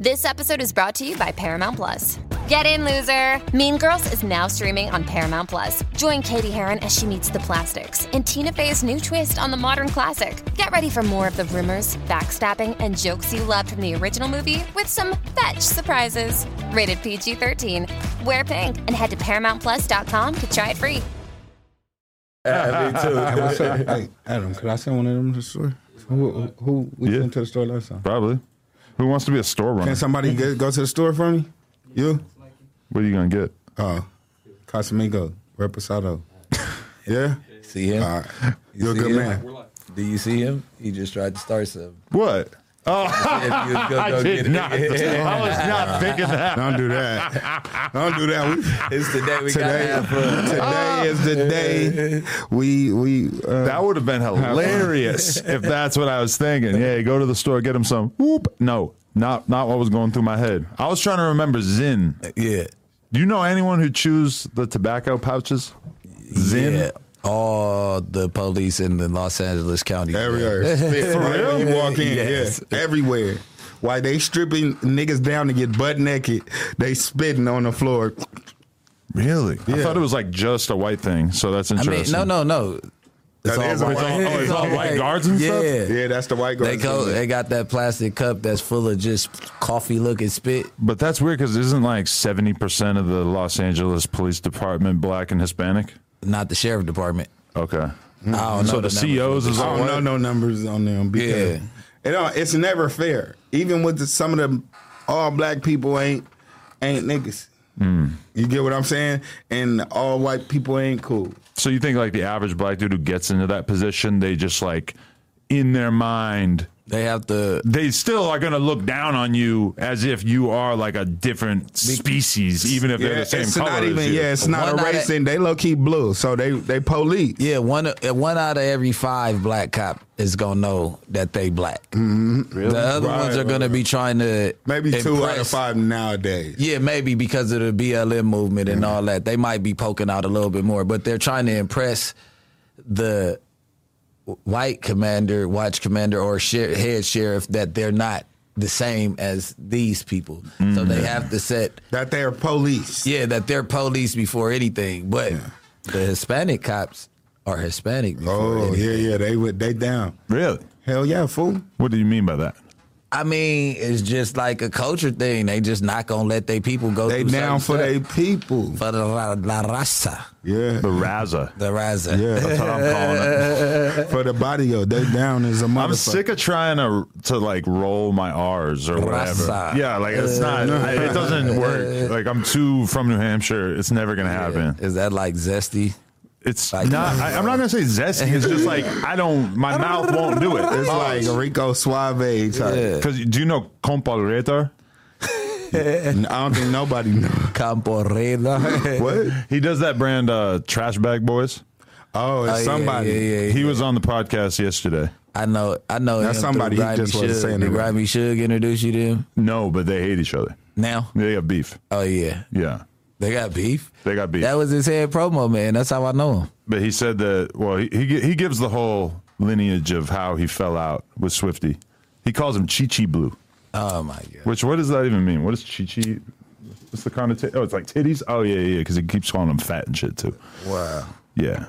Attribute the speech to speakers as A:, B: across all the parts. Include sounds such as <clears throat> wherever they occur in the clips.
A: This episode is brought to you by Paramount Plus. Get in, loser! Mean Girls is now streaming on Paramount Plus. Join Cady Heron as she meets the plastics in Tina Fey's new twist on the modern classic. Get ready for more of the rumors, backstabbing, and jokes you loved from the original movie with some fetch surprises. Rated PG 13. Wear pink and head to ParamountPlus.com to try it free.
B: Yeah, me too.
C: Hey, what's up? <laughs> Hey, Adam, could I send one of them to the store? Who, who, who we
B: Yeah.
C: sent to the store last time?
B: Probably. Who wants to be a store runner?
C: Can somebody get, go to the store for me? You?
B: What are you gonna get?
C: Oh, Casamigo, Reposado. <laughs> Yeah?
D: See him?
C: All right. You're a good
D: him?
C: man.
D: Do you see him? He just tried to start some.
B: What? Oh,
D: If you <laughs>
B: I did
D: get it.
B: not. I was <laughs> not thinking that.
C: Don't do that. Don't do that. We,
D: It's the day we gotta
C: today,
D: have
C: today is the day we we. Uh,
B: That would have been hilarious if that's what I was thinking. Yeah, go to the store, get him some. Whoop. No, not not what was going through my head. I was trying to remember Zyn.
D: Yeah.
B: Do you know anyone who chews the tobacco pouches? Zyn.
D: Yeah. All the police in the Los Angeles County.
C: everywhere. Spit right when you walk in.
D: Yes.
C: Yeah, everywhere. Why they stripping niggas down to get butt naked, they spitting on the floor.
B: Really? I thought it was like just a white thing. So that's
D: I
B: interesting.
D: mean, no, no, no. It's
C: That
D: all
C: is a
D: white.
C: white-
B: oh, it's all white guards and
D: yeah.
B: stuff?
C: Yeah, that's the white
D: guards.
C: They
D: go, they got that plastic cup that's full of just coffee looking spit.
B: But that's weird because isn't like 70% of the Los Angeles Police Department black and Hispanic?
D: Not the sheriff department.
B: Okay.
D: I don't know
B: So the
D: numbers.
B: CEOs is
C: I
B: all
C: don't know no numbers on them because
D: Yeah.
C: it don't, it's never fair. Even with the, some of the all black people ain't ain't niggas.
B: Hmm.
C: You get what I'm saying? And all white people ain't cool.
B: So you think like the average black dude who gets into that position, they just like in their mind,
D: They have to.
B: they still are going to look down on you as if you are like a different species, even if they're the same
C: it's
B: color.
C: not
B: as
C: even
B: you.
C: yeah, it's not
D: One
C: a
D: out
C: race thing. They low key blue, so they they police.
D: Yeah, one uh, one out of every five black cop is gonna know that they black. Mm-hmm. Really? The other
C: Right,
D: ones are gonna
C: right.
D: be trying to
C: Maybe two out of five nowadays.
D: Yeah, maybe because of the BLM movement and mm-hmm. all that, they might be poking out a little bit more, but they're trying to impress the white commander, watch commander, or sher- head sheriff that they're not the same as these people. So they mm. have to set,
C: That they're police.
D: yeah, that they're police before anything. But the Hispanic cops are Hispanic. Before
C: Oh
D: anything.
C: yeah, yeah. They would they down.
B: Really?
C: Hell yeah, fool.
B: What do you mean by that?
D: I mean, it's just like a culture thing. They just not gonna let their people go.
C: They down for their people.
D: for the la, la raza,
C: Yeah,
B: The Raza.
D: the raza.
C: yeah.
B: That's what I'm calling it. <laughs>
C: for the barrio, they down as a motherfucker.
B: I'm sick of trying to to like roll my R's or whatever.
D: Raza.
B: Yeah, like it's not. it doesn't work. <laughs> Like I'm too from New Hampshire. It's never gonna happen.
D: Is that like zesty?
B: It's
D: Like-
B: not. I, I'm not gonna say zesty. It's just like I don't. My mouth won't do it.
C: It's like a Rico Suave type.
B: Because do you know Compalretor? <laughs>
C: I don't think nobody know.
D: Camporeda. <laughs>
C: What?
B: He does that brand, uh, Trash Bag Boys.
C: Oh, it's
D: Oh,
C: somebody.
D: yeah, yeah, yeah.
B: He was on the podcast yesterday.
D: I know. I know.
C: That's
D: him
C: somebody
D: through
C: he just wasn't saying
D: Did
C: it
D: Suge introduce you to him?
B: No, but they hate each other.
D: Now?
B: They got beef.
D: Oh yeah,
B: Yeah,
D: they got beef.
B: they got beef.
D: That was his head promo man. That's how I know him.
B: But he said that. Well, he he, he gives the whole lineage of how he fell out with Swifty. He calls him Chi Chi Blue.
D: Oh my god.
B: Which what does that even mean? What is Chi Chi? What's the connotation? Oh, it's like titties. Oh yeah, yeah. Because he keeps calling them fat and shit too.
D: Wow.
B: Yeah.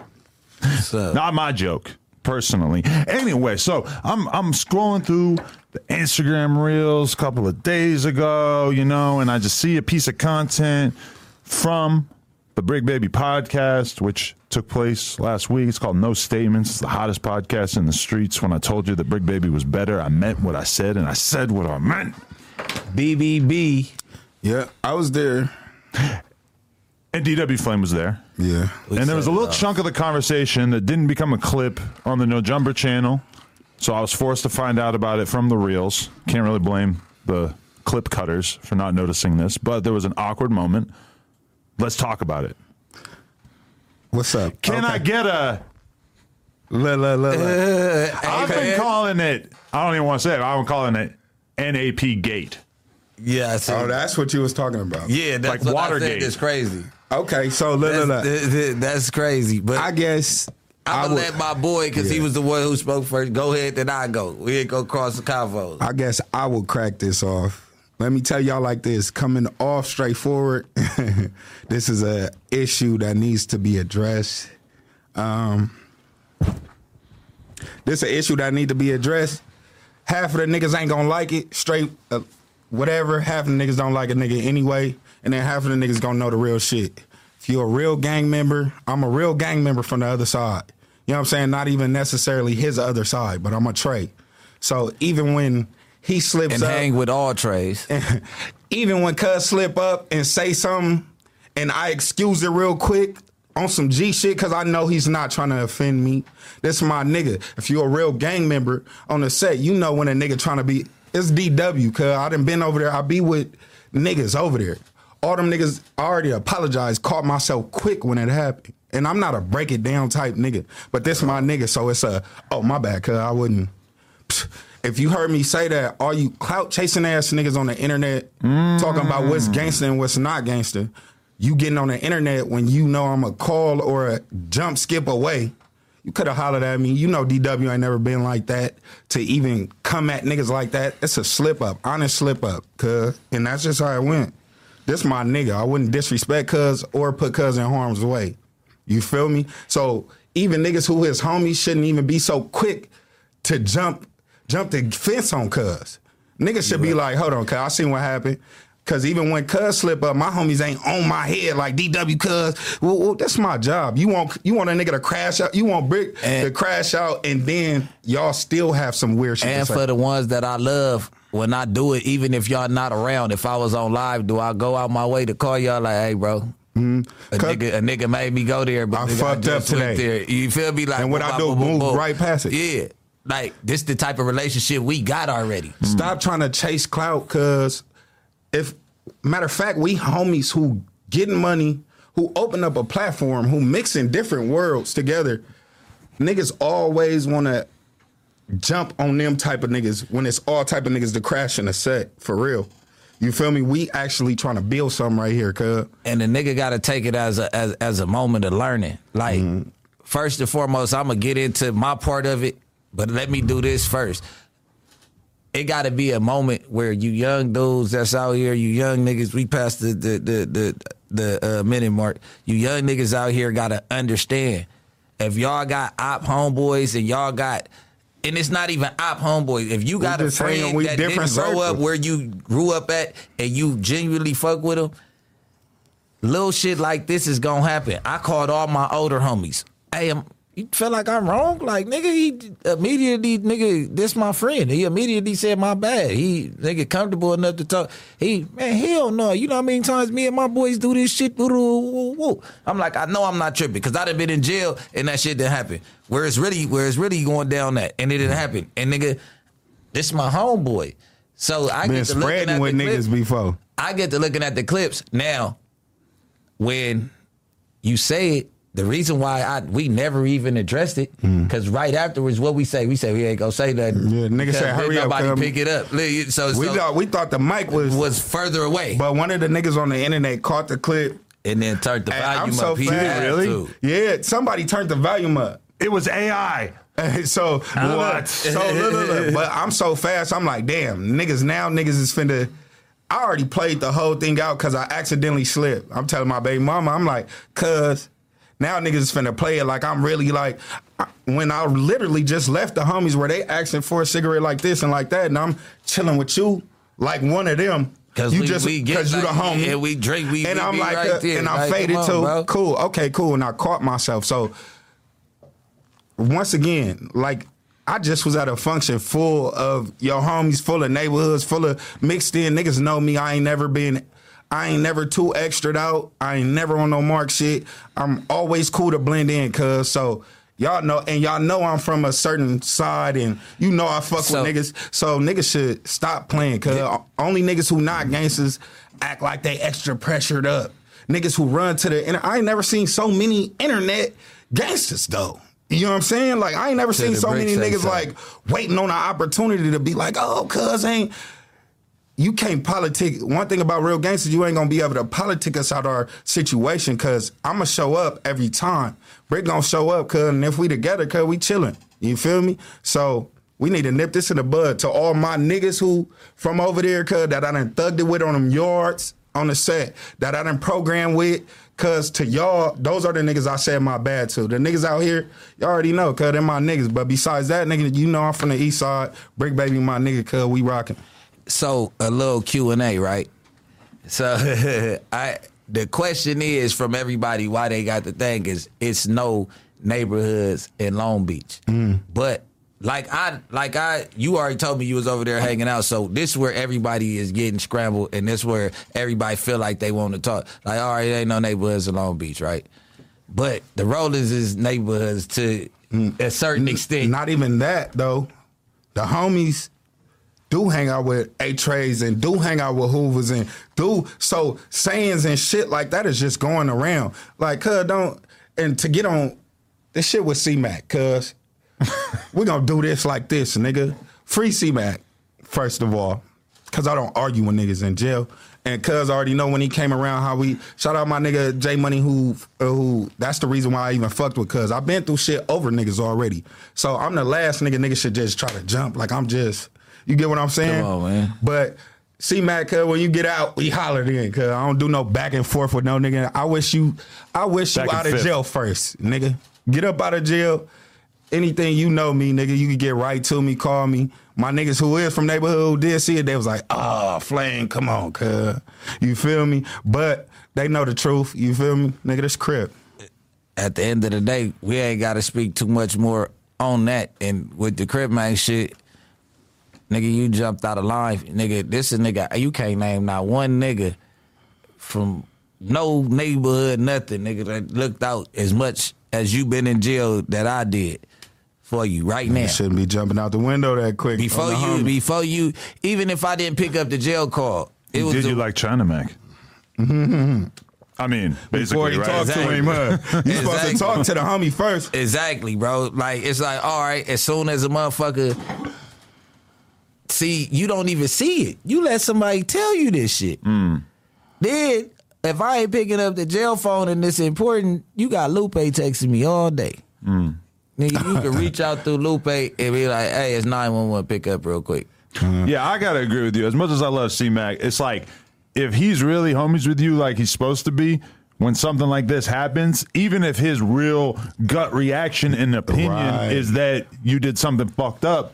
D: So
B: Not my joke, personally. Anyway, so I'm I'm scrolling through the Instagram reels a couple of days ago, you know, and I just see a piece of content from the Bricc Baby podcast, which took place last week. It's called No Statements. It's the hottest podcast in the streets. When I told you that Bricc Baby was better, I meant what I said, and I said what I meant.
D: BBB.
C: Yeah, I was there.
B: And DW Flame was there.
C: Yeah.
B: and there was a little chunk of the conversation that didn't become a clip on the No Jumper channel. So I was forced to find out about it from the reels. Can't really blame the clip cutters for not noticing this, but there was an awkward moment. Let's talk about it.
C: What's up?
B: Can I get a?
C: Look, look, look, look.
B: Uh, I've been calling it. I don't even want to say it. I'm calling it NAP gate.
D: Yeah, I see.
C: Oh, that's what you was talking about.
D: yeah, that's
B: like
D: what I
B: Watergate.
D: said. It's crazy.
C: Okay, so look,
D: That's,
C: look, look.
D: th- th- that's crazy. But
C: I guess
D: I'm
C: I
D: gonna
C: would-
D: let my boy, because he was the one who spoke first. Go ahead, then I go. We ain't go cross the convos.
C: I guess I will crack this off. Let me tell y'all like this, coming off straightforward, <laughs> this is a issue that needs to be addressed. Um, this is an issue that need to be addressed. Half of the niggas ain't gonna like it, straight uh, whatever. Half of the niggas don't like a nigga anyway, and then half of the niggas gonna know the real shit. If you're a real gang member, I'm a real gang member from the other side. You know what I'm saying? Not even necessarily his other side, but I'm a trait So even when he slips
D: and
C: up,
D: hang with all trays. <laughs>
C: even when Cuz slip up and say something, and I excuse it real quick on some G shit, cause I know he's not trying to offend me. This my nigga. If you're a real gang member on the set, you know when a nigga trying to be. It's DW, cuz I done been over there. I be with niggas over there. All them niggas I already apologized, caught myself quick when it happened. And I'm not a break it down type nigga, but this my nigga, so it's a oh my bad, cuz I wouldn't. If you heard me say that, all you clout chasing ass niggas on the internet talking about what's mm. gangster and what's not gangster, you getting on the internet when you know I'm a call or a jump skip away. You could have hollered at me. You know DW ain't never been like that to even come at niggas like that. It's a slip up, honest slip up, cuz. And that's just how it went. This my nigga. I wouldn't disrespect cuz or put cuz in harm's way. You feel me? So even niggas who his homies shouldn't even be so quick to jump jump the fence on cuz. Niggas should be like, hold on, cuz I seen what happened. Cause even when cuz slip up, my homies ain't on my head like DW cuz. Well, well, that's my job. You want you want a nigga to crash out. You want Bricc
D: And-
C: to crash out, and then y'all still have some weird shit.
D: And
C: to say.
D: for the ones that I love, when I do it, even if y'all not around, if I was on live, do I go out my way to call y'all like, hey, bro? A
C: Mm-hmm. Cut-
D: nigga, a nigga made me go there, but
C: I
D: nigga,
C: fucked
D: just
C: up
D: went
C: today.
D: There. You feel me? Like,
C: And what I do,
D: boom,
C: move
D: boom.
C: right past it.
D: Yeah, like this the type of relationship we got already. Hmm.
C: Stop trying to chase clout, cause if matter of fact, we homies who getting money, who open up a platform, who mixing different worlds together, niggas always wanna jump on them type of niggas when it's all type of niggas to crash in a set for real. You feel me? We actually trying to build something right here, cuz.
D: and the nigga got to take it as a as, as a moment of learning. Like mm-hmm. first and foremost, I'm gonna get into my part of it, but let me do this first. It got to be a moment where you young dudes that's out here, you young niggas, we passed the the the the, the uh, minute mark. You young niggas out here got to understand if y'all got op homeboys and y'all got. And it's not even op homeboys. If you got a friend that didn't grow up where you grew up at and you genuinely fuck with them, little shit like this is gonna happen. I called all my older homies. Hey, I'm, you feel like I'm wrong? Like nigga, he immediately nigga, this my friend. He immediately said my bad. He nigga comfortable enough to talk. He man, hell no. You know how many times me and my boys do this shit? I'm like, I know I'm not tripping because I done been in jail and that shit didn't happen. Where it's really, where it's really going down that and it didn't mm-hmm. happen. And nigga, this my homeboy. So I
C: Been
D: get to looking at
C: with
D: the clip.
C: niggas before.
D: I get to looking at the clips now. When you say it, the reason why I we never even addressed it because right afterwards, what we say, we say we ain't gonna say nothing.
C: Mm. Yeah, nigga said,
D: then
C: "Hurry up,
D: Nobody pick it up. Li- So,
C: We thought we thought the mic was,
D: was further away,
C: but one of the niggas on the internet caught the clip.
D: and then turned the volume
C: I'm so
D: up. He
C: fast.
D: had
B: Really?
D: to.
C: Yeah, somebody turned the volume up.
B: It was AI. <laughs>
C: so
B: What?
C: So look, look, look. but I'm so fast. I'm like, damn, niggas now niggas is finna. I already played the whole thing out because I accidentally slipped. I'm telling my baby mama, I'm like, cuz now niggas is finna play it like I'm really like when I literally just left the homies where they asking for a cigarette like this and like that, and I'm chilling with you like one of them.
D: Cause
C: you
D: we-
C: just
D: we get
C: you the
D: like-
C: homie
D: yeah, we drink, we-
C: and
D: we
C: I'm
D: be
C: like,
D: right
C: uh,
D: there.
C: and I'm
D: Like,
C: faded
D: on,
C: too.
D: bro.
C: Cool, okay, cool. And I caught myself. So once again, like I just was at a function full of your homies, full of neighborhoods, full of mixed in niggas know me. I ain't never been I ain't never too extra out. I ain't never on no mark shit. I'm always cool to blend in, cuz so Y'all know, and y'all know I'm from a certain side, and you know I fuck
D: So-
C: with niggas. So niggas should stop playing, cause only niggas who not gangsters act like they extra pressured up. Niggas who run to the internet. I ain't never seen so many internet gangsters though. You know what I'm saying? Like I ain't never seen so many niggas
D: so.
C: like waiting on an opportunity to be like, oh, cuz ain't you can't politic. One thing about real gangsters, you ain't gonna be able to politic us out our situation because I'ma show up every time. Bricc gonna show up, cuz, and if we together, cuz, we chilling. You feel me? So we need to nip this in the bud to all my niggas who from over there, cuz, that I done thugged it with on them yards on the set, that I done programmed with. Cause to y'all, those are the niggas I said my bad to. The niggas out here, y'all already know, cuz they're my niggas. But besides that, nigga, you know I'm from the east side. Bricc baby, my nigga, cuz we rocking.
D: So a little Q and A, right? So <laughs> I the question is from everybody why they got the thing is it's no neighborhoods in Long Beach, mm. but like I like I you already told me you was over there hanging out, so this is where everybody is getting scrambled, and this where everybody feel like they want to talk. Like all right, ain't no neighborhoods in Long Beach, right? But the Rollins is neighborhoods to mm. a certain extent.
C: Not even that though. The homies do hang out with A Trays and do hang out with Hoovers and do so sayings and shit like that is just going around. Like, cuz don't and to get on this shit with C Mac, cuz <laughs> we gonna do this like this, nigga. Free C Mac, first of all. Cause I don't argue with niggas in jail. And cuz already know when he came around how we shout out my nigga J Money who uh, who that's the reason why I even fucked with cuz I've been through shit over niggas already. So I'm the last nigga niggas should just try to jump. Like I'm just you get what I'm saying?
D: Come on, man.
C: But see Mac, cuz when you get out, we holler in, cuz I don't do no back and forth with no nigga. I wish you I wish
B: Back
C: you out of
B: fifth.
C: jail first, nigga. Get up out of jail. Anything you know me, nigga, you can get right to me, call me. My niggas who is from neighborhood who did see it, they was like, ah, oh, Flame, come on, cuz. You feel me? But they know the truth. You feel me? Nigga, this crib.
D: at the end of the day, we ain't got to speak too much more on that. And with the crib man shit, nigga, you jumped out of line, nigga. This is nigga. You can't name not one nigga from no neighborhood, nothing, nigga, that looked out as much as you been in jail that I did for you right now.
C: You shouldn't be jumping out the window that quick.
D: Before you,
C: homie.
D: before you, even if I didn't pick up the jail call, it was
B: Did
D: the,
B: you like China Mac? Mm-hmm. I mean,
C: Before
B: basically,
C: you
B: right?
C: talk to him, huh? You supposed to talk to the homie first.
D: Exactly, bro. Like it's like, all right, as soon as a motherfucker see, you don't even see it. You let somebody tell you this shit.
B: Mm.
D: Then if I ain't picking up the jail phone and it's important, you got Lupe texting me all day.
B: Mm.
D: Nigga, you can reach out through Lupe and be like, hey, it's 911, pick up real quick.
B: Yeah, I gotta agree with you. As much as I love C Mac, it's like if he's really homies with you like he's supposed to be, when something like this happens, even if his real gut reaction and opinion
C: Right.
B: is that you did something fucked up,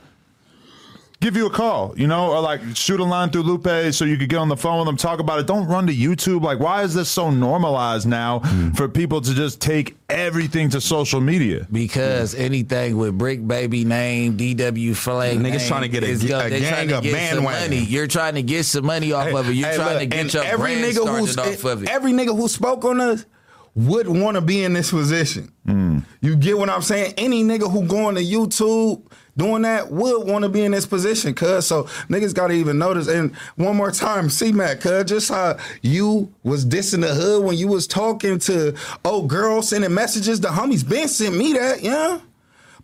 B: give you a call, you know, or like shoot a line through Lupe so you could get on the phone with them, talk about it. Don't run to YouTube. Like, why is this so normalized now hmm. for people to just take everything to social media?
D: Because anything with Bricc Baby name, DW Flame,
C: Niggas
D: name,
C: trying to get a
D: is
C: g-
D: go-
C: a gang
D: trying to
C: of
D: get some
C: bandwagon.
D: money. You're trying to get some money off of it. You're
C: Hey,
D: trying
C: look,
D: to get your
C: every
D: brand
C: nigga
D: started
C: who's
D: off of it.
C: every nigga who spoke on us would want to be in this position. Hmm. You get what I'm saying? Any nigga who going to YouTube doing that would want to be in this position, cuz. So niggas gotta even notice. And one more time, C Mac, cuz, just how you was dissing the hood when you was talking to oh, old girl sending messages. The homies been sent me that, yeah.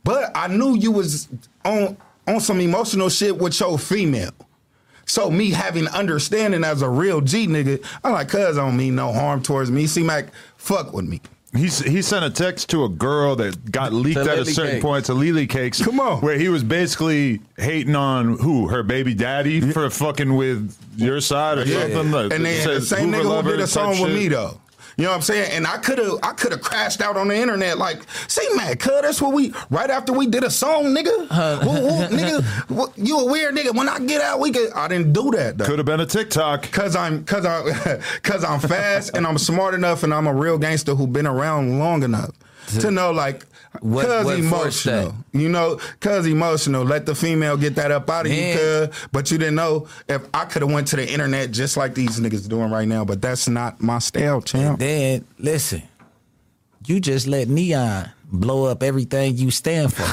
C: But I knew you was on on some emotional shit with your female. So me having understanding as a real G nigga, I'm like, cuz I don't mean no harm towards me. C Mac, fuck with me.
B: He's, he sent a text to a girl that got leaked at a
D: Lily
B: certain
D: Cakes.
B: point to Lily Cakes.
C: Come on.
B: Where he was basically hating on who? Her baby daddy for fucking with your side or something? Like,
C: and then the
B: says
C: same
B: Hoover
C: nigga who did a
B: type
C: song with
B: shit.
C: me though. You know what I'm saying? And I could have I could have crashed out on the internet like, see man, cuz that's what we right after we did a song, nigga. <laughs> Who- who- nigga, what- you a weird nigga. When I get out, we could I didn't do that though.
B: Could have been a TikTok.
C: Cause I'm cause I <laughs> cause I'm fast and I'm smart enough and I'm a real gangster who been around long enough to know like
D: What-
C: cause
D: what
C: emotional. You know, cause emotional. Let the female get that up out of you, cuz. But you didn't know if I could have went to the internet just like these niggas doing right now. But that's not my style, champ.
D: Then listen, you just let Neon blow up everything you stand for.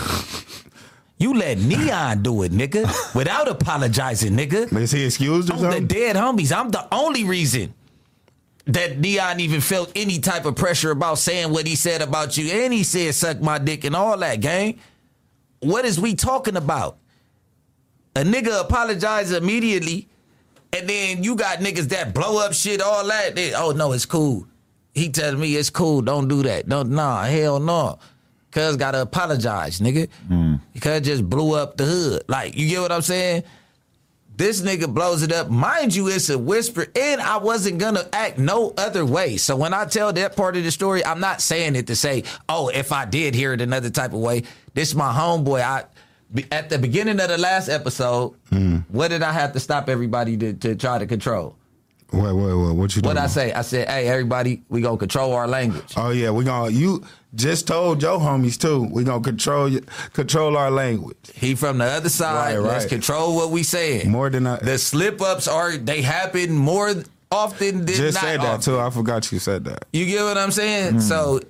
D: <laughs> you let Neon do it, nigga, without apologizing, nigga.
C: Is he excused or
D: I'm the dead homies. I'm the only reason that Dion even felt any type of pressure about saying what he said about you. And he said suck my dick and all that, gang. What is we talking about? A nigga apologize immediately, and then you got niggas that blow up shit, all that. They, oh no, it's cool. He telling me it's cool. Don't do that. Don't nah, hell no. Cuz gotta apologize, nigga. Hmm. Cuz just blew up the hood. Like, you get what I'm saying? This nigga blows it up. Mind you, it's a whisper, and I wasn't gonna act no other way. So when I tell that part of the story, I'm not saying it to say, oh, if I did hear it another type of way, this my homeboy. I at the beginning of the last episode, hmm. what did I have to stop everybody to, to try to control?
C: Wait, wait, wait. What you doing?
D: What I say? I said, hey, everybody, we gonna control our language.
C: Oh yeah, we gonna you just told your homies too. We gonna control control our language.
D: He from the other side.
C: Right,
D: Let's
C: right.
D: control what we saying.
C: More than I-
D: the slip ups are they happen more often than
C: Just
D: not
C: said that
D: often.
C: too. I forgot you said that.
D: You get what I'm saying? Hmm. So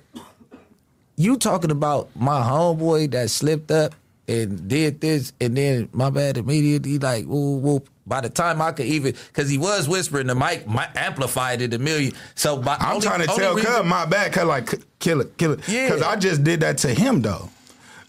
D: you talking about my homeboy that slipped up and did this, and then my bad immediately like whoop whoop. By the time I could even, because he was whispering, the mic, mic amplified it a million. So by
C: I'm
D: only-
C: trying to tell
D: reason-
C: Cub my bad, cause like c- kill it, kill it.
D: Yeah.
C: Cause I just did that to him though.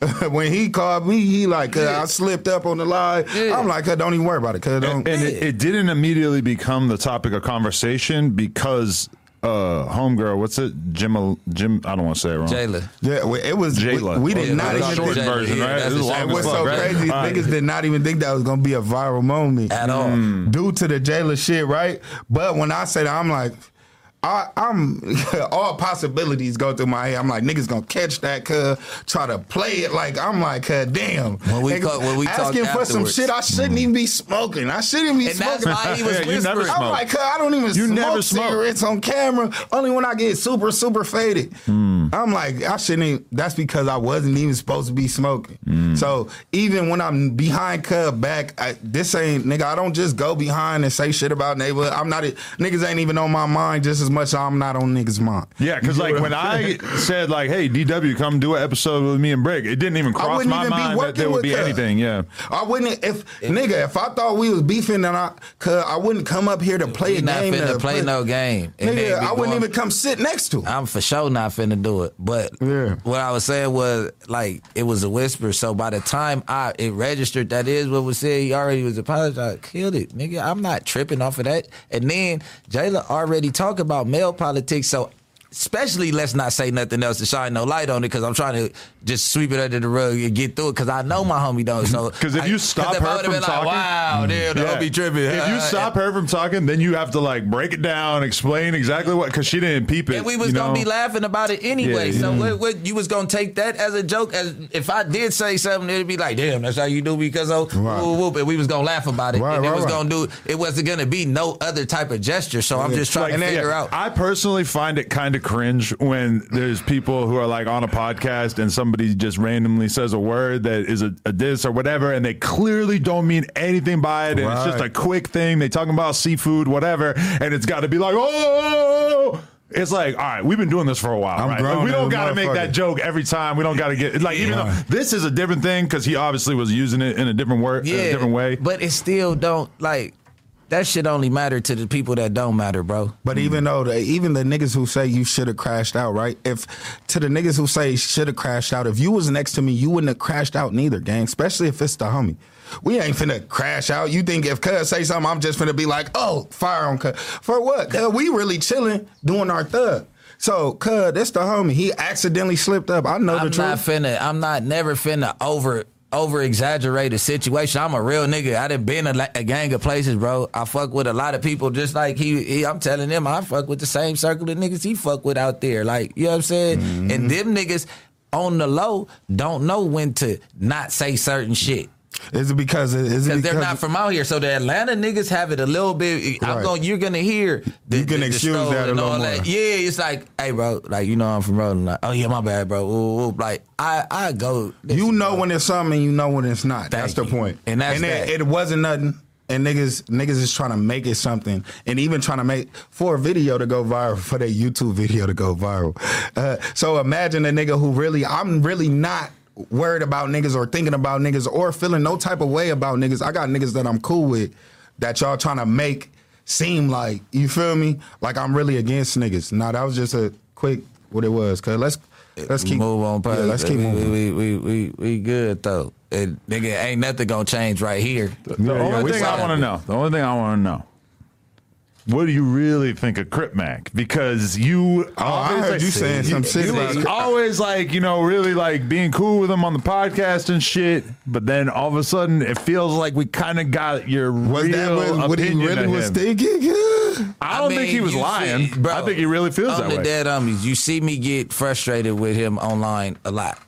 C: <laughs> when he called me, he like, uh,
D: Yeah.
C: I slipped up on the line.
D: Yeah.
C: I'm like, don't even worry about it, cuz don't.
B: And it, it didn't immediately become the topic of conversation because uh homegirl, what's it? Jim Jim I don't want to say it wrong.
D: Jayla.
C: yeah, we- it was.
B: Jayla.
C: we did
D: Yeah,
C: not
D: the
C: even.
D: short
C: think-
B: version,
D: yeah,
B: right?
D: that's
B: This is long
C: It was
B: fuck,
C: so
B: right?
C: crazy.
B: All right.
C: Niggas did not even think that was gonna be a viral moment
D: At all.
C: due to the Jayla shit, right? But when I say that, I'm like, I, I'm <laughs> all possibilities go through my head. I'm like, niggas gonna catch that, cuz try to play it like I'm like, cuz damn.
D: When we
C: Niggas
D: talk- when we talk
C: asking for some shit I shouldn't even be smoking. I shouldn't be
D: And that's
C: smoking.
D: why he <laughs> was
B: Yeah, you never
D: whispering.
B: smoke.
C: I'm like, cuz I don't even
B: You
C: smoke
B: never smoke.
C: cigarettes on camera. Only when I get super, super faded.
B: Hmm.
C: I'm like, I shouldn't. Even, that's because I wasn't even supposed to be smoking.
B: Hmm.
C: So even when I'm behind Cub back, I, this ain't nigga. I don't just go behind and say shit about neighborhood. I'm not. Niggas ain't even on my mind just as much. I'm not on niggas' mind.
B: Yeah, because like when
C: I'm
B: I
C: saying? <laughs>
B: said like, "Hey, DW, come do an episode with me and Bricc," it didn't even cross my
C: even
B: mind that there would be
C: Cub.
B: anything. Yeah,
C: I wouldn't if nigga if I thought we was beefing and I cause I wouldn't come up here to play
D: We
C: a
D: not finna
C: to
D: play no game. And
C: Nigga,
D: we
C: I wouldn't
D: going-
C: even come sit next to him.
D: I'm for sure not finna do it. But
C: Yeah.
D: what I was saying was like it was a whisper. So by the time I it registered that is what was said, he already was apologized. Killed it, nigga. I'm not tripping off of that. And then Jayla already talked about male politics. So especially let's not say nothing else to shine no light on it because I'm trying to just sweep it under the rug and get through it because I know my homie don't. So <laughs>
B: 'Cause if
D: I-
B: you <laughs> stop
D: if
B: her from
D: been like,
B: talking-
D: wow, damn,
B: Yeah.
D: homie tripping.
B: If you
D: Uh,
B: stop her from talking, then you have to like break it down, explain exactly what because she didn't peep it.
D: And we was gonna
B: know?
D: be laughing about it anyway.
B: Yeah,
D: so
B: yeah.
D: what, what you was gonna take that as a joke? As if I did say something, it'd be like, "Damn, that's how you do." Because of
C: Right.
D: whoop, whoop, and we was gonna laugh about it.
C: Right,
D: and it
C: right,
D: was gonna do. It wasn't gonna be no other type of gesture. So I'm just trying
B: Like,
D: to figure out.
B: I personally find it kind of cringe when there's people who are like on a podcast and somebody just randomly says a word that is a, a diss or whatever, and they clearly don't mean anything by it, and it's just a quick thing. They talking about seafood, whatever, and it's got to be like, oh, oh, oh, oh. It's like, all right, we've been doing this for a while, right? Like, we don't got to make that joke every time. We don't got to get like, even though this is a different thing because he obviously was using it in a different word,
D: yeah,
B: a different way.
D: But it still don't like that. Shit only matter to the people that don't matter, bro.
C: But mm-hmm. even though the, even the niggas who say you should have crashed out, right? If to the niggas who say should have crashed out, if you was next to me, you wouldn't have crashed out neither, gang. Especially if it's the homie. We ain't finna crash out. You think if Cuz say something, I'm just finna be like, oh, fire on Cuz. For what? Cuz we really chilling doing our thug. So, Cuz, that's the homie. He accidentally slipped up. I know
D: I'm
C: the
D: not
C: truth.
D: finna. I'm not never finna over over exaggerate situation. I'm a real nigga. I done been a, a gang of places, bro. I fuck with a lot of people, just like he, he. I'm telling them, I fuck with the same circle of niggas he fuck with out there. Like you know what I'm saying.
C: Mm-hmm.
D: And them niggas on the low don't know when to not say certain shit.
C: Is it because is it
D: Because they're not from out here, so the Atlanta niggas have it a little bit. I'm going. You're gonna hear. The,
C: You can
D: the- the
C: excuse
D: story
C: that a
D: and
C: little more.
D: that. Yeah, it's like, hey, bro, like you know, I'm from Rolling. Like, oh yeah, my bad, bro. Ooh, ooh. Like I, I go.
C: You know
D: bro.
C: when it's something you know when it's not.
D: Thank
C: That's the point.
D: And that's
C: and
D: that.
C: It, it wasn't nothing. and niggas niggas is trying to make it something, and even trying to make for a video to go viral, for their YouTube video to go viral. Uh, so imagine a nigga who really, I'm really not worried about niggas or thinking about niggas or feeling no type of way about niggas. I got niggas that I'm cool with that y'all trying to make seem like you feel me, like I'm really against niggas. Nah, that was just a quick what it was. Cause let's let's keep
D: move on.
C: Yeah, let's keep
D: we,
C: moving.
D: We, we, we, we good though. It, nigga, ain't nothing gonna change right here.
B: The
C: Yeah, yeah,
B: only
C: we
B: thing
C: saw
B: I want to know, the only thing I want to know, what do you really think of Crip Mac? Because you,
C: Oh, I heard you saying some shit about
B: was always like, you know, really like being cool with him on the podcast and shit. But then all of a sudden, it feels like we kind of got your
C: Was
B: real
C: that what, what he really was
B: him.
C: thinking? <laughs>
B: I don't think
D: mean,
B: he was lying.
D: see- bro,
B: I think he really feels
D: on
B: that
D: the
B: way.
D: dead homies. You see me get frustrated with him online a lot,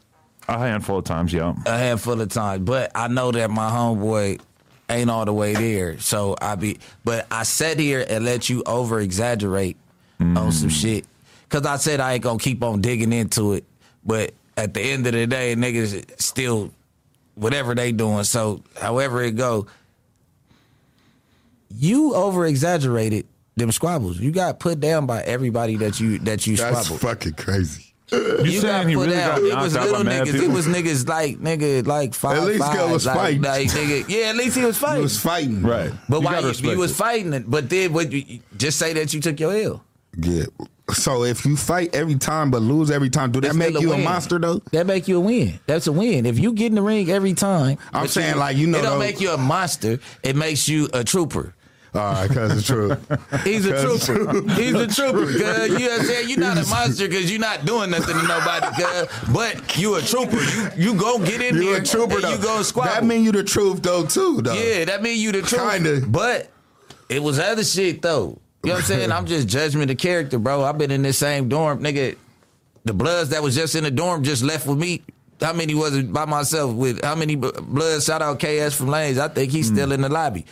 B: A handful of times, yeah.
D: a handful of times. But I know that my homeboy ain't all the way there. So I be, but I sat here and let you over exaggerate on
B: Mm.
D: some shit because I said I ain't gonna keep on digging into it. But at the end of the day, niggas still whatever they doing. So however it go, you over exaggerated them squabbles. You got put down by everybody that you that you
C: That's
D: squabbled.
C: fucking crazy.
B: You,
D: You got
B: saying he
D: put
B: really
D: out.
B: got
D: It was
B: knocked out by
D: little
B: mad
D: niggas. It was niggas like nigga like five.
C: least
D: five,
C: guy was
D: like,
C: fighting.
D: Like, nigga, yeah, at least he was fighting.
C: He was fighting.
B: right.
D: but
B: You
D: why
B: gotta
D: you,
B: respect
D: was
B: it.
D: fighting it? But then what? You, just say that you took your L.
C: Yeah. So if you fight every time but lose every time, do that
D: It's
C: make
D: still a
C: you a monster though?
D: That make you a win. That's a win. If you get in the ring every time,
C: I'm
D: but
C: saying, like, you know
D: it don't
C: those-
D: make you a monster. It makes you a trooper.
C: All right, cause it's true. <laughs>
D: He's a trooper. He's a trooper. Cause you know saying you're not a monster because you're not doing nothing to nobody. Cause, but you a trooper. You you go get in
C: You
D: there
C: a trooper
D: and
C: though.
D: you go.
C: That mean you the truth though too though.
D: Yeah, that mean you the truth.
C: Kinda.
D: But it was other shit though. You know what I'm saying? I'm just judgment of character, bro. I've been in this same dorm, nigga. The Bloods that was just in the dorm just left with me. How many was it by myself? With how many Bloods? Shout out KS from Lanes. I think he's still mm. in the lobby.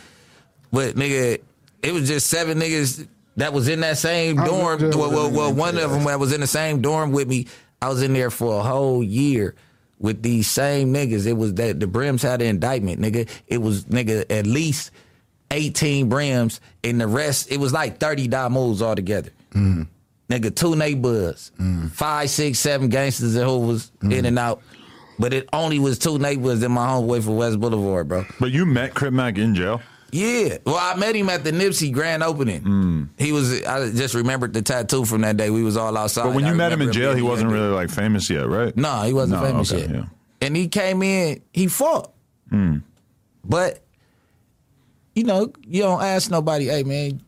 D: But nigga, it was just seven niggas that was in that same dorm. Well, well, well one of them that was in the same dorm with me. I was in there for a whole year with these same niggas. It was that the Brims had an indictment, nigga. It was nigga at least eighteen Brims, and the rest it was like thirty moves altogether. Nigga, two neighbors, five, six, seven gangsters that who was in and out. But it only was two neighbors in my homeboy for West Boulevard, bro.
B: But you met Crip Mac in jail?
D: Yeah. Well, I met him at the Nipsey grand opening.
B: Mm.
D: He was. I just remembered the tattoo from that day. We was all outside.
B: But when
D: I
B: you met him in jail, he wasn't really like famous yet, right?
D: No, he wasn't
B: No,
D: famous
B: okay,
D: yet.
B: yeah.
D: And he came in. He fought.
B: Hmm.
D: But you know, you don't ask nobody. Hey, man,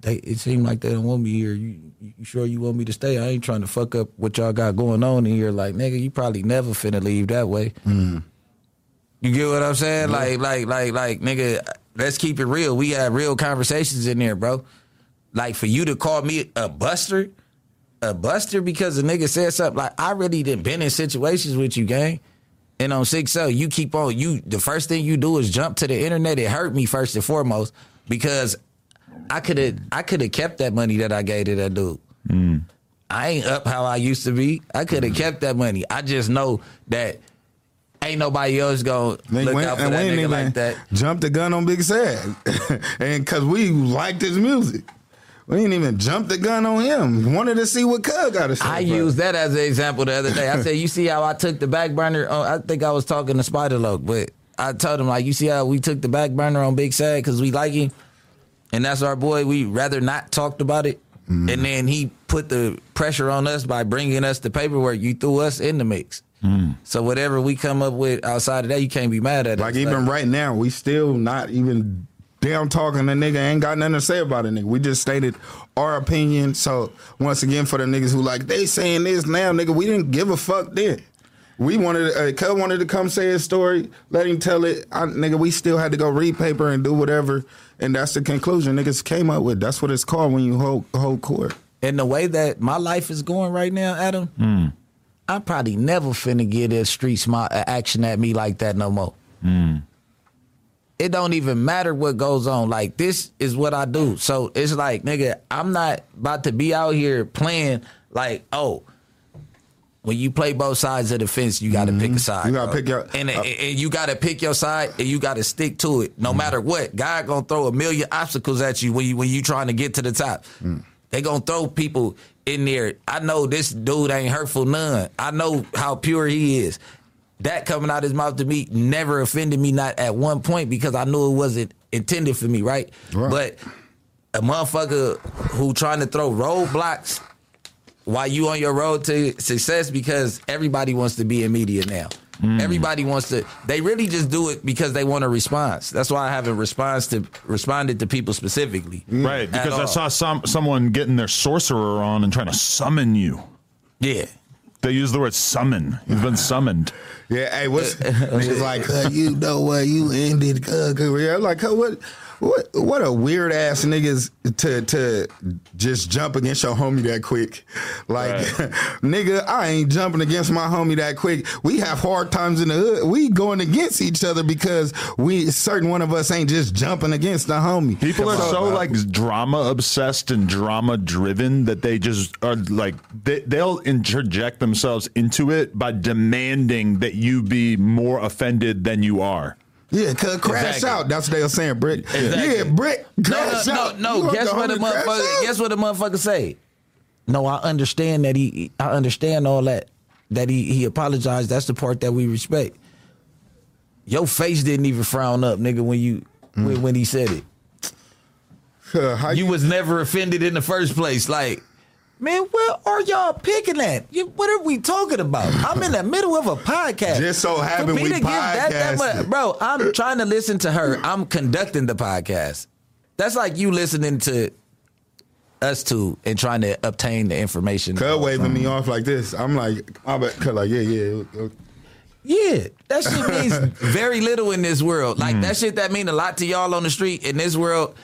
D: they, it seemed like they don't want me here. You, you sure you want me to stay? I ain't trying to fuck up what y'all got going on in here. Like, nigga, you probably never finna leave that way.
B: Hmm.
D: You get what I'm saying? Like, like, like, like, nigga, let's keep it real. We had real conversations in there, bro. Like for you to call me a buster, a buster because a nigga said something. Like I really didn't been in situations with you, gang. And on six L, you keep on you. The first thing you do is jump to the internet. It hurt me first and foremost because I could have I could have kept that money that I gave to that dude. Mm. I ain't up how I used to be. I could have mm. kept that money. I just know that ain't nobody else gonna
C: They
D: look
C: went-
D: out for that nigga like that.
C: Jumped the gun on Big Sad, <laughs> and cause we liked his music, we didn't even jump the gun on him. Wanted to see what Cub got to say.
D: I used that as an example the other day. I said, "You see how I took the back burner? On, I think I was talking to Spider Loc, but I told him like, you see how we took the back burner on Big Sad because we like him, and that's our boy. We rather not talked about it,
C: Mm-hmm.
D: and then he put the pressure on us by bringing us the paperwork. You threw us in the mix.
C: Mm.
D: So whatever we come up with outside of that, you can't be mad at it.
C: Like
D: us.
C: even right now, we still not even damn talking. The nigga ain't got nothing to say about it. Nigga, we just stated our opinion. So once again, for the niggas who like they saying this now, nigga, we didn't give a fuck then. We wanted, uh, Cub wanted to come say his story, let him tell it. I, nigga, we still had to go read paper and do whatever, and that's the conclusion niggas came up with. That's what it's called when you hold hold court.
D: And the way that my life is going right now, Adam, I'm probably never finna get a street smart action at me like that no more. It don't even matter what goes on. Like this is what I do. So it's like, nigga, I'm not about to be out here playing like, oh, when you play both sides of the fence, you got to pick a side.
C: Mm-hmm. You gotta
D: bro.
C: pick your-
D: and,
C: uh,
D: and you got to pick your side, and you got to stick to it, no matter what. God gonna throw a million obstacles at you when you when you trying to get to the top. They gonna throw people in there. I know this dude ain't hurtful none. I know how pure he is. That coming out his mouth to me never offended me, not at one point, because I knew it wasn't intended for me, right?
C: Right.
D: But a motherfucker who trying to throw roadblocks while you on your road to success because everybody wants to be in media now. Everybody wants to. They really just do it because they want a response. That's why I haven't response to responded to people specifically.
B: Right,
D: At
B: because I saw some someone getting their sorcerer on and trying to summon you.
D: Yeah.
B: They use the word summon. You've been summoned.
C: Yeah, hey, what's <laughs> niggas like? Uh, you know what? You ended uh, career. I'm like, uh, what? What? What a weird ass niggas to to just jump against your homie that quick. Like,
B: Right. <laughs>
C: nigga, I ain't jumping against my homie that quick. We have hard times in the hood. We going against each other because we certain one of us ain't just jumping against the homie.
B: People are
C: on,
B: so
C: bro.
B: Uh, like drama obsessed and drama driven that they just are like they, they'll interject themselves into it by demanding that you be more offended than you are.
C: Yeah, cuz crash
D: Exactly.
C: out. That's what they were saying, Bricc.
D: Exactly.
C: Yeah,
D: Bricc,
C: crash
D: no,
C: out.
D: no, no. Guess what the motherfucker? Guess what the motherfucker say? No, I understand that he. I understand all that. That he he apologized. That's the part that we respect. Your face didn't even frown up, nigga, when you when, when he said it.
C: Uh, how
D: You was never offended in the first place. Like, man, where are y'all picking at? You, what are we talking about? I'm in the <laughs> middle of a podcast.
C: Just so happened we
D: to that- that much- bro, I'm <laughs> trying to listen to her. I'm conducting the podcast. That's like you listening to us two and trying to obtain the information.
C: Cuz waving me off like this. I'm like, I bet, cuz like, yeah, yeah.
D: Yeah, that shit means <laughs> very little in this world. Like that shit that mean a lot to y'all on the street in this world.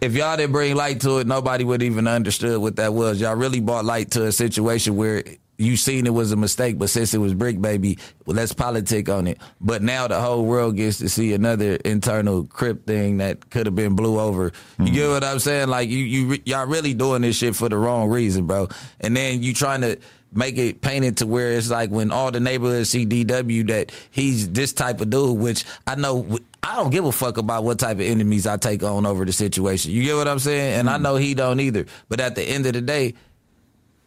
D: If y'all didn't bring light to it, nobody would even understood what that was. Y'all really brought light to a situation where you seen it was a mistake, but since it was brick baby, well, let's politic on it. But now the whole world gets to see another internal crip thing that could have been blew over. You get mm-hmm. what I'm saying? Like you, you, y'all really doing this shit for the wrong reason, bro. And then you trying to make it painted to where it's like when all the neighborhoods see DW that he's this type of dude, which I know I don't give a fuck about what type of enemies I take on over the situation. You get what I'm saying? And I know he don't either. But at the end of the day,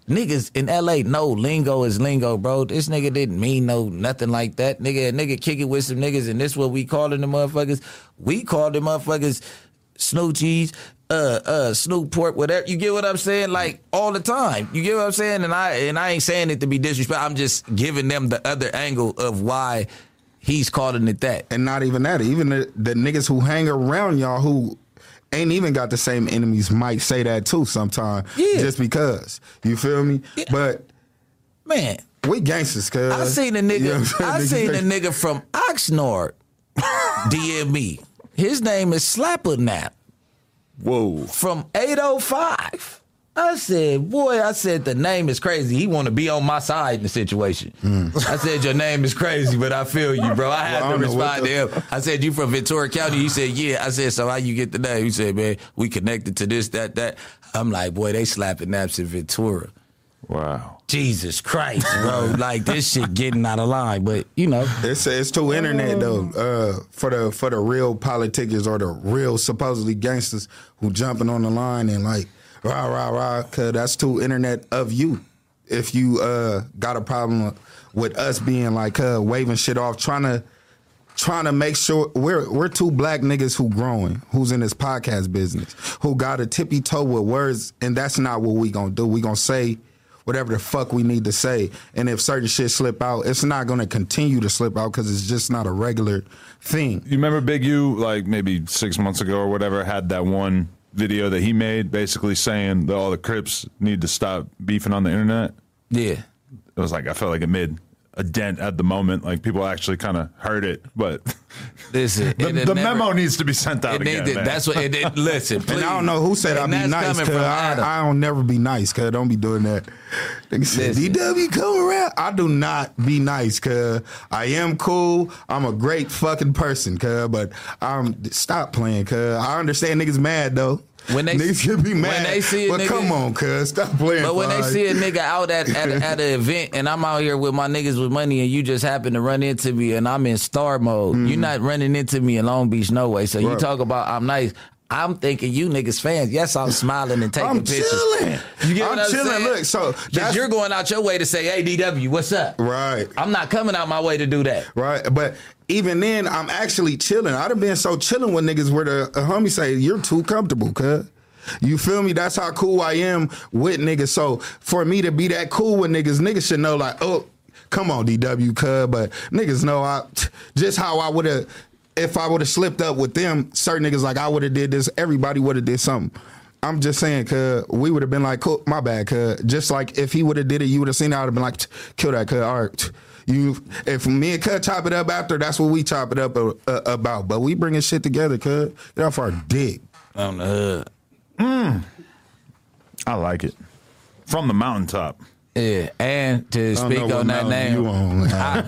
D: niggas in LA know lingo is lingo, bro. This nigga didn't mean no nothing like that. Nigga, a nigga kick it with some niggas, and this what we calling the motherfuckers. We call the motherfuckers snoochies, uh, uh, snoop pork, whatever. You get what I'm saying? Like all the time. You get what I'm saying? And I and I ain't saying it to be disrespectful. I'm just giving them the other angle of why he's calling it that.
C: And not even that. Even the, the niggas who hang around y'all who ain't even got the same enemies might say that too sometime.
D: Yeah.
C: Just because. You feel me? But
D: Man,
C: we gangsters, cuz.
D: I seen a nigga.
C: You know
D: I seen a nigga from Oxnard <laughs> DM me. His name is Slapper Nap
B: Whoa.
D: from 805. I said, boy, I said the name is crazy. He want to be on my side in the situation. I said your name is crazy, but I feel you, bro. I had
C: Well,
D: to
C: what
D: respond to him. I said you from Ventura County. He said yeah. I said so how you get the name? He said man, we connected to this, that, that. I'm like, boy, they slapping naps in Ventura.
B: Wow.
D: Jesus Christ, bro. <laughs> like this shit getting out of line. But you know,
C: It's it's too internet though. Uh, for the for the real politicians or the real supposedly gangsters who jumping on the line and like rah rah rah. Cause that's too internet of you. If you uh got a problem with us being like uh waving shit off, trying to trying to make sure we're we're two black niggas who growing, who's in this podcast business, who got a tippy toe with words, and that's not what we gonna do. We gonna say whatever the fuck we need to say, and if certain shit slip out, it's not gonna continue to slip out because it's just not a regular thing.
B: You remember Big U, like maybe six months ago or whatever, had that one video that he made basically saying that all the Crips need to stop beefing on the internet?
D: yeah.
B: It was like, I felt like it made a dent at the moment. Like people actually kind of heard it, but <laughs>
D: Listen, <laughs>
B: the,
D: it had
B: the
D: never-
B: memo needs to be sent out
D: It
B: again.
D: needed,
B: man.
D: that's what it, it <laughs> listen. Please.
C: And I don't know who said
D: I'd
C: be nice, cause I, I don't never be nice, cause don't be doing that. Nigga said, DW come around. I do not be nice, cause I am cool. I'm a great fucking person, cuz, but I'm stop playing, cuz. I understand niggas mad though.
D: When they-
C: niggas be
D: when they see a
C: but
D: nigga-
C: come on, cuz stop playing.
D: But when they see a nigga out at at, at an <laughs> event and I'm out here with my niggas with money and you just happen to run into me and I'm in star mode, you're not running into me in Long Beach no way. So you
C: Mm-hmm.
D: Talk about I'm nice. I'm thinking you niggas fans. Yes, I'm smiling and taking
C: I'm
D: pictures.
C: chilling.
D: You get
C: I'm
D: what I'm
C: chilling.
D: saying?
C: Look, so that's-
D: you're going out your way to say, "Hey, DW, what's up?"
C: right.
D: I'm not coming out my way to do that.
C: Right, but even then, I'm actually chilling. I'd have been so chilling with niggas where the a homie say, "You're too comfortable, cuz." You feel me? That's how cool I am with niggas. So for me to be that cool with niggas, niggas should know like, oh, come on, DW, cuz. But niggas know I just how I would have. If I would have slipped up with them, certain niggas like I would have did this. Everybody would have did something. I'm just saying, cuz we would have been like, cool, my bad, cuz. Just like if he would have did it, you would have seen it. I would have been like, kill that, cuz. All right. You, if me and Cut chop it up after, that's what we chop it up uh, uh, about. But we bringing shit together, cuz. Get off our dick.
D: On the hood.
B: I like it. From the mountaintop.
D: Yeah, and to speak on that name,
C: on. <laughs>
D: I-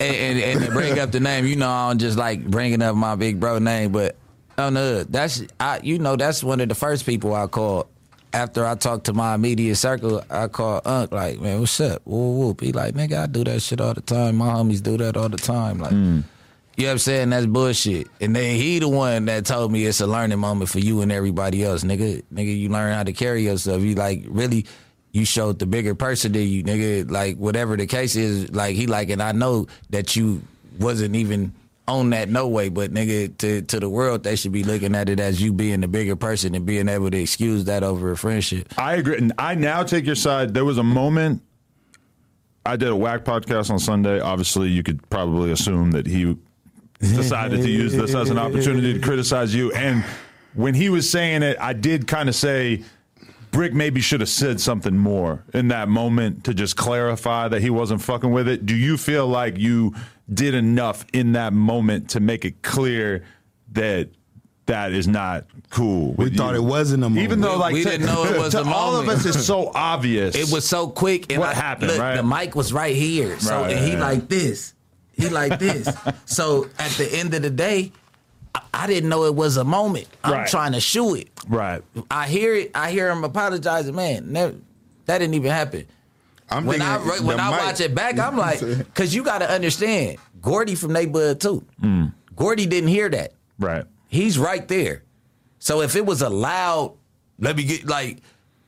D: and, and, and to bring up the name, you know, I don't just like bringing up my big bro name, but on the that's I, you know, that's one of the first people I called after I talked to my immediate circle. I called Unc like, man, what's up? Whoop whoop. He like, nigga, I do that shit all the time. My homies do that all the time. Like. Mm. You know what I'm saying? That's bullshit. And then he the one that told me it's a learning moment for you and everybody else. Nigga, nigga, you learn how to carry yourself. You like really you showed the bigger person to you, nigga. Like whatever the case is, like he like and I know that you wasn't even on that no way, but nigga, to to the world they should be looking at it as you being the bigger person and being able to excuse that over a friendship.
B: I agree. And I now take your side. There was a moment. I did a Wack podcast on Sunday. Obviously, you could probably assume that he decided to use this as an opportunity to criticize you. And when he was saying it, I did kind of say, Bricc maybe should have said something more in that moment to just clarify that he wasn't fucking with it. Do you feel like you did enough in that moment to make it clear that that is not cool?
C: We
B: with
C: thought it wasn't a moment.
B: Even though, like,
D: We
B: to,
D: didn't know it <laughs> was
B: to
D: a
B: all of us, it's so obvious.
D: It was so quick. And
B: What
D: I-
B: happened,
D: look,
B: right?
D: The mic was right here. So
B: Right,
D: and he
B: yeah.
D: like this. He like this. <laughs> so at the end of the day, I, I didn't know it was a moment. I'm
B: Right.
D: trying to shoot it.
B: right.
D: I hear it. I hear him apologizing. Man, never, that didn't even happen.
C: I'm
D: When I
C: thinking
D: when
C: the
D: I
C: mic-
D: watch it back, I'm <laughs> like, because you got to understand, Gordy from Neighborhood too. Gordy didn't hear that.
B: Right.
D: He's right there. So if it was a loud, let me get like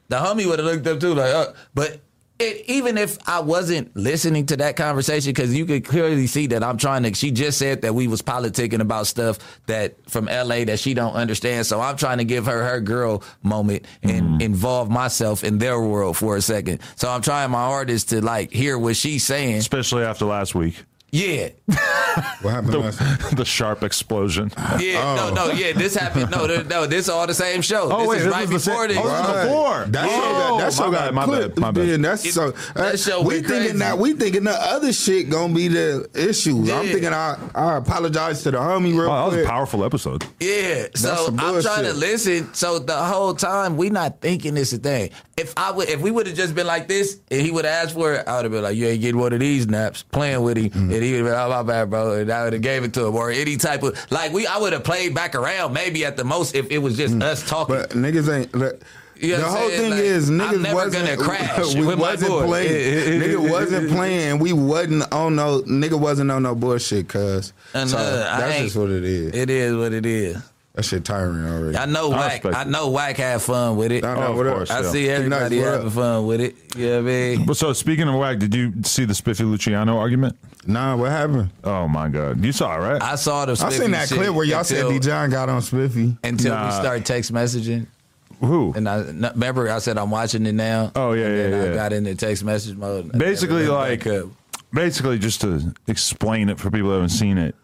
D: the homie would have looked up too, like, uh, but it, even if I wasn't listening to that conversation, because you could clearly see that I'm trying to. She just said that we was politicking about stuff that from LA that she don't understand. So I'm trying to give her her girl moment and mm-hmm. involve myself in their world for a second. So I'm trying my hardest to like hear what she's saying.
B: Especially after last week.
D: Yeah,
C: What happened last <laughs>
B: the sharp explosion.
D: yeah, no, no, yeah. This happened. No, th- no, this all the same show.
B: Oh,
D: this
B: wait,
D: is
B: this
D: right
B: was the
D: before
B: same-
D: this.
B: oh,
C: Right.
B: before.
C: That show got,
B: Oh,
C: that show
B: my
C: got
B: bad, my
C: clipped.
B: bad, my bad.
C: Then that's
D: It-
C: so.
D: that show
C: we
D: went
C: thinking
D: crazy.
C: that we thinking the other shit gonna be the issues. I'm
D: Yeah.
C: thinking I I apologize to the homie real
B: Oh, that was a powerful episode.
D: Yeah, so
C: some
D: I'm trying to
C: bullshit.
D: listen. So the whole time we not thinking it's a thing. If I would, if we would have just been like this, and he would have asked for it, I would have been like, "You ain't getting one of these naps." Playing with him,
C: Mm-hmm.
D: and he would have been, "Oh my bad, bro," and I would have gave it to him, or any type of like we. I would have played back around, maybe at the most if it was just us talking.
C: Mm. But niggas ain't. Look,
D: You know
C: the whole
D: saying?
C: thing
D: Like,
C: is niggas wasn't
D: gonna <laughs> crash
C: we
D: with
C: wasn't
D: boy.
C: playing. <laughs> nigga wasn't playing. We wasn't on no nigga wasn't on no bullshit. Cuz
D: And,
C: so
D: uh,
C: that's
D: ain't-
C: just what it is.
D: it is what it is.
C: that shit tiring already.
D: I know
B: I
D: Wack. I know Wack had fun with it.
C: I
B: Oh, of course,
D: I
B: yeah.
D: see everybody
C: Nice,
D: having
C: up?
D: fun with it. You know what I mean?
B: But so speaking of Wack, did you see the Spiffy Luciano argument?
C: Nah, what happened?
B: Oh my god, you saw it, right?
D: I saw the.
C: I seen that
D: shit
C: clip where y'all said
D: until-
C: D. John got on Spiffy.
D: until we
B: Nah.
D: start text messaging.
B: Who?
D: And I remember I said I'm watching it now.
B: Oh, yeah,
D: and then
B: yeah,
D: I
B: yeah.
D: got into text message mode. and I
B: Basically, like, basically, just to explain it for people who haven't seen it,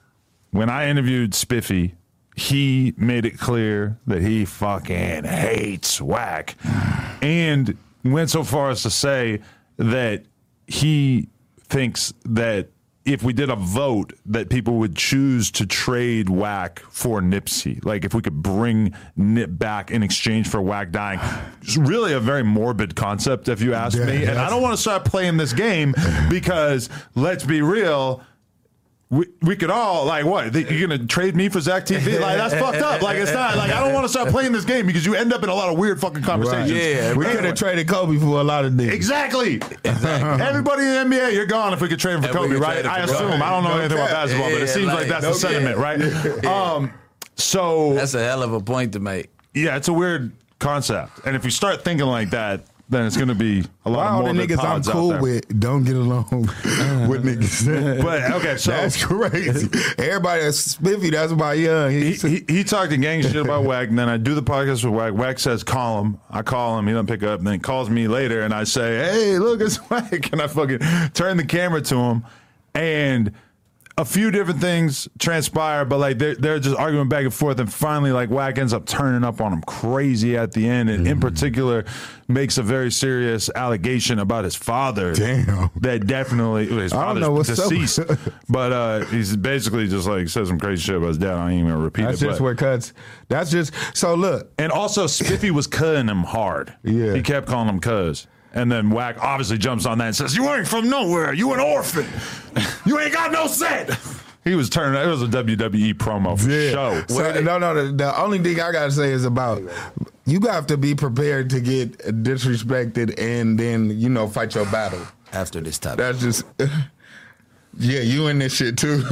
B: when I interviewed Spiffy, he made it clear that he fucking hates Wack, and went so far as to say that he thinks that if we did a vote that people would choose to trade Wack for Nipsey like if we could bring Nip back in exchange for Wack dying. It's really a very morbid concept if you ask
C: Yeah,
B: me. And I don't want to start playing this game because let's be real we, we could all like what Th- you're gonna trade me for Zach TV like that's fucked up like it's not like I don't want to start playing this game because you end up in a lot of weird fucking conversations
D: Yeah,
C: we could have traded Kobe for a lot of niggas.
B: Exactly. <laughs> Everybody in the NBA, you're gone if we could trade him for
D: If
B: Kobe, right?
D: trade
B: I assume.
D: Kobe.
B: I don't know
C: No
B: anything about
C: cap.
B: basketball, but it seems like,
D: like,
B: that's
D: no
B: the sentiment, right? <laughs> Um, so
D: That's a hell of a point to make.
B: yeah, it's a weird concept, and if you start thinking like that, then it's to be a lot
C: Why all
B: of
C: the niggas I'm cool with don't get along <laughs> with <laughs> niggas?
B: But okay, so
C: that's crazy. Everybody that's spiffy. That's why young.
B: he,
C: He,
B: he, talked the gang shit about <laughs> Wack, and then I do the podcast with Wack. Wack says, call him. I call him. He doesn't pick up. And then he calls me later, and I say, hey, look, it's Wack. And I fucking turn the camera to him. And a few different things transpire, but like they're, they're just arguing back and forth. And finally, like Wack ends up turning up on him crazy at the end. And in particular, makes a very serious allegation about his father.
C: Damn.
B: That definitely, his
C: I don't know what's
B: deceased. but uh, he's basically just like says some crazy shit about his dad. I ain't even repeat
C: that's
B: it.
C: just where cuts. That's just so. Look,
B: and also, Spiffy was cutting him hard.
C: Yeah.
B: He kept calling him cuz. And then Wack obviously jumps on that and says, You ain't from nowhere. You an orphan. You ain't got no set. <laughs> He was turning, it was a WWE promo for show.
C: So, no, no. The, the only thing I gotta say is about you have to be prepared to get disrespected and then you know fight your battle.
D: After this topic,
C: That's just. <laughs> Yeah, you in this shit too.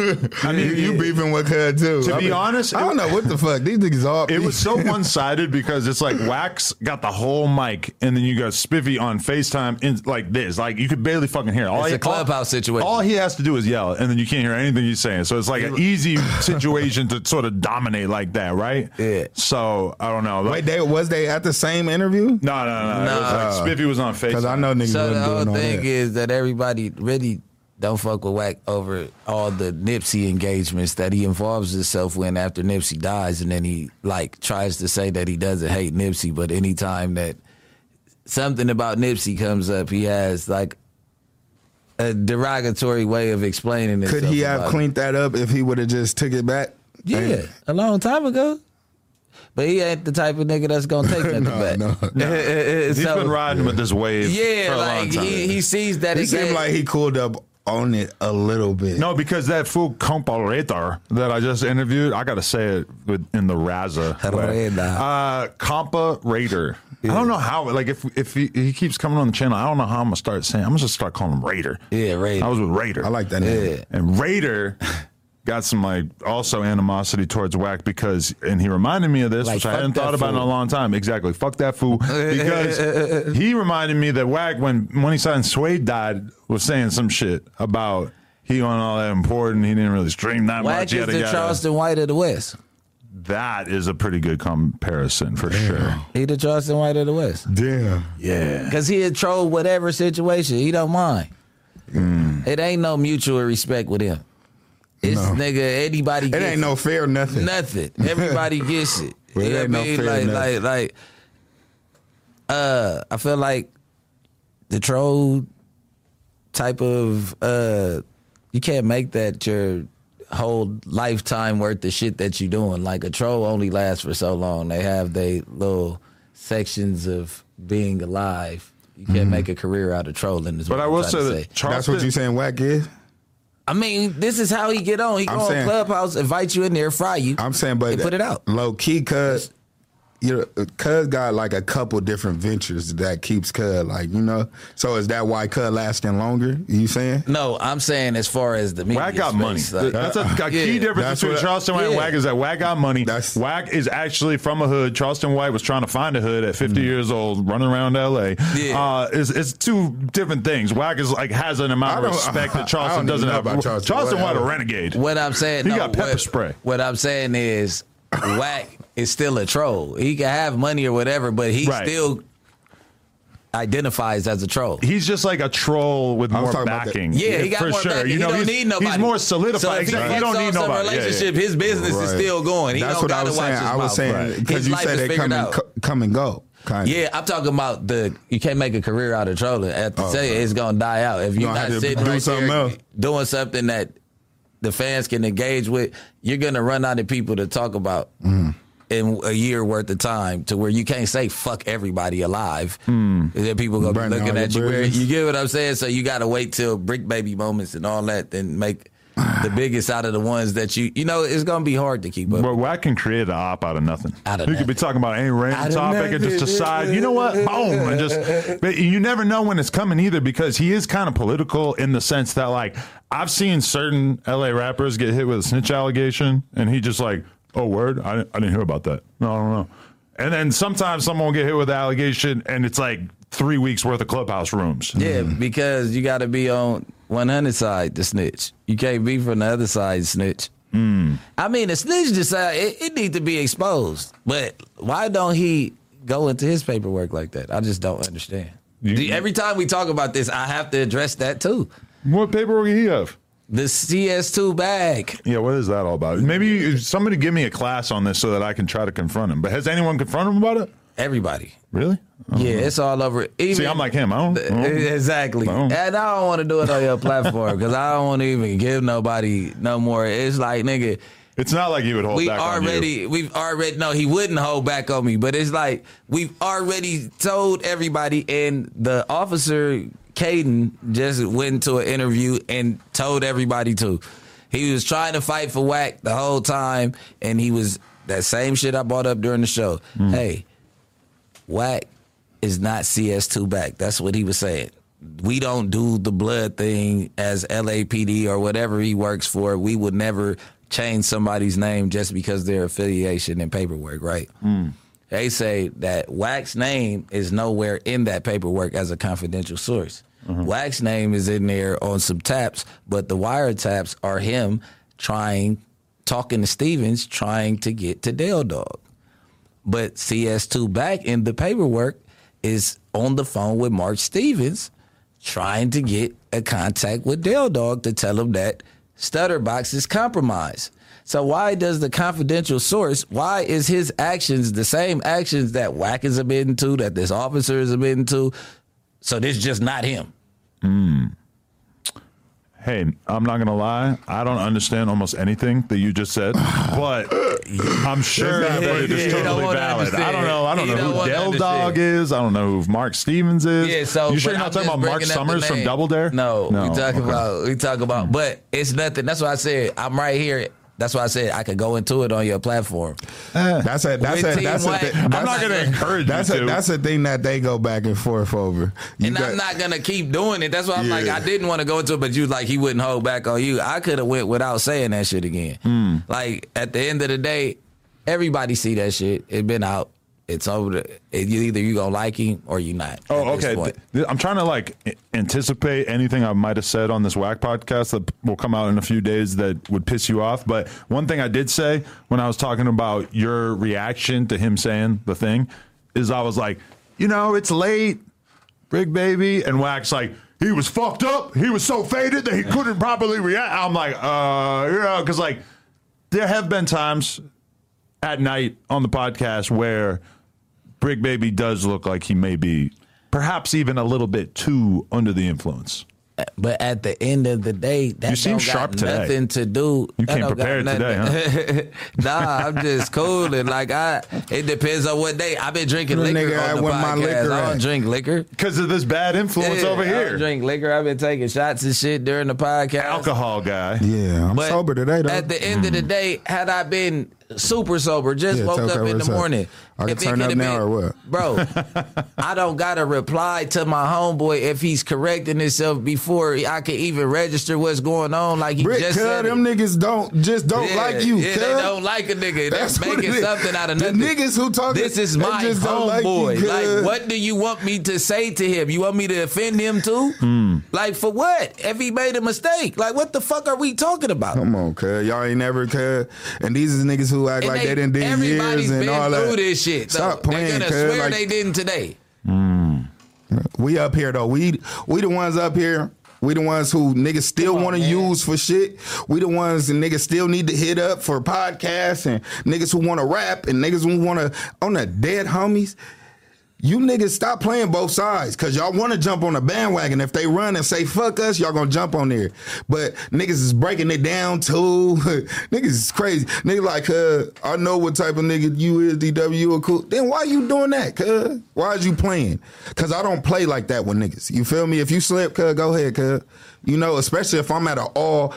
C: I
B: mean, <laughs>
C: you, you beefing with her too.
B: To
C: I
B: be
C: mean,
B: honest,
C: I don't know what the fuck these niggas all.
B: It was so <laughs> one sided because it's like Wax got the whole mic, and then you got Spiffy on FaceTime in like this. Like you could barely fucking hear. it. All
D: It's
B: he-
D: a clubhouse
B: all-
D: situation.
B: All he has to do is yell, and then you can't hear anything he's saying. So it's like an easy <laughs> situation to sort of dominate like that, right?
D: Yeah.
B: So I don't know.
C: Wait, they was they at the same interview?
B: no, no, no. no. It was like Spiffy was on
C: Because
B: FaceTime.
C: I know niggas
D: So the whole
C: doing all
D: thing
C: that.
D: is that everybody really don't fuck with Wack over all the Nipsey engagements that he involves himself in after Nipsey dies, and then he like tries to say that he doesn't hate Nipsey, but anytime that something about Nipsey comes up, he has like a derogatory way of explaining it.
C: Could he have cleaned that up if he would have just took it back?
D: Yeah, a long time ago. But he ain't the type of nigga that's gonna take <laughs> nothing
C: No,
D: back.
C: no,
B: He's
D: So-
B: been riding with this wave.
D: Yeah,
B: for a long
D: like
B: time.
D: he, he sees that
C: It
D: it
C: seemed
D: gave-
C: like he cooled up on it a little bit.
B: No, because that fool comparator that I just interviewed, I got to say it with, in the Raza way. Uh, comparator. I don't know how. Like if if he, he keeps coming on the channel, I don't know how I'm gonna start saying. I'm gonna just start calling him Raider.
D: Yeah, Raider.
B: I was with Raider.
C: I like that name.
D: Yeah.
B: And Raider <laughs> got some like also animosity towards Wack because, and he reminded me of this,
D: Like,
B: which I hadn't
D: that
B: thought about in a long time. Exactly, fuck that fool. Because he reminded me that Wack, when when he signed Suede died, was saying some shit about he wasn't all that important. He didn't really stream that
D: Wack
B: much.
D: is
B: Yada
D: the
B: yada.
D: Charleston White of the West.
B: That is a pretty good comparison for sure.
D: He the Charleston White of the West.
C: Damn.
B: Yeah.
D: Because he'd troll whatever situation. He don't mind.
B: Mm.
D: It ain't no mutual respect with him. It's
C: No.
D: nigga, anybody
C: It
D: gets
C: ain't no fair nothing.
D: nothing. Everybody <laughs> gets it.
C: Well, it
D: you know
C: ain't
D: what I
C: no
D: mean?
C: fair
D: like,
C: nothing.
D: like, like, uh, I feel like the troll type of uh you can't make that your whole lifetime worth of shit that you're doing. Like a troll only lasts for so long. They have they little sections of being alive. You can't make a career out of trolling. Is
B: Mm-hmm. But
D: what
B: I
D: I'm
B: will
D: trying
B: say
D: to
B: that
C: That's
B: Charleston.
C: what you're saying whack is?
D: I mean, this is how he get on. He go
C: I'm
D: on
C: saying-
D: Clubhouse, invite you in there, fry you.
C: I'm saying, but
D: and put it out.
C: low key, cuz you know, cuz got like a couple different ventures that keeps cuz like you know. So is that why cuz lasting longer? You saying?
D: No, I'm saying as far as the media
B: Wack got
D: space,
B: money.
D: like-
B: That's a, a key
D: Yeah.
B: difference between Charleston White and
D: Yeah.
B: Wack is that Wack got money.
C: That's-
B: Wack is actually from a hood. Charleston White was trying to find a hood at 50 years old, running around L.A.
D: Yeah.
B: Uh, it's, it's two different things. Wack is like has an amount of respect that Charleston
C: don't
B: doesn't have.
C: about Charleston White.
B: White a renegade.
D: What I'm saying,
B: He
D: no,
B: got pepper
D: what,
B: spray.
D: What I'm saying is, Wack is still a troll. He can have money or whatever, but he
B: Right.
D: still identifies as a troll.
B: He's just like a troll with more
C: talking about the-
B: backing.
D: yeah, he got
B: for
D: more
B: sure.
D: backing.
B: You know,
D: he don't need nobody.
B: He's more solidified.
D: So if
B: exactly.
D: he,
B: He don't need
D: off some
B: nobody. Yeah, yeah.
D: relationship, his business is still going. He
C: That's
D: don't
C: what I
D: gotta
C: was
D: watch
C: saying.
D: his
C: I was
D: mouth.
C: saying because you
D: life
C: said
D: is
C: they come and
D: out.
C: come and go. Kind of.
D: Yeah, I'm talking about the you can't make a career out of trolling. I have to
C: Oh,
D: say
C: right.
D: it's gonna die out if you're
C: gonna
D: not sitting
C: do
D: right
C: something
D: there
C: else.
D: doing something that the fans can engage with. You're gonna run out of people to talk about
C: Mm.
D: In a year worth of time to where you can't say fuck everybody alive. Hmm. And then people gonna
C: Burn
D: be looking at you. Where, you get what I'm saying? So you gotta wait till Bricc Baby moments and all that, then make the <sighs> biggest out of the ones that you you know it's gonna be hard to keep up.
B: But Wack can create an op out of nothing.
D: Out of
B: he could be talking about any random topic and just decide, you know what, boom, and just. But you never know when it's coming either because he is kind of political in the sense that like I've seen certain LA rappers get hit with a snitch allegation, and he just like, oh word, I, I didn't hear about that. No, I don't know. And then sometimes someone will get hit with the allegation, and it's like three weeks worth of clubhouse rooms.
D: Yeah, because you got to be on 100 side to snitch. You can't be from the other side to snitch. Hmm. I mean, the snitch decide it, it needs to be exposed, but why don't he go into his paperwork like that? I just don't understand.
B: You-
D: Every time we talk about this, I have to address that too.
B: What paperwork do he have?
D: The CS2 bag.
B: Yeah, what is that all about? Maybe somebody give me a class on this so that I can try to confront him. But has anyone confronted him about it?
D: Everybody.
B: Really?
D: Yeah,
B: know.
D: it's all over. Even,
B: See, I'm like him. I don't. I don't-
D: Exactly.
B: I don't-
D: And I don't want to do it on your platform because I don't want to even give nobody no more. It's like, nigga,
B: It's not like he would hold
D: we
B: back
D: already, we've already, no, he wouldn't hold back on me, but it's like, we've already told everybody, and the officer, Caden, just went into an interview and told everybody to. He was trying to fight for Wack the whole time, and he was that same shit I brought up during the show.
B: Hmm.
D: Hey, Wack is not CS2 back. That's what he was saying. We don't do the blood thing as LAPD or whatever he works for. We would never change somebody's name just because their affiliation and paperwork, right? They say that Wack's name is nowhere in that paperwork as a confidential source. Mm-hmm. Wack's name is in there on some taps, but the wiretaps are him trying, talking to Stevens, trying to get to Dale Dog. But CS2 back in the paperwork is on the phone with Mark Stevens trying to get a contact with Dale Dog to tell him that Stutterbox is compromised. So why does the confidential source, why is his actions the same actions that Wack is admitting to, that this officer is admitting to? So this is just not him. Hmm.
B: Hey, I'm not gonna lie. I don't understand almost anything that you just said, <coughs> but I'm sure that it is
D: yeah, you don't
B: totally valid. I don't know. I don't
D: You
B: know
D: don't
B: who Dell. Dog is. I don't know who Mark Stevens is.
D: Yeah, so
B: you sure you're not
D: I'm
B: talking about Mark
D: bringing up the
B: Summers from. Double Dare?
D: No, we talking
B: okay.
D: about we talk about, but it's nothing. That's why I said I'm right here. That's why I said I could go into it on your platform.
C: That's a that's
D: With
C: a that's a
D: White,
C: thi-
D: I'm
B: not gonna encourage
C: that's
B: you
C: a that's a thing that they go back and forth over. You
D: and
C: got-
D: I'm not gonna keep doing it. That's why I'm like, I didn't want to go into it, but you was like he wouldn't hold back on you. I could have went without saying that shit again.
B: Hmm.
D: Like at the end of the day, everybody see that shit. It been out. It's over. The, either you gonna like him or you not.
B: Oh, okay. I'm trying to like anticipate anything I might have said on this Wack podcast that will come out in a few days that would piss you off. But one thing I did say when I was talking about your reaction to him saying the thing is I was like, you know, it's late, big baby, and Wax like. He was fucked up. He was so faded that he couldn't properly react. I'm like, uh, you know, because like there have been times at night on the podcast where Bricc Baby does look like he may be perhaps even a little bit too under the influence.
D: Uh, but at the end of the day, that
B: You seem
D: don't
B: sharp
D: got
B: today.
D: nothing to do.
B: You
D: that
B: came
D: don't got
B: prepared today,
D: nothing- <laughs> nah, I'm just cool and like I. It depends on what day. I've been drinking
C: Little
D: liquor
C: nigga,
D: on the
C: where
D: podcast.
C: my liquor
D: I don't
C: at?
D: drink liquor.
B: Because of this bad influence
D: Yeah,
B: over
D: I don't
B: here.
D: drink liquor. I've been taking shots and shit during the podcast.
B: Alcohol guy.
C: yeah, I'm
D: But
C: sober today though.
D: At the end of the mm. day, had I been super sober, just
C: Yeah,
D: woke up in
C: what's
D: the
C: up.
D: Morning.
C: I can
D: if it
C: turn up
D: could've
C: now
D: been-
C: or what?
D: Bro, <laughs> I don't gotta reply to my homeboy if he's correcting himself before I can even register what's going on. Like he
C: Bricc,
D: just
C: cuz
D: said. it.
C: them niggas don't just don't
D: Yeah,
C: like you.
D: Yeah,
C: cuz.
D: they don't like a nigga. They're
C: That's what
D: making something out of nothing.
C: The niggas who talk-
D: This is my
C: just don't like
D: homeboy. Like, what do you want me to say to him? You want me to offend him too?
C: Hmm.
D: Like, for what? If he made a mistake, like, what the fuck are we talking about?
C: Come on, cuz y'all ain't never cuz. And these is niggas who act
D: And
C: like they, didn't do
D: everybody's
C: years and all that.
D: this shit.
C: Stop
D: though.
C: playing,
D: They're gonna swear
C: Like,
D: they didn't today. Mm.
C: we up here though. We we the ones up here. We the ones who niggas still want to use for shit. We the ones that niggas still need to hit up for podcasts and niggas who want to rap and niggas who want to on the dead homies. You niggas stop playing both sides because y'all want to jump on the bandwagon. If they run and say fuck us, y'all gonna jump on there. But niggas is breaking it down too. <laughs> niggas is crazy. Nigga like, uh, I know what type of nigga you is, DW, you a cool. Then why you doing that, cuz? Why is you playing? Cause I don't play like that with niggas. You feel me? If you slip, cuz, go ahead, cuz. You know, especially if I'm at an all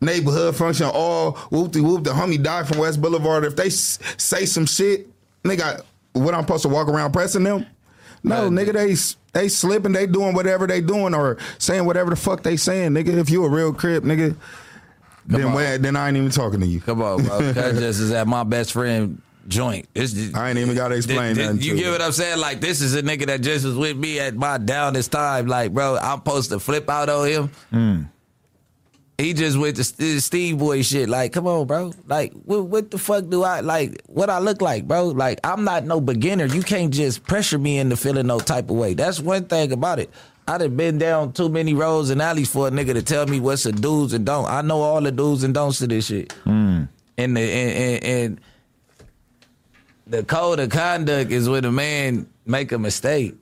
C: neighborhood function, all whoop de whoop. The homie died from West Boulevard. If they s- say some shit, nigga, what I'm supposed to walk around pressing them? No, nigga, they they slipping, they doing whatever they doing or saying whatever the fuck they saying, nigga. If you a real crip, nigga, then
D: on.
C: where, then I ain't even talking to you.
D: Come on, bro. <laughs> That just is at my best friend joint. This-
C: I ain't even gotta explain
D: this-
C: nothing
D: You
C: to
D: get
C: it.
D: what I'm saying? Like this is a nigga that just was with me at my downest time. Like, bro, I'm supposed to flip out on him.
C: Hmm.
D: He just with the Steve Boy shit. Like, come on, bro. Like, what, what the fuck do I like? What I look like, bro? Like, I'm not no beginner. You can't just pressure me into feeling no type of way. That's one thing about it. I done been down too many roads and alleys for a nigga to tell me what's the do's and don't. I know all the do's and don'ts to this shit. Mm. And the and, and, and the code of conduct is when a man make a mistake.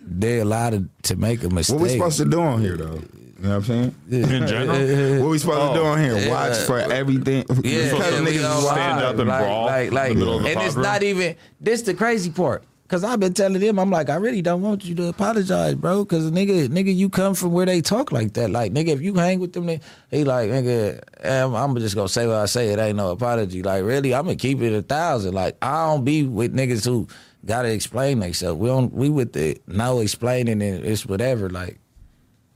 D: They're allowed to make a mistake.
C: What we supposed to do on here though? You know what I'm saying?
B: In general,
C: What we supposed to do on here? Oh, Watch for everything.
D: Yeah,
C: because
D: yeah,
C: niggas
D: all
C: is
B: stand
D: live.
B: up and
D: like,
B: brawl
D: like,
B: in
D: like,
B: the middle of the
D: and it's
B: room?
D: not even. This the crazy part. Cause I've been telling them, I'm like, I really don't want you to apologize, bro. Cause nigga, nigga, you come from where they talk like that. Like, nigga, if you hang with them, they, he like, nigga, um, I'm, I'm just gonna say what I say. It ain't no apology. Like, really, I'm gonna keep it a thousand. Like, I don't be with niggas who gotta explain themselves. We don't. We with the no explaining and it's whatever. Like,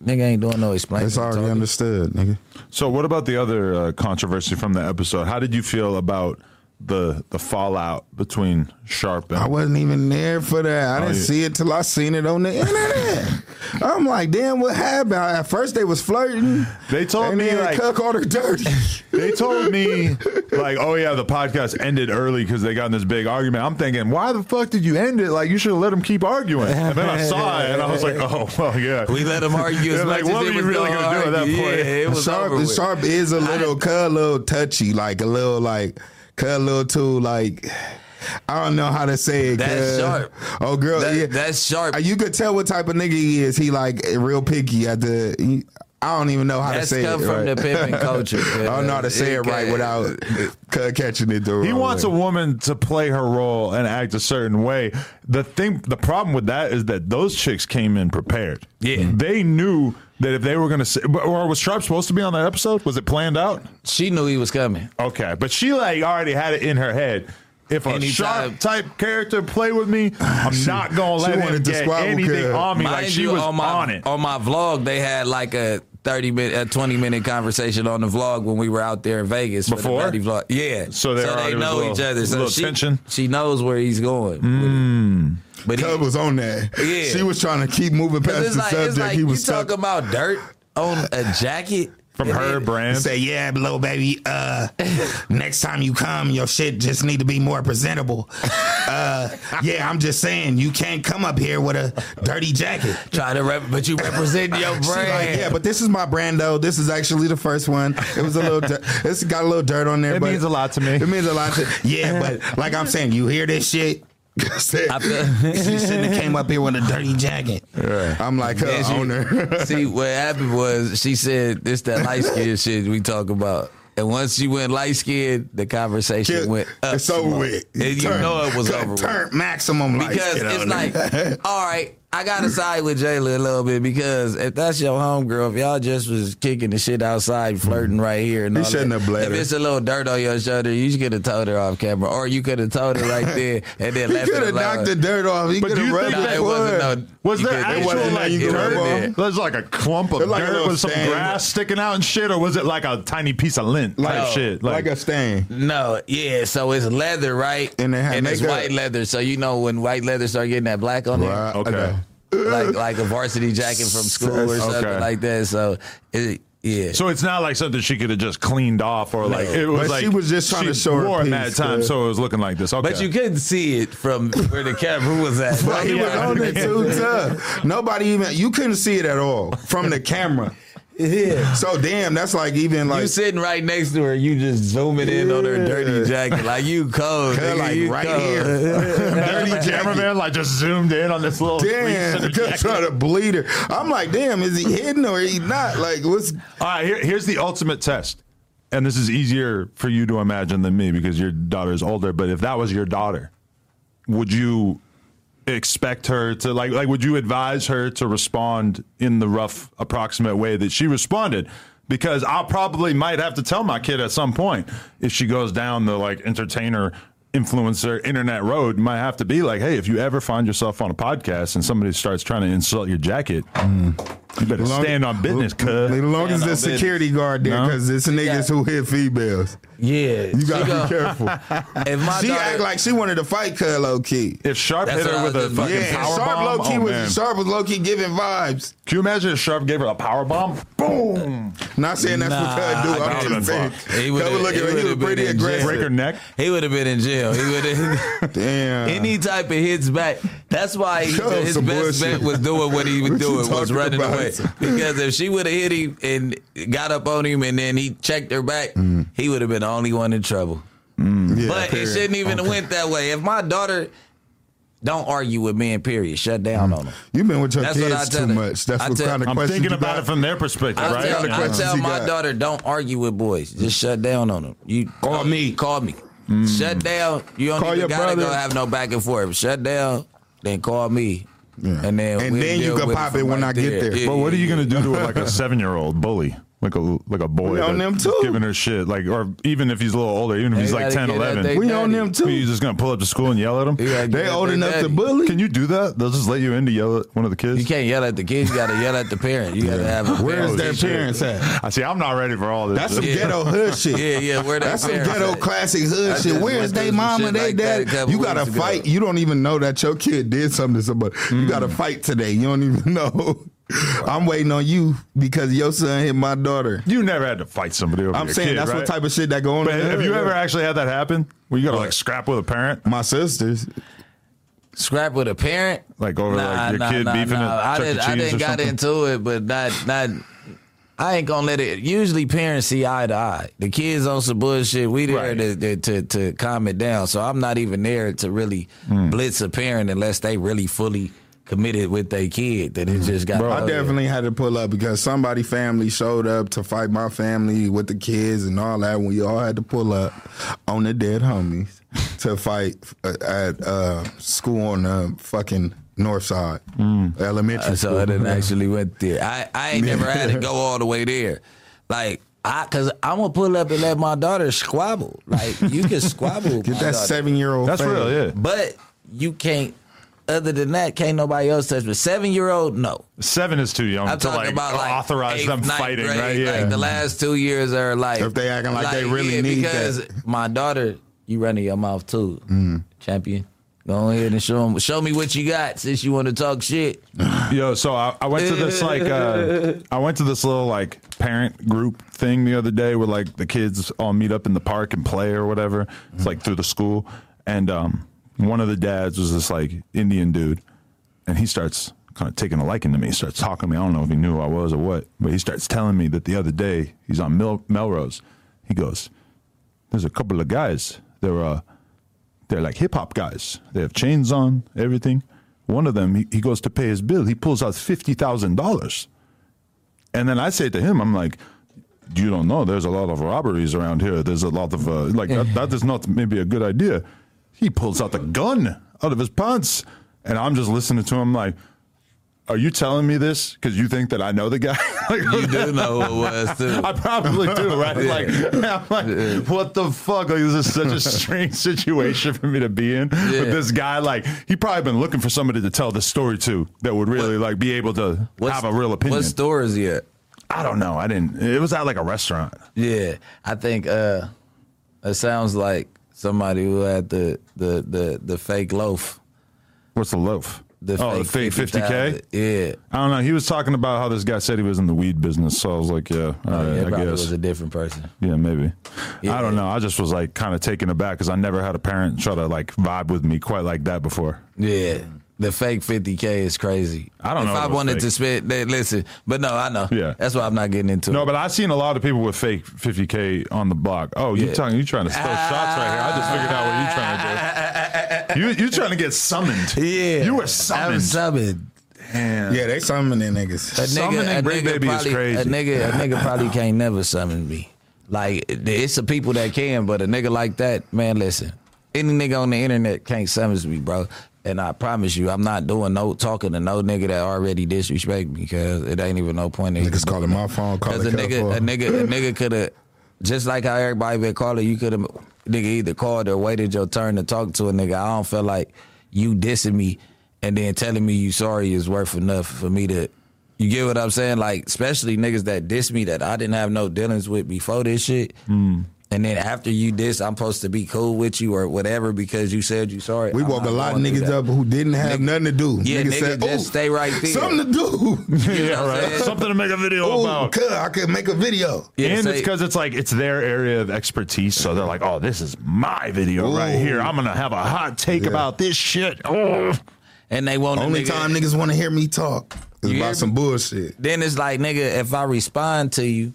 D: nigga ain't doing no explaining.
C: It's already
D: Talking.
C: understood, nigga.
B: So, what about the other uh, controversy from the episode? How did you feel about the the fallout between Sharp and
C: I wasn't even there for that. I
B: Oh,
C: didn't
B: yeah.
C: see it till I seen it on the internet. <laughs> I'm like, damn, what happened? At first they was flirting.
B: They told
C: and
B: me,
C: then
B: like-
C: Cuck called her dirty. <laughs>
B: They told me like, oh yeah, the podcast ended early because they got in this big argument. I'm thinking, why the fuck did you end it? Like, you should have let them keep arguing. And then I saw it, and I was like, oh well, yeah. <laughs>
D: We let them argue as
B: Yeah,
D: much
B: like, what
D: as
B: were you really
D: gonna
B: gonna do at that
D: argue.
B: point?
D: Yeah, it was
C: Sharp,
D: over with.
C: Sharp is a little, cut a little touchy, like a little, like cut a little too, like I don't know how to say it.
D: That's Sharp.
C: Oh, girl,
D: That-
C: yeah.
D: that's Sharp.
C: Uh, You could tell what type of nigga he is. He like real picky at the. He, I don't even know how
D: That's
C: to say
D: come
C: it.
D: from
C: right.
D: the pimping <laughs> culture.
C: I don't know how to say it right without catching it the
B: He
C: wrong
B: wants
C: way.
B: a woman to play her role and act a certain way. The thing, the problem with that is that those chicks came in prepared.
D: Yeah.
B: they knew that if they were going to say, or was Sharp supposed to be on that episode? Was it planned out?
D: She knew he was coming.
B: Okay, but she like already had it in her head. If a
D: Anytime-
B: sharp type character play with me, I'm <laughs> not gonna let him get anything
C: cuz.
B: on me.
D: Mind
B: like she
D: you,
B: was
D: on my
B: on it.
D: on my vlog, they had like a thirty minute, a twenty minute conversation on the vlog when we were out there in Vegas for
B: Before?
D: the Betty vlog. Yeah,
B: So there already was a
D: know
B: little-
D: each other. So
B: little
D: she,
B: tension?
D: She knows where he's going. Mm. But he,
C: Cub was on that.
D: Yeah.
C: She was trying to keep moving past the
D: like,
C: subject.
D: it's like
C: he
D: you
C: was
D: talk
C: stuck.
D: about dirt on a jacket
B: from
D: and
B: her
D: then-
B: brand.
C: Say, yeah, little baby. Uh, <laughs> next time you come, your shit just need to be more presentable. Uh, yeah, I'm just saying, you can't come up here with a dirty jacket.
D: Try to rep, but you represent your brand. <laughs>
C: She like, yeah, but this is my brand though. This is actually the first one. It was a little, dirt. it's got a little dirt on there.
B: It
C: but
B: means a lot to me.
C: It means a lot to. Yeah, <laughs> but like I'm saying, you hear this shit.
D: Feel- <laughs>
C: she shouldn't have came up here with a dirty jacket. I'm like, her
D: she-
C: owner. <laughs>
D: See, what happened was she said this that light skin <laughs> shit we talk about. And once she went light skinned, the conversation went up.
C: it's over with.
D: And you
C: Turn-
D: know it was
C: turn-
D: over with.
C: Turn maximum light
D: Because it's like, all right, I gotta side with Jayla a little bit because if that's your homegirl, if y'all just was kicking the shit outside, flirting right here, and
C: He
D: all
C: shouldn't
D: that,
C: have bled
D: If it's a little dirt on your shoulder, you could have told her off camera, or you could have told her right there <laughs> and then
C: He
D: left
C: could have knocked the dirt off. He
B: But
C: could have
B: you
C: rubbed
B: think
C: it
D: it wasn't no.
B: Was there
D: could- it
B: actual like
C: nothing
B: dirt?
C: could on?
B: There's like a clump of
C: like
B: dirt with some
C: stain.
B: grass sticking out and shit, or was it like a tiny piece of lint type
C: like,
B: shit?
C: like a stain.
D: No, yeah. So it's leather, right?
C: And it had
D: it's white leather. So you know when white leather start getting that black on it.
C: Right.
B: okay.
D: Like like a varsity jacket from school or something
B: Okay.
D: like that. So it, yeah.
B: So it's not like something she could have just cleaned off, or like it was
C: But
B: like
C: she was just trying
B: she
C: to show her
B: wore it
C: piece,
B: mad time,
C: uh,
B: so it was looking like this. Okay,
D: but you couldn't see it from where the camera was at.
C: But <laughs> he was on it too tough. Nobody even you couldn't see it at all from the camera.
D: Yeah. <laughs>
C: So damn, that's like even like
D: you sitting right next to her, you just zooming in on her dirty jacket, like you cold,
C: Her,
D: nigga,
C: like,
D: you
C: right
D: cold.
C: here. <laughs> <laughs>
B: dirty
C: jacket.
B: cameraman like just zoomed in on this little.
C: damn,
B: crease in the
C: just trying to bleed her. I'm like, damn, is he hidden or he not? Like, what's
B: All right, here, here's the ultimate test. And this is easier for you to imagine than me because your daughter is older. But if that was your daughter, would you expect her to like like would you advise her to respond in the rough approximate way that she responded? Because I probably might have to tell my kid at some point if she goes down the like entertainer influencer internet road might have to be like hey if you ever find yourself on a podcast and somebody starts trying to insult your jacket you better
C: Long-
B: stand on business cuz
C: As long as
D: Stand on
C: the security guard there,
B: No?
C: because it's niggas who hit females.
D: Yeah,
C: You gotta
D: she
C: be careful. <laughs>
D: If my
C: she
D: daughter,
C: act like she wanted to fight Cuz low key.
B: if Sharp hit her with a fucking
C: Yeah,
B: power
C: Sharp
B: bomb,
C: low key
B: oh,
C: was
B: man.
C: Sharp was low key giving vibes.
B: Can you imagine if Sharp gave her a power bomb? Boom!
C: Not saying that's
D: Nah,
C: what Cuz do. I'm
B: would've
C: just saying.
B: been
D: He
C: Cuz
D: would've-
C: was looking
D: he
C: he was
D: would've been
C: pretty
D: in jail.
C: aggressive.
B: Break her neck.
D: he would have been in jail. He would have. <laughs> <laughs>
C: Damn.
D: Any type of hits back. That's why he,
C: Cuz
D: his
C: some
D: best
C: bullshit.
D: bet was doing what he was
C: What you
D: doing was
C: talking
D: running
C: about?
D: Away. <laughs> Because if she would have hit him and got up on him and then he checked her back, mm. he would have been the only one in trouble. Mm.
C: Yeah,
D: but it shouldn't even have went that way. If my daughter don't argue with men, period, shut down mm. on them.
C: You've been with your
D: That's
C: kids
D: tell
C: too
D: her.
C: much. That's
D: I
C: what
D: tell-
C: kind of
B: I'm
C: questions
B: thinking
C: you
B: about
C: got.
B: it from their perspective,
D: I
B: right?
D: tell,
C: Kinda
D: I tell my
C: got.
D: daughter, don't argue with boys. Just shut down on them. You
C: Call me.
D: Call me. Shut down. You don't
C: Call
D: even
C: your
D: gotta
C: brother.
D: go have no back and forth. Shut down. Then call me. And then
C: And
D: we'll
C: then you can pop
D: from
C: it when
D: right
C: I get there.
D: Yeah,
B: But what are you
D: yeah,
B: gonna do to like a seven year old bully? Like a like a boy
C: We on them too.
B: giving her shit, like or even if he's a little older, even if
D: They
B: he's like
D: gotta
B: 10, 11.
D: they
C: We on them too.
B: You just gonna pull up to school and yell at them?
D: You
C: They old
D: their
C: enough to bully.
B: Can you do that? They'll just let you in to yell at one of the kids.
D: You can't yell at the kids. You gotta yell at the parent. You gotta have. A
C: Where's their
D: teacher.
C: parents at?
B: I see. I'm not ready for all this.
C: That's some
D: Yeah.
C: ghetto hood shit.
D: Yeah, yeah. Where their
C: That's some ghetto
D: at?
C: classic hood shit. Where's they
D: through some
C: mama, they
D: like that
C: dad? You gotta
D: weeks ago.
C: fight. You don't even know that your kid did something to somebody. You gotta hmm. fight today. You don't even <laughs> know. <laughs> I'm waiting on you because your son hit my daughter.
B: you never had to fight somebody over
C: I'm
B: your
C: saying
B: kid,
C: that's
B: right?
C: what type of shit that go on.
B: But
C: in the
B: have you ever actually had that happen? Where you gotta like scrap with a parent,
C: My sisters.
D: Scrap with a parent.
B: like over like your kid beefing at
D: I
B: Chuck E.
D: didn't, I
B: Cheese
D: didn't got
B: something?
D: into it, but not not. I ain't gonna let it. Usually, parents see eye to eye. The kids on some bullshit. We there
B: Right.
D: to, to, to to calm it down. So I'm not even there to really
B: Hmm.
D: blitz a parent unless they really fully committed with their kid. That it just got.
C: Bro, I definitely had to pull up because somebody family showed up to fight my family with the kids and all that. We all had to pull up on the dead homies to fight uh, at uh, school on the fucking north side, elementary
D: Uh,
C: school.
D: So I didn't <laughs> actually went there. I, I ain't never had to go all the way there. Like I, cause I'm gonna pull up and let my daughter squabble. Like you can squabble. with <laughs>
C: Get
D: my
C: that seven year old.
B: That's real, yeah.
D: But you can't. Other than that, can't nobody else touch me. Seven year old, no.
B: Seven is too young
D: I'm
B: to
D: talking
B: like,
D: about like
B: authorize
D: eighth,
B: them fighting,
D: grade,
B: right? Yeah.
D: Like the last two years are like
C: If they acting like they really
D: yeah,
C: need
D: because
C: that.
D: my daughter, you running your mouth too,
B: Mm.
D: champion. Go ahead and show 'em- show me what you got since you want to talk shit. <sighs>
B: Yo, so I, I went to this like uh, <laughs> I went to this little like parent group thing the other day where like the kids all meet up in the park and play or whatever. It's like through the school, and um, one of the dads was this like Indian dude, and he starts kind of taking a liking to me. He starts talking to me. I don't know if he knew who I was or what, but he starts telling me that the other day he's on Mel- Melrose. He goes, "There's a couple of guys. They're uh, they're like hip hop guys. They have chains on, everything. One of them, he, he goes to pay his bill. He pulls out fifty thousand dollars, and then I say to him, I'm like, "You don't know. There's a lot of robberies around here. There's a lot of uh, like that, that is not maybe a good idea." He pulls out the gun out of his pants, and I'm just listening to him like. Are you telling me this because you think that I know the guy? <laughs> like,
D: You do know who it was <laughs> too.
B: I probably do, right? Like, <laughs> I'm like, what the fuck? Like, this is such a strange situation for me to be in.
D: Yeah.
B: With this guy, like, he probably been looking for somebody to tell the story to that would really like be able to have a real opinion.
D: What store is he at?
B: I don't know. I didn't. It was at like a restaurant.
D: Yeah, I think uh, it sounds like somebody who had the the the, the fake loaf.
B: What's the loaf?
D: The
B: oh, the fake fifty k.
D: 50,000. Yeah.
B: I don't know. He was talking about how this guy said he was in the weed business. So I was like, yeah,
D: Oh,
B: right,
D: yeah, it
B: I guess.
D: was a different person.
B: Yeah, maybe.
D: Yeah.
B: I don't know. I just was like kind of taken aback because I never had a parent try to like vibe with me quite like that before.
D: Yeah. The fake 50K is crazy.
B: I don't
D: if
B: know if
D: I wanted
B: fake.
D: to spend, they, listen, but no, I know.
B: Yeah.
D: That's why I'm not getting into it.
B: No,
D: it.
B: but I've seen a lot of people with fake 50k on the block. Oh, you
D: Yeah.
B: talking? You trying to throw <laughs> shots right here? I just figured out what you trying to do. You you trying to get summoned?
D: yeah.
B: you were summoned.
D: I'm
B: summoned.
D: summoned.
B: Damn.
C: Yeah, they summoning niggas.
D: A
B: Summoning
D: nigga, a
B: Bricc
D: nigga
B: Baby is crazy.
D: A nigga, a nigga probably <laughs> can't never summon me. Like it's the people that can, but a nigga like that, man, listen. Any nigga on the internet can't summon me, bro. And I promise you, I'm not doing no talking to no nigga that already disrespect me because it ain't even no point in
C: Niggas calling my phone,
D: Because
C: calling
D: a nigga, a nigga, a nigga could have, just like how everybody been calling, you could have, nigga either called or waited your turn to talk to a nigga. I don't feel like you dissing me and then telling me you sorry is worth enough for me to. You get what I'm saying? Like, especially niggas that diss me that I didn't have no dealings with before this shit. Mm. And then after you diss, I'm supposed to be cool with you or whatever because you said you sorry.
C: We woke a lot of niggas up who didn't have
D: Nigga-
C: nothing to do.
D: Yeah,
C: Niggas
D: nigga,
C: said,
D: just stay right there."
C: Something to do. <laughs>
B: yeah, right. Something to make a video
C: Oh,
B: about.
C: cuz I could make a video.
D: Yeah,
B: and
D: say-
B: it's because it's like it's their area of expertise, so they're like, "Oh, this is my video right here. I'm gonna have a hot take
C: Yeah.
B: about this shit." Oh,
D: and they want
C: Only
D: nigga,
C: time niggas want to hear me talk is about some bullshit.
D: Then it's like, nigga, if I respond to you,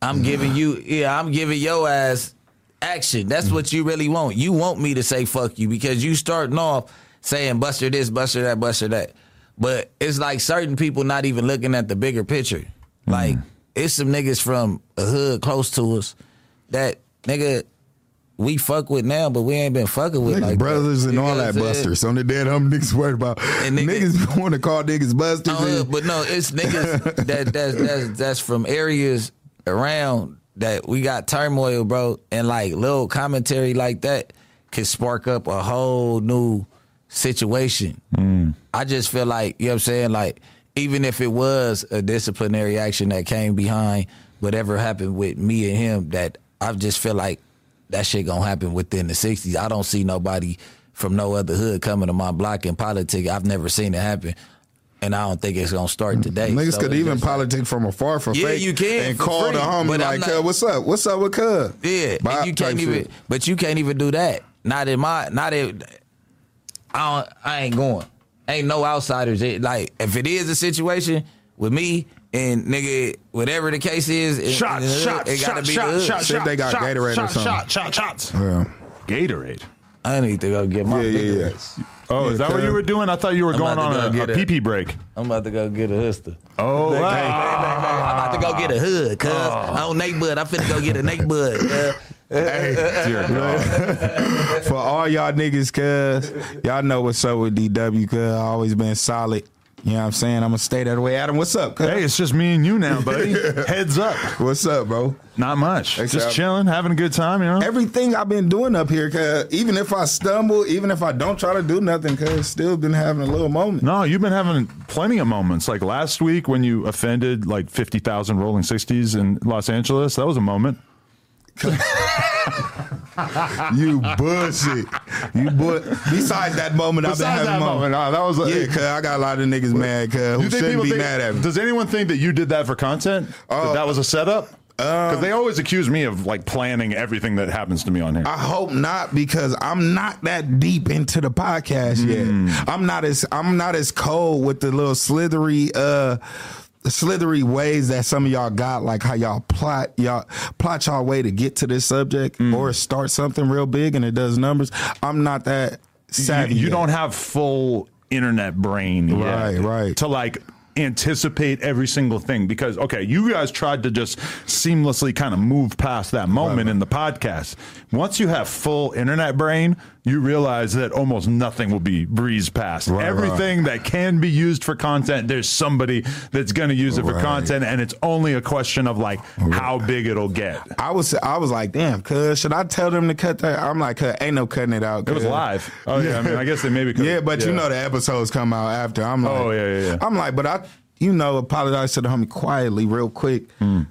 D: I'm giving you, yeah, I'm giving your ass action. That's what you really want. You want me to say fuck you because you starting off saying buster this, buster that, buster that. But it's like certain people not even looking at the bigger picture. Like it's some niggas from a hood close to us that nigga we fuck with now, but we ain't been fucking with
C: Niggas
D: like
C: brothers
D: that.
C: and
D: You
C: all that busters. On the dead hum niggas worried about.
D: And nigga-
C: niggas <laughs> want to call niggas busters.
D: Uh,
C: and-
D: but no, it's niggas <laughs> that that's, that's that's from areas around that we got turmoil, bro, and like little commentary like that could spark up a whole new situation. Mm. I just feel like you know what I'm saying, like even if it was a disciplinary action that came behind whatever happened with me and him, that I just feel like that shit gonna happen within the '60s. I don't see nobody from no other hood coming to my block in politics. I've never seen it happen. And I don't think it's gonna start today.
C: Niggas
D: So
C: could even
D: just
C: politic from afar for
D: Yeah,
C: fake.
D: you can,
C: and call
D: free,
C: the homie like,
D: not-
C: "What's up? What's up with Cub?"
D: Yeah,
C: Bop
D: and you can't even,
C: shit.
D: but you can't even do that. Not in my, not in. I don't, I ain't going. Ain't no outsiders. It, like if it is a situation with me and nigga, whatever the case is, it,
B: shot,
D: it,
B: shot,
D: it gotta
B: shot,
D: be
B: shot,
D: the
B: shot,
C: if
B: shot,
C: they got
B: shot,
C: Gatorade or something.
B: Shot, shot, shots.
C: Yeah.
B: Gatorade.
D: I need to go get my.
C: Yeah, yeah, yeah.
D: Gatorades.
B: Oh, is that what you were doing? I thought you were
D: I'm
B: going
D: about to
B: on
D: go
B: a,
D: get
B: a pee pee break.
D: I'm about to go get a huster.
B: Oh,
D: I'm about to go get a hood, cuz I'm on Nate Bud. I'm finna go get a Nate Bud. Uh,
B: Dear God. <laughs>
C: For all y'all niggas, cuz y'all know what's up with DW, cuz always been solid. You know what I'm saying? I'm gonna stay that way. Adam, what's up.
B: Hey, it's just me and you now, buddy. <laughs> Heads up.
C: What's up, bro?
B: Not much.
C: Hey,
B: Just chilling, having a good time, you know?
C: Everything I've been doing up here, cuz even if I stumble, even if I don't try to do nothing, cuz still been having a little moment.
B: No, you've been having plenty of moments. Like last week when you offended like 50,000 rolling 60s in Los Angeles, that was a moment. <laughs>
C: You bullshit. You bu- Besides that moment, I've been having
B: that
C: moments.
B: moment, nah, that was a-
C: yeah, cuz I got a lot of niggas mad, cuz who shouldn't be
B: think-
C: mad at me.
B: Does anyone think that you did that for content? that that was a setup? Because
C: Um,
B: they always accuse me of like planning everything that happens to me on here.
C: I hope not because I'm not that deep into the podcast yet. I'm not as I'm not as cold with the little slithery uh slithery ways that some of y'all got like how y'all plot y'all plot y'all way to get to this subject mm. or start something real big and it does numbers. I'm not that savvy.
B: you, you don't have full internet brain yet
C: Right, right.
B: to like anticipate every single thing because okay you guys tried to just seamlessly kind of move past that moment in the podcast once you have full internet brain you realize that almost nothing will be breezed past
C: Right,
B: everything that can be used for content there's somebody that's going to use it for content and it's only a question of like how big it'll get
C: I was I was like, damn, cuz should I tell them to cut that? I'm like, cuz ain't no cutting it out.
B: it was live oh yeah i mean i guess they maybe
C: Yeah, but you know the episodes come out after. I'm like,
B: Oh, yeah, yeah, yeah.
C: I'm like, but I, you know, apologize to the homie quietly, real quick.
B: Hmm.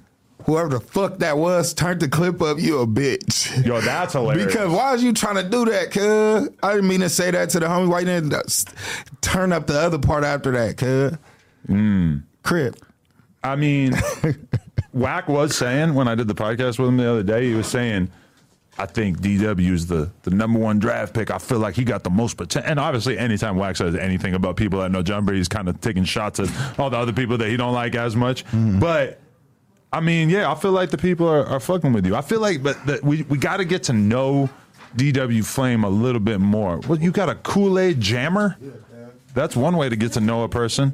C: Whoever the fuck that was, turned the clip up. You a bitch.
B: yo that's <laughs> hilarious
C: Because why was you trying to do that, cuz? I didn't mean to say that to the homie. Why you didn't uh, turn up the other part after that, cuz?
B: Hmm.
C: Crip.
B: I mean, <laughs> Wack was saying when I did the podcast with him the other day, he was saying I think DW is the the number one draft pick. I feel like he got the most potential. And obviously, anytime Wax says anything about people that No Jumper, he's kind of taking shots at all the other people that he don't like as much. But I mean, yeah, I feel like the people are, are fucking with you. I feel like, but that we we got to get to know DW Flame a little bit more. Well, you got a Kool Aid jammer. That's one way to get to know a person.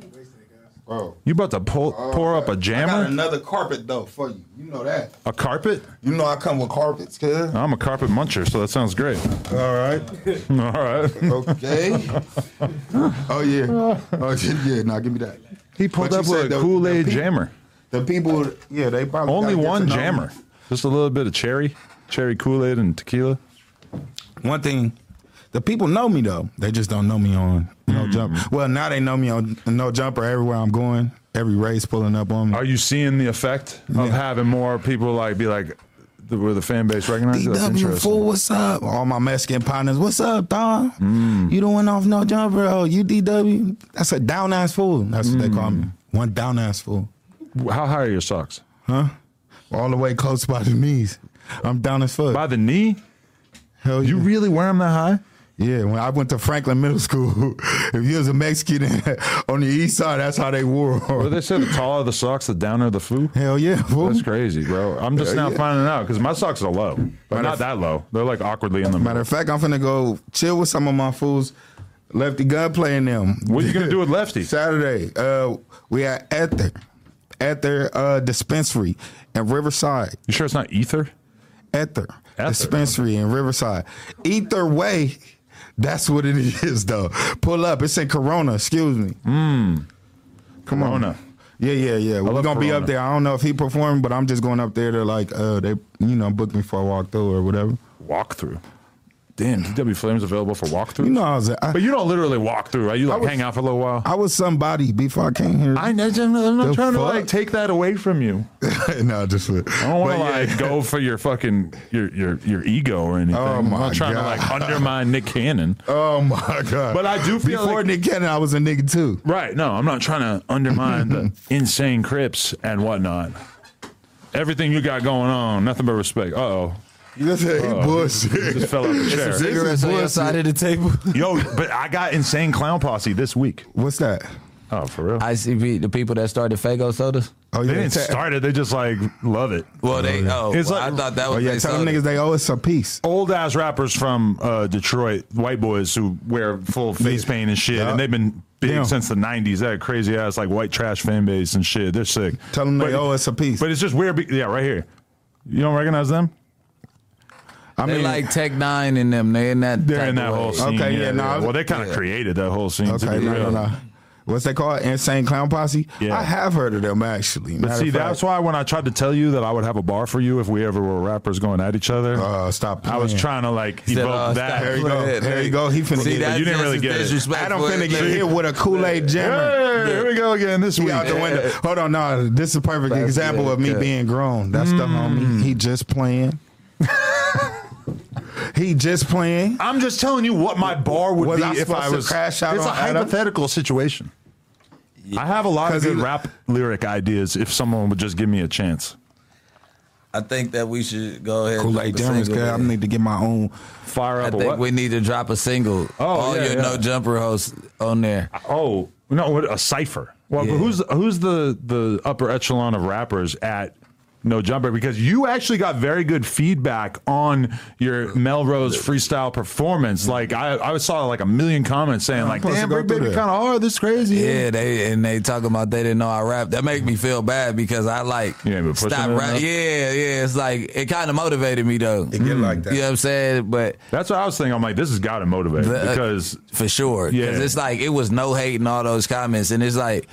C: Bro.
B: You about to pull, oh, pour up a
C: I got
B: jammer?
C: another carpet though for you. You know that.
B: A carpet?
C: You know I come with carpets, kid.
B: I'm a carpet muncher, so that sounds great.
C: All right. <laughs>
B: All right.
C: Okay. <laughs> oh yeah. Oh <laughs> yeah. Now give me that.
B: He pulled
C: But
B: up with a
C: the-
B: Kool Aid jammer.
C: The people, yeah, they probably
B: Only
C: gotta get
B: one
C: to know me.
B: jammer. Just a little bit of cherry, cherry Kool Aid and tequila.
C: One thing, the people know me though. They just don't know me on
B: Mm.
C: no jumper. Well, now they know me on no jumper everywhere I'm going. Every race pulling up on me.
B: Are you seeing the effect of
C: Yeah.
B: having more people like be like, the, where the fan base recognizes? That's
C: DW
B: interesting.
C: fool, what's up? All my Mexican partners, what's up, Don?
B: Mm.
C: You don't went off no jumper. Oh, you DW. That's a down ass fool. That's what they call
B: Mm.
C: me. One down ass fool.
B: How high are your socks?
C: Huh? All the way close by the knees. I'm down as fuck.
B: By the knee?
C: Hell yeah.
B: You really wear them that high?
C: Yeah, when I went to Franklin Middle School, <laughs> if you was a Mexican <laughs> on the east side, that's how they wore.
B: Well, they say the taller the socks, the downer the foo.
C: Hell yeah, fool.
B: That's crazy, bro. I'm just
C: Hell
B: now
C: yeah.
B: finding out because my socks are low, but not that low. They're like awkwardly in the
C: Matter
B: middle.
C: of fact, I'm finna go chill with some of my fools. Lefty gunplay playing them.
B: What you gonna do with <laughs> Lefty?
C: Saturday, uh, we at Ether, Ether uh, dispensary in Riverside.
B: You sure it's not ether?
C: Ether,
B: Ether,
C: dispensary in Riverside. Either way, that's what it <laughs> is though. Pull up. It's in Corona. Excuse me. Come
B: Corona.
C: on. Yeah, yeah, yeah. We're gonna be up there. I don't know if he performed, but I'm just going up there to like uh they you know book me for a walkthrough or whatever.
B: Walkthrough. Damn, DW Flames available for walkthrough.
C: You know I was I,
B: but you don't literally walk through, right? You like
C: was-
B: hang out for a little while.
C: I was somebody before I came here.
B: I I'm not
C: The
B: trying to like take that away from you. <laughs>
C: no, just
B: I don't want to like go for your fucking your your your ego or anything.
C: Oh, my I'm
B: not trying to like undermine Nick Cannon.
C: Oh my god!
B: But I do feel
C: before
B: like-
C: Nick Cannon, I was a nigga too.
B: Right. No, I'm not trying to undermine the <laughs> insane Crips and whatnot. Everything you got going on, nothing but respect. Uh oh.
C: You say he
B: Uh-oh.
C: bullshit.
B: Just fell out the chair.
D: Cigarettes on your
C: bullshit.
D: side of the table.
B: Yo, but I got insane clown posse this week.
C: What's that?
B: Oh, for real?
D: ICP, the people that started Faygo sodas.
C: Oh yeah.
B: they
C: didn't
B: start it. They just like love it.
D: Well, they oh,
B: It's
D: well,
B: like-
D: I thought that
C: Oh
D: was
C: yeah,
D: they
C: tell them niggas they owe us a piece.
B: Old ass rappers from uh, Detroit, white boys who wear full face paint and shit,
C: Yeah.
B: and they've been big
C: Yeah.
B: since the '90s. That crazy ass like white trash fan base and shit. They're sick.
C: Tell them they owe us a piece.
B: But it's just weird. be- Yeah, right here. You don't recognize them?
C: I
D: They
C: mean,
D: like Tech N9ne in them. They in that.
B: They're in
D: of
B: that
D: way.
B: whole scene.
C: Okay, yeah, no, I
B: well, they kind of
D: yeah.
B: created that whole scene. to
C: okay,
B: be
C: no, no,
B: real.
C: no. What's they called? Insane Clown Posse.
B: Yeah.
C: I have heard of them actually.
B: But
C: Matter
B: see,
C: fact,
B: that's why when I tried to tell you that I would have a bar for you if we ever were rappers going at each other,
C: Uh, stop.
B: I was trying to like
D: Said,
B: evoke
D: uh,
B: that.
D: stop
C: There you go.
D: playing.
C: There you go. He finna
D: See,
C: get
D: that's
C: it.
B: You didn't
D: just
B: really
D: as
B: get it.
D: disrespectful.
C: Adam finna get hit with a Kool Aid jammer.
B: Hey, here we go again this week.
C: out the window. Hold on, no. This is a perfect
D: That's
C: example
D: good,
C: of me
D: good.
C: being grown. That's the
B: Mm.
C: homie. He just playing. He just playing.
B: I'm just telling you what my bar would
C: Was
B: be
C: I
B: if
C: supposed
B: I
C: to
B: was.
C: crash out
B: it's a
C: on Adam?
B: hypothetical situation. I have a lot of
C: 'Cause
B: good
C: he-
B: rap lyric ideas if someone would just give me a chance.
D: I think that we should go ahead. and
C: Kool Aid
D: drop a
C: jammers.
D: single
C: I need to get my own.
B: Fire
D: I
B: up a
D: think
B: what?
D: we need to drop a single.
B: Oh,
D: All
B: yeah,
D: your
B: yeah.
D: no jumper hosts on there.
B: oh no, what a cipher. Well, but who's who's the the upper echelon of rappers at No Jumper? Because you actually got very good feedback on your Melrose freestyle performance. Like I, I saw like a million comments saying like,
C: supposed to
B: "Damn,
C: go
B: Bricc
C: through
B: Baby kind of hard. This is crazy."
D: Yeah, they and they talking about they didn't know I rap. That make me feel bad because I like
B: You ain't been pushing
D: stop rap. Yeah, yeah. It's like it kind of motivated me though.
C: It get like that.
D: You know what I'm saying? But
B: That's what I was thinking. I'm like, this has got to motivate
D: The- uh,
B: because
D: for sure,
B: Yeah.
D: it's like it was no hate in all those comments, and it's like.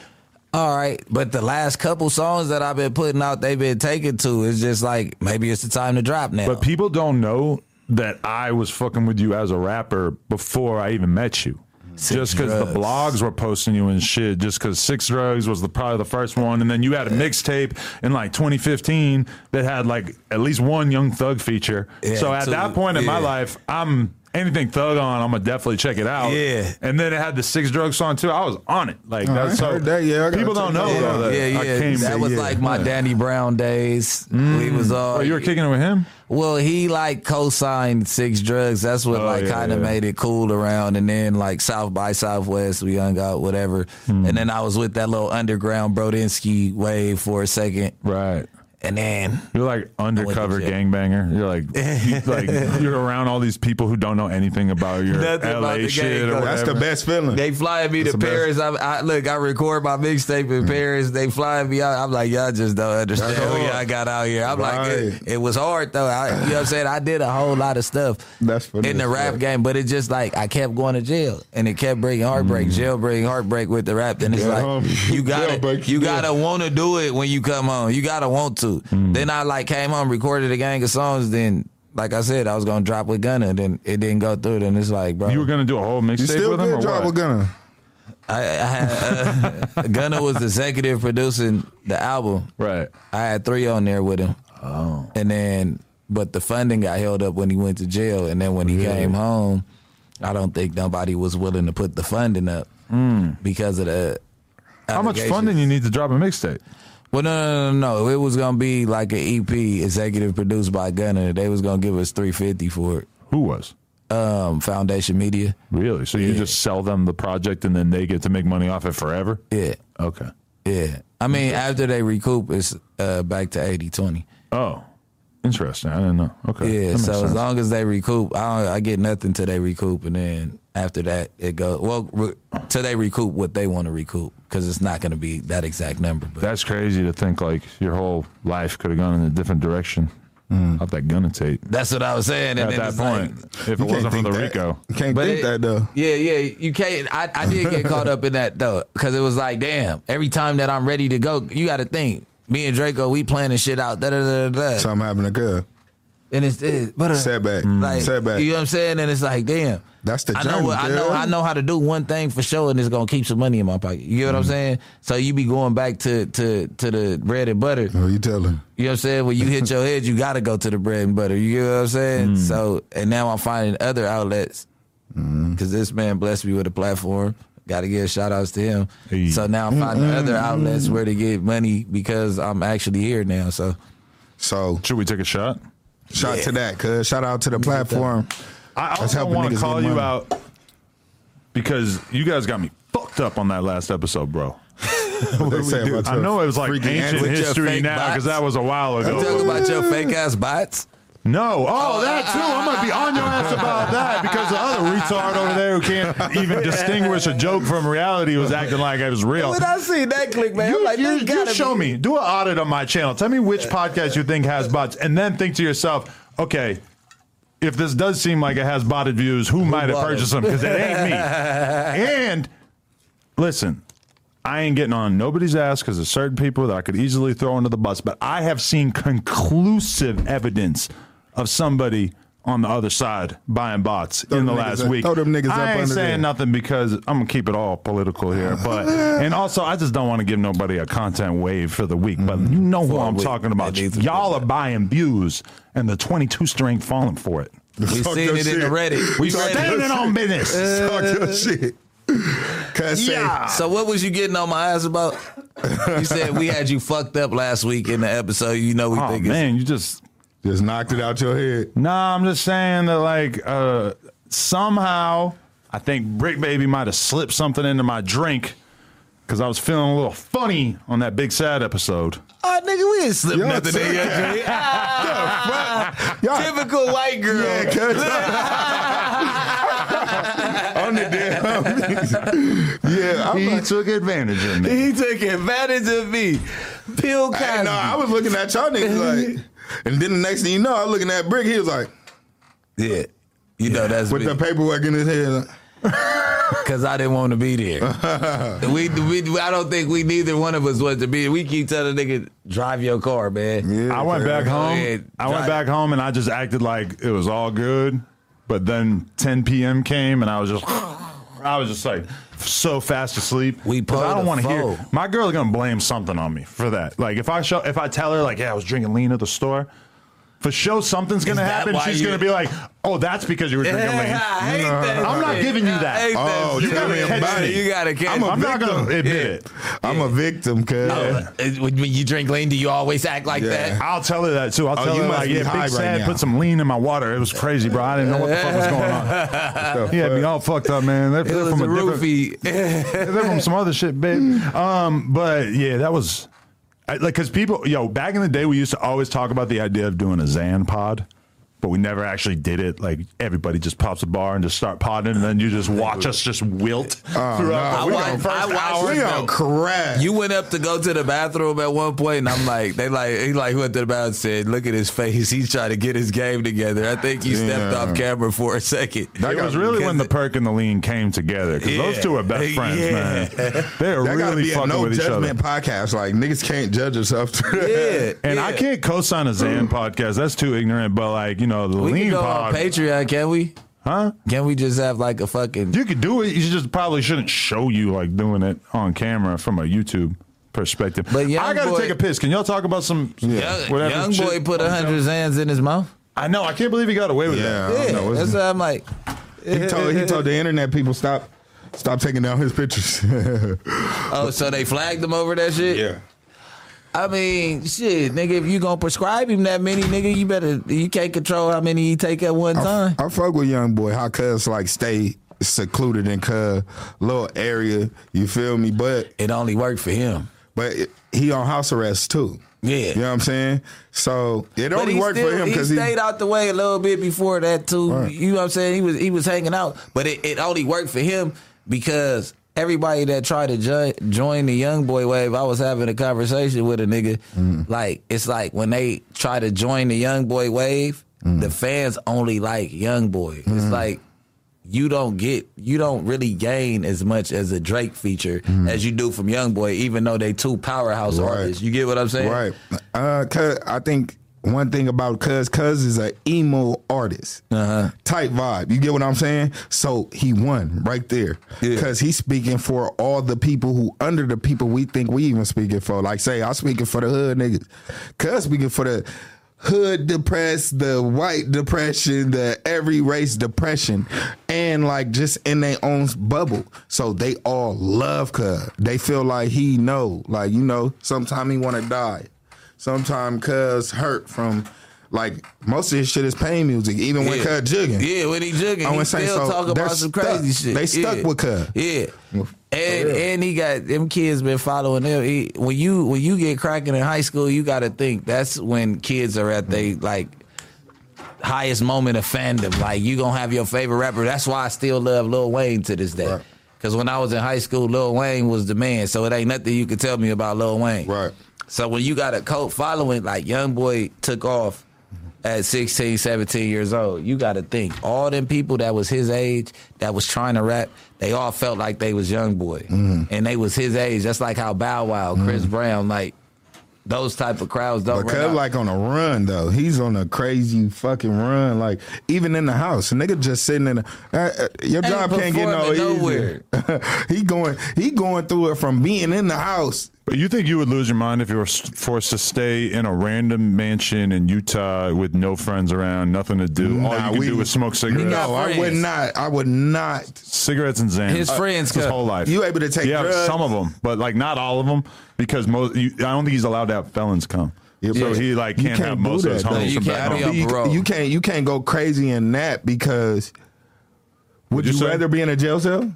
D: All right, but the last couple songs that I've been putting out, they've been taken to. It's just like maybe it's the time to drop now.
B: But people don't know that I was fucking with you as a rapper before I even met you.
D: Six
B: just because the blogs were posting you and shit, just because Six Drugs was the probably the first one, and then you had a mixtape in like 2015 that had like at least one Young Thug feature.
D: Yeah,
B: so at
D: two,
B: that point in my life, I'm anything Thug on, I'm gonna definitely check it out.
D: Yeah.
B: And then it had the Six Drug song too. I was on it. Like
C: Oh,
B: that's
C: ain't
B: so
C: heard that yet.
B: People don't know
C: that
B: though,
C: out.
B: that
D: yeah,
B: I
D: yeah.
B: came
D: That was
B: yeah.
D: like my Danny Brown days. We was all.
B: Oh, you were kicking it with him?
D: Well, he like co-signed Six Drugs. That's what
B: Oh,
D: like
B: yeah,
D: kind of
B: yeah.
D: made it cool around. And then like South by Southwest, we hung out, whatever.
B: Hmm.
D: And then I was with that little underground Brodinski wave for a second.
B: Right.
D: And then
B: You're like undercover
D: jail.
B: gangbanger. You're like, <laughs> you, like you're around all these people who don't know anything about your
D: Nothing
B: LA
D: about the
B: shit or whatever.
C: That's the best feeling.
D: they flying me
C: That's
D: to. Paris. I, I look, I record my mixtape in mm. Paris. They flying me out. I'm like, y'all just don't understand
C: That's
D: what
C: hard.
D: y'all got out here. I'm like, it, it was hard though. I, you know what I'm saying? I did a whole lot of stuff
C: That's funny
D: in the rap
C: fuck.
D: game, but it just like I kept going to jail, and it kept bringing heartbreak. Mm. Jail bringing heartbreak with the rap. Then it's
C: Yeah,
D: like
C: homie. <laughs>
D: you gotta
C: breaks
D: you
C: you
D: gotta want to do it when you come home. You gotta want to. Then I like came home, recorded a gang of songs. Then like I said, I was gonna drop with Gunna. Then it didn't go through. Then it's like, bro,
B: you were gonna do a whole
C: You
B: mixtape with him,
C: good
B: or
C: job
B: what?
C: with Gunna.
D: I, I had uh, <laughs> Gunna was executive producing the album.
B: Right.
D: I had three on there with him. Oh. And then, but the funding got held up when he went to jail. And then when he came home, I don't think nobody was willing to put the funding up because of the.
B: How much funding you need to drop a mixtape?
D: Well, no, no, no, no. It was gonna be like an EP, executive produced by Gunna. They was gonna give us three fifty for it.
B: Who was?
D: Um, Foundation Media.
B: Really? So you just sell them the project and then they get to make money off it forever?
D: Yeah,
B: Okay.
D: yeah. I mean, after they recoup, it's uh, back to 80-20.
B: Oh, interesting. I didn't know. Okay.
D: Yeah, so as long as they recoup, I don't, I get nothing till they recoup, and then after that it goes well re, till they recoup what they want to recoup because it's not going to be that exact number. But
B: That's crazy to think like your whole life could have gone in a different direction. Off that gunna tape.
D: that's what I was saying.
B: At
D: then
B: that point,
D: like-
B: if it wasn't for the
C: that.
B: Rico.
C: You can't
D: But
C: think
D: it-
C: that though.
D: Yeah, yeah, you can't. I, I did get caught up in that though, because it was like, damn, every time that I'm ready to go, you got to think. Me and Draco, we planning shit out. Da da da da.
C: Something happened to girl.
D: And it's, it's but uh,
C: Setback.
D: like
C: Setback.
D: you know what I'm saying. And it's like, damn,
C: That's the
D: I know.
C: journey,
D: what- I know. I know how to do one thing for sure, and it's gonna keep some money in my pocket. You get what
C: Mm.
D: I'm saying? So you be going back to to to the bread and butter.
C: Oh, you tell her.
D: You know what I'm saying? When you hit your head, you got to go to the bread and butter. You know what I'm saying?
C: Mm.
D: So, and now I'm finding other outlets
C: Mm-hmm.
D: because this man blessed me with a platform. Got to give shout outs to him.
B: Hey.
D: So now I'm finding other outlets where to get money because I'm actually here now. So
C: So
B: Should we take a shot?
C: shout
D: Yeah.
C: to that, cuz shout out to the platform.
B: I
C: That's
B: also want to call you out because you guys got me fucked up on that last episode, bro. <laughs>
C: What they say about
B: I
C: your
B: know it was like
C: freaky
B: ancient
C: antics.
D: With your
B: history
D: fake
B: now because
D: bots?
B: that was a while
D: I'm talking
B: ago.
D: about your fake ass bots.
B: No, oh that too. I'm gonna be on your ass about that because the other retard over there who can't even distinguish a joke from reality was acting like it was real.
D: When I see that click, man,
B: You,
D: I'm like,
B: you- you
D: gotta
B: show
D: be-
B: me. Do an audit on my channel. Tell me which podcast you think has bots, and then think to yourself, okay, if this does seem like it has botted views, who, might have purchased
D: them?
B: them? Because it ain't me. <laughs> and listen, I ain't getting on nobody's ass because there's certain people that I could easily throw under the bus, but I have seen conclusive evidence of somebody on the other side buying bots
C: Throw
B: in the last
C: up-
B: week.
C: throw them niggas
B: I ain't saying
C: there.
B: nothing because I'm gonna keep it all political here, <laughs> but and also I just don't want to give nobody a content wave for the week. But mm-hmm. you know who
D: For a
B: I'm
D: week.
B: talking about.
D: That needs to
B: Y'all are buying views, and the 22 string falling for it.
D: We
C: Talk
D: seen
C: your
D: it in the
C: shit.
D: Reddit. We
C: Talk
D: read
C: your
D: it.
B: Standing on business.
C: Talk your shit. Cuz say,
B: Yeah.
D: So what was you getting on my ass about? You said we had you fucked up last week in the episode. You know we
B: Oh
D: think it's
B: man, you just
C: just knocked it out your head.
B: Nah, I'm just saying that like uh somehow I think Bricc Baby might have slipped something into my drink because I was feeling a little funny on that Big Sad episode.
D: Oh, nigga, we didn't slip
C: Y'all
D: nothing in your drink. Ah, Typical white girl.
C: Yeah, cuz. On the damn. yeah, I'm
B: He
C: like,
B: took advantage of me.
D: He took advantage of me. Bill Cosby.
C: Hey, no, I was looking at y'all niggas like, <laughs> and then the next thing you know, I was looking at Bricc. He was like,
D: yeah. You know that's
C: with the paperwork in his head. Like,
D: Because I didn't want to be there. <laughs> we, we, I don't think we neither one of us was to be there. We keep telling nigga, drive your car, man.
C: Yeah,
B: I went back home.
D: ahead,
B: I went
D: drive.
B: back home and I just acted like it was all good. But then 10 p.m. came and I was just, I was just like so fast asleep.
D: We
B: 'Cause I don't want to hear. My girl's gonna blame something on me for that. Like if I show, if I tell her like, yeah, I was drinking lean at the store. For sure something's gonna happen. She's gonna be like, "Oh, that's because you were drinking lean."
D: I hate that
B: I'm not giving you that.
C: Oh, you gotta
B: catch
C: embody.
D: You gotta catch
C: I'm a
B: I'm not gonna
C: victim.
B: admit
D: Yeah.
B: it.
C: I'm a victim, cuz.
D: Oh, when when you drink lean, do you always act like
C: Yeah.
D: that?
B: I'll tell her that too. I'll
C: Oh,
B: tell
C: you
B: her
C: must
B: like,
C: be
B: yeah, Big
C: right
B: Sad
C: now.
B: put some lean in my water. It was crazy, bro. I didn't know what the fuck was going on. He had me all fucked up, man. They're,
D: It
B: they're
D: was
B: from
D: a
B: a different,
D: roofie. <laughs>
B: they're from some other shit, babe. Um, but yeah, that was I, like because people, yo, back in the day, we used to always talk about the idea of doing a Zan pod. But we never actually did it. Like everybody just pops a bar and just start potting, and then you just watch us just wilt
C: Oh,
B: throughout
C: no.
B: the
C: We
B: fucking
C: gonna-
B: first
D: I
B: hour.
C: We gonna crash.
D: You went up to go to the bathroom at one point, and I'm like, they like, he like went to the bathroom and said, "Look at his face. He's trying to get his game together." I think he stepped
C: Yeah.
D: off camera for a second.
C: That
B: It
C: got-
B: was really when the perk and the lean came together because those two are best friends,
D: Yeah.
B: man. They <laughs> are
C: that
B: really
C: be a
B: fucking
C: no
B: with each other.
C: podcast. Like niggas can't judge us themselves.
D: Yeah,
B: And
D: yeah.
B: I can't co-sign a Zan <clears throat> podcast. That's too ignorant. But like you know, the
D: We
B: lean
D: can go
B: pod,
D: on Patreon, can we?
B: huh?
D: Can we just have like a fucking?
B: You could do it. You just probably shouldn't show you like doing it on camera from a YouTube perspective.
D: But Young
B: I gotta
D: Boy-
B: take a piss. Can y'all talk about some
D: Young,
B: whatever
D: young
B: shit
D: boy put a hundred
B: camera?
D: zans in his mouth.
B: I know. I can't believe he got away with
C: Yeah.
B: that.
C: I don't
D: Yeah,
C: know. What's-
D: that's what I'm like.
C: he told he told the internet people stop stop taking down his pictures. <laughs>
D: Oh, so they flagged him over that shit. I mean, shit, nigga. If you gonna prescribe him that many, nigga, you better. You can't control how many he take at one time.
C: I fuck with young boy. How cuz like stay secluded in cuz little area. You feel me? But
D: It only worked for him.
C: but it, he on house arrest too.
D: Yeah.
C: You know what I'm saying? So it only worked
D: still,
C: for him because he,
D: stayed out the way a little bit before that too.
C: Right.
D: You know what I'm saying? He was he was hanging out, but it, it only worked for him because everybody that tried to jo- join the young boy wave, I was having a conversation with a nigga.
C: Mm.
D: Like it's like when they try to join the young boy wave,
C: Mm.
D: the fans only like young boy. It's
C: Mm-hmm.
D: like you don't get you don't really gain as much as a Drake feature as you do from Young Boy, even though they two powerhouse
C: Mm. Right.
D: artists. You get what I'm saying?
C: Right. Uh, cuz I think one thing about Cuz, Cuz is an emo artist
D: Uh-huh.
C: type vibe. You get what I'm saying? So he won right there
D: Yeah.
C: because he's speaking for all the people who under the people we think we even speaking for. Like say I'm speaking for the hood niggas. Cuz speaking for the hood depressed, the white depression, the every race depression, and like just in their own bubble. So they all love Cuz. They feel like he know, like you know, sometime he want to die. Sometime Cuz hurt from. Like most of his shit is pain music, even when
D: Yeah.
C: Cuz jugging.
D: Yeah, when he jugging,
C: I
D: he still
C: so.
D: talk about some
C: stuck.
D: crazy shit.
C: They stuck
D: yeah.
C: with Cuz.
D: Yeah, and and he got them kids been following him. He, when you when you get cracking in high school, you got to think that's when kids are at they like highest moment of fandom. Like you gonna have your favorite rapper. That's why I still love Lil Wayne to this day.
C: Right.
D: Cause when I was in high school, Lil Wayne was the man. So it ain't nothing you can tell me about Lil Wayne.
C: Right.
D: So when you got a cult following, like Young Boy took off at 16, 17 years old, you got to think all them people that was his age that was trying to rap, they all felt like they was Young Boy,
C: Mm-hmm.
D: and they was his age. Just like how Bow Wow, Chris Brown, like those type of crowds don't.
C: But
D: run out.
C: like on a run though. He's on a crazy fucking run. Like even in the house, a nigga just sitting in. A, uh, uh, your job can't get no
D: performing
C: easier. <laughs> he going he going through it from being in the house.
B: But you think you would lose your mind if you were forced to stay in a random mansion in Utah with no friends around, nothing to do? All
C: Nah,
B: you could
C: we-
B: do was smoke cigarettes,
C: No, I would not. I would not.
B: cigarettes and Xans.
D: His friends
B: his whole life.
C: You able to take
B: Yeah,
C: drugs?
B: some of them, but like not all of them, because most. You, I don't think he's allowed to have felons come.
C: Yeah,
B: so he like
C: you
B: can't,
C: can't
B: have
C: do
B: most of his
C: that,
B: homies
D: You
B: from
D: can't
B: back home.
C: you, you can't you can't go crazy in that because would
B: you
C: you, rather be in a jail cell?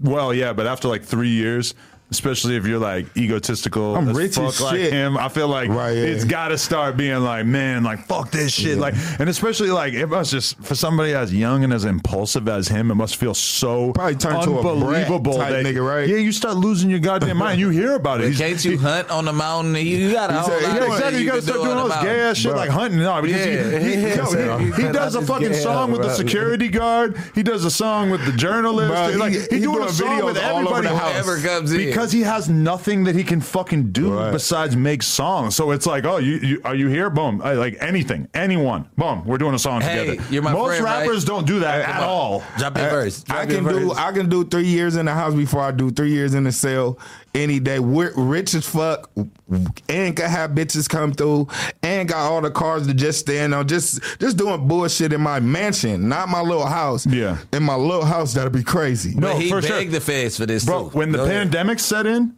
B: Well, yeah, but after like three years, especially if you're like egotistical,
C: I'm
B: as
C: rich
B: fuck
C: as
B: like
C: shit.
B: him, I feel like
C: Right, yeah.
B: it's got to start being like, man, like fuck this shit,
C: Yeah.
B: like, and especially like it must just for somebody as young and as impulsive as him, it must feel so
C: Probably turn to a brat
B: unbelievable
C: type
B: that
C: nigga, right?
B: Yeah, you start losing your goddamn mind. You hear about it.
D: But
B: He's-
D: can't you
B: he-
D: hunt on the mountain? You, you got a
C: He
D: whole
C: said-
D: lot
C: yeah,
D: of
B: Exactly, you gotta start
D: do
B: doing
D: on
B: all this gay ass shit
C: Bro.
B: like hunting. No, because
D: Yeah,
B: he, <laughs> he,
D: he
B: yo,
D: said,
B: he- he does a fucking song with the security guard. He does a song with the journalist.
C: Bro, he-
B: like
C: he
B: he, doing
C: doing
B: a song
C: videos
B: with
C: all over
B: everybody.
C: the house.
D: Whoever comes in.
B: Because because he has nothing that he can fucking do
C: Right.
B: besides make songs. So it's like, oh, you, you are you here? Boom, I- like anything, anyone, boom, we're doing a song
D: Hey,
B: together.
D: you're my
B: Most
D: friend, right?
B: rappers don't do that at all.
D: Drop your verse.
C: I
D: Drop your
C: can do. I can do three years in the house before I do three years in the cell any day. We're rich as fuck and can have bitches come through and got all the cars to just stand on. Just just doing bullshit in my mansion, not my little house.
B: Yeah.
C: In my little house, that'd be crazy.
D: But
B: No,
D: he
B: for
D: begged
B: sure.
D: the feds for this
B: Bro,
D: too.
B: when the
D: Go ahead.
B: pandemic set in,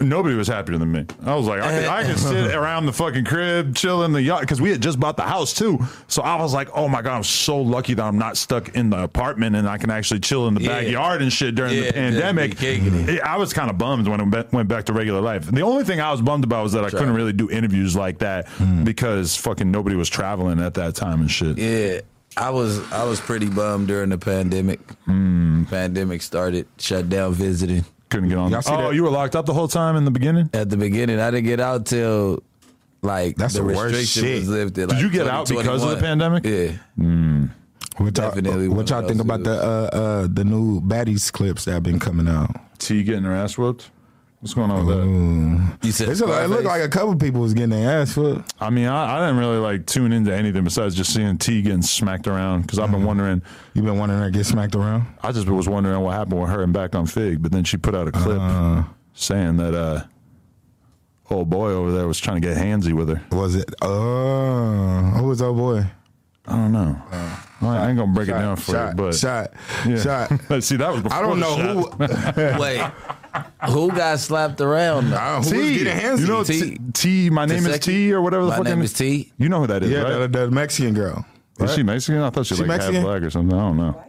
B: nobody was happier than me. I was like, I could, I could sit <laughs> around the fucking crib, chill in the yacht, because we had just bought the house too. So I was like, oh my god, I'm so lucky that I'm not stuck in the apartment and I can actually chill in the
D: Yeah.
B: backyard and shit during
D: Yeah,
B: the pandemic.
D: just be kicking it.
B: I was kind of bummed when I went- went back to regular life. The only thing I was bummed about was that I couldn't really do interviews like that because fucking nobody was traveling at that time and shit.
D: Yeah, I was I was pretty bummed during the pandemic.
B: Hmm.
D: Pandemic started, shut down visiting.
B: Couldn't get on.
C: Y'all see
B: Oh,
C: that-
B: you were locked up the whole time in the beginning.
D: At the beginning, I didn't get out till like
C: That's
D: the
C: the worst
D: restriction
C: shit.
D: was lifted.
B: Did
D: like
B: you get out because of the pandemic?
D: Yeah,
C: What y'all,
D: Definitely
C: what y'all think about the uh, uh, the new baddies clips that have been coming out?
B: T getting her ass whooped. What's going on with that?
D: you said
C: It's a, it looked
D: Scarface?
C: like a couple people was getting their ass whooped.
B: I mean, I, I didn't really like tune into anything besides just seeing T getting smacked around because
C: Mm-hmm.
B: I've been wondering.
C: You been wondering her get smacked around?
B: I just was wondering what happened with her and back on Fig, but then she put out a clip
C: Uh.
B: saying that uh, old boy over there was trying to get handsy with her.
C: Was it? Oh, who was old boy?
B: I don't know. I ain't gonna break it down for
C: shot,
B: you, but
C: shot,
B: yeah.
C: shot. <laughs>
B: See, that was before
C: I don't
B: the
C: know
B: shot.
C: who.
D: Wait, <laughs> who got slapped around? though?
C: Uh, who was
B: T,
C: getting handsy?
B: you know
D: T.
B: T. T my name is T or whatever the
D: My
B: fuck.
D: name is T.
B: You know who that is,
C: yeah,
B: right?
C: the, the Mexican girl.
B: Is she? Mexican? I thought she,
C: She
B: like half
C: Mexican?
B: black or something. I don't know.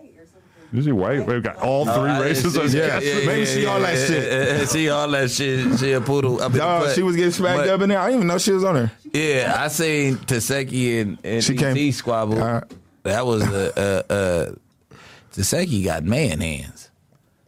B: Is she white? We've got all three races.
D: she-
B: as
D: yeah,
B: guests. <laughs>
D: yeah,
C: Maybe
D: yeah,
C: she all that
D: yeah,
C: shit.
D: yeah, She all that shit. She a poodle. I mean,
C: Dog,
D: but-
C: she was getting smacked
D: but-
C: up in there. I didn't even know she was on there.
D: Yeah, I seen Tesehki and, and
C: She
D: ET
C: came-
D: squabble.
C: Uh,
D: that was a uh, uh, Tesehki got man hands.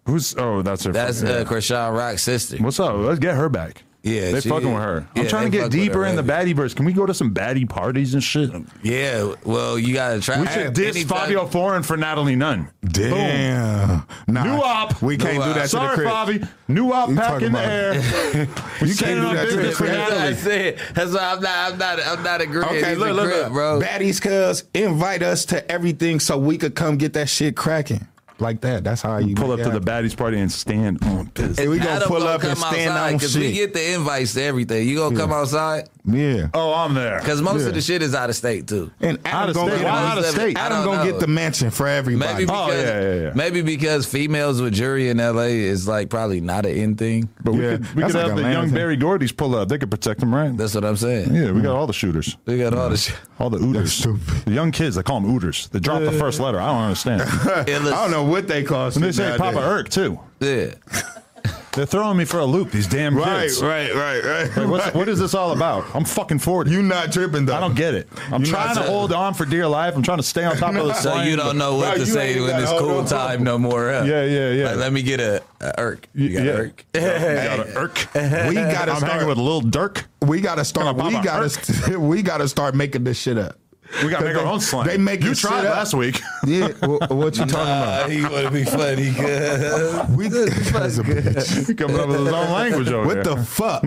B: Who's? Oh, that's her.
D: That's
B: fucking-
D: uh, Krishan Rock's sister.
B: What's up? Let's get her back.
D: Yeah,
B: they
D: she-
B: fucking with her. I'm
D: yeah,
B: trying to get deeper
D: her
B: in the
D: heavy.
B: baddie verse. Can we go to some baddie parties and shit?
D: Yeah, well, you gotta try.
B: We should diss
D: anytime-
B: Fabio Foreign for Natalie Nunn.
C: Damn. Nah,
B: New op.
C: We can't
D: New
C: do
D: op.
C: that to
B: Sorry,
C: the crib.
B: Fabi. New op
C: You
B: pack in the
C: about-
B: air. <laughs> we
C: You can't do that to the
B: business for
C: crib.
D: That's what I said. That's why I'm not. I'm not. I'm not agreeing.
C: Okay, look,
D: a
C: look,
D: crip,
C: look,
D: bro.
C: Baddies, cuz invite us to everything so we could come get that shit cracking like that. That's how you
B: Pull up to
C: it
B: the baddies party and stand on business.
C: Hey, we gonna
D: Adam
C: pull
D: gonna
C: up and stand
D: outside
C: on
D: because
C: shit.
D: we get the invites to everything. You gonna come outside
C: Yeah.
B: Oh, I'm there.
D: because most
C: Yeah.
D: of the shit is out of state too.
C: And
B: Out
C: Adam
B: of
C: gonna
B: state. Why out of state?
D: I
C: Adam gonna
D: know.
C: get the mansion for everybody.
D: Maybe because
B: Oh, yeah, yeah, yeah.
D: maybe because females with jury in LA is like probably not an in thing.
B: But we
C: Yeah,
B: could, we could
C: like
B: have the young
C: thing.
B: Barry Gordy's pull up. They could protect them, right?
D: That's what I'm saying.
B: yeah, we got all the shooters.
D: We got all the shit.
B: All the
C: That's
B: ooters. The young kids, they call them ooters. They drop the first letter. I don't understand. <laughs>
C: I don't know what they call
B: and they
C: shit
B: say
C: nowadays.
B: Papa Irk, too.
D: Yeah. <laughs>
B: They're throwing me for a loop, these damn
C: Right,
B: kids.
C: right, right, right.
B: Like, what's,
C: right.
B: what is this all about? I'm fucking 40.
C: You not tripping though.
B: I don't get it. I'm
C: You
B: trying to hold on for dear life. I'm trying to stay on top of the <laughs>
D: So
B: slang,
D: you don't know what to say when it's cool
C: on.
D: time no more. huh?
B: Yeah, yeah, yeah.
D: Like, let me get a, a irk. You got
B: yeah.
D: irk. <laughs>
B: Got a Irk.
C: We gotta
B: I'm
C: start.
B: hanging with Lil Durk.
C: we gotta start. We gotta. St- we gotta start making this shit up.
B: We got to make our own slang.
C: They make
B: you
C: this
B: tried
C: up.
B: last week. <laughs>
C: Yeah. wh- what you talking
D: Uh,
C: about?
D: he want to be funny. <laughs> cuz.
C: We That's a bitch.
B: Coming up with his own language over
C: What
B: there.
C: the fuck?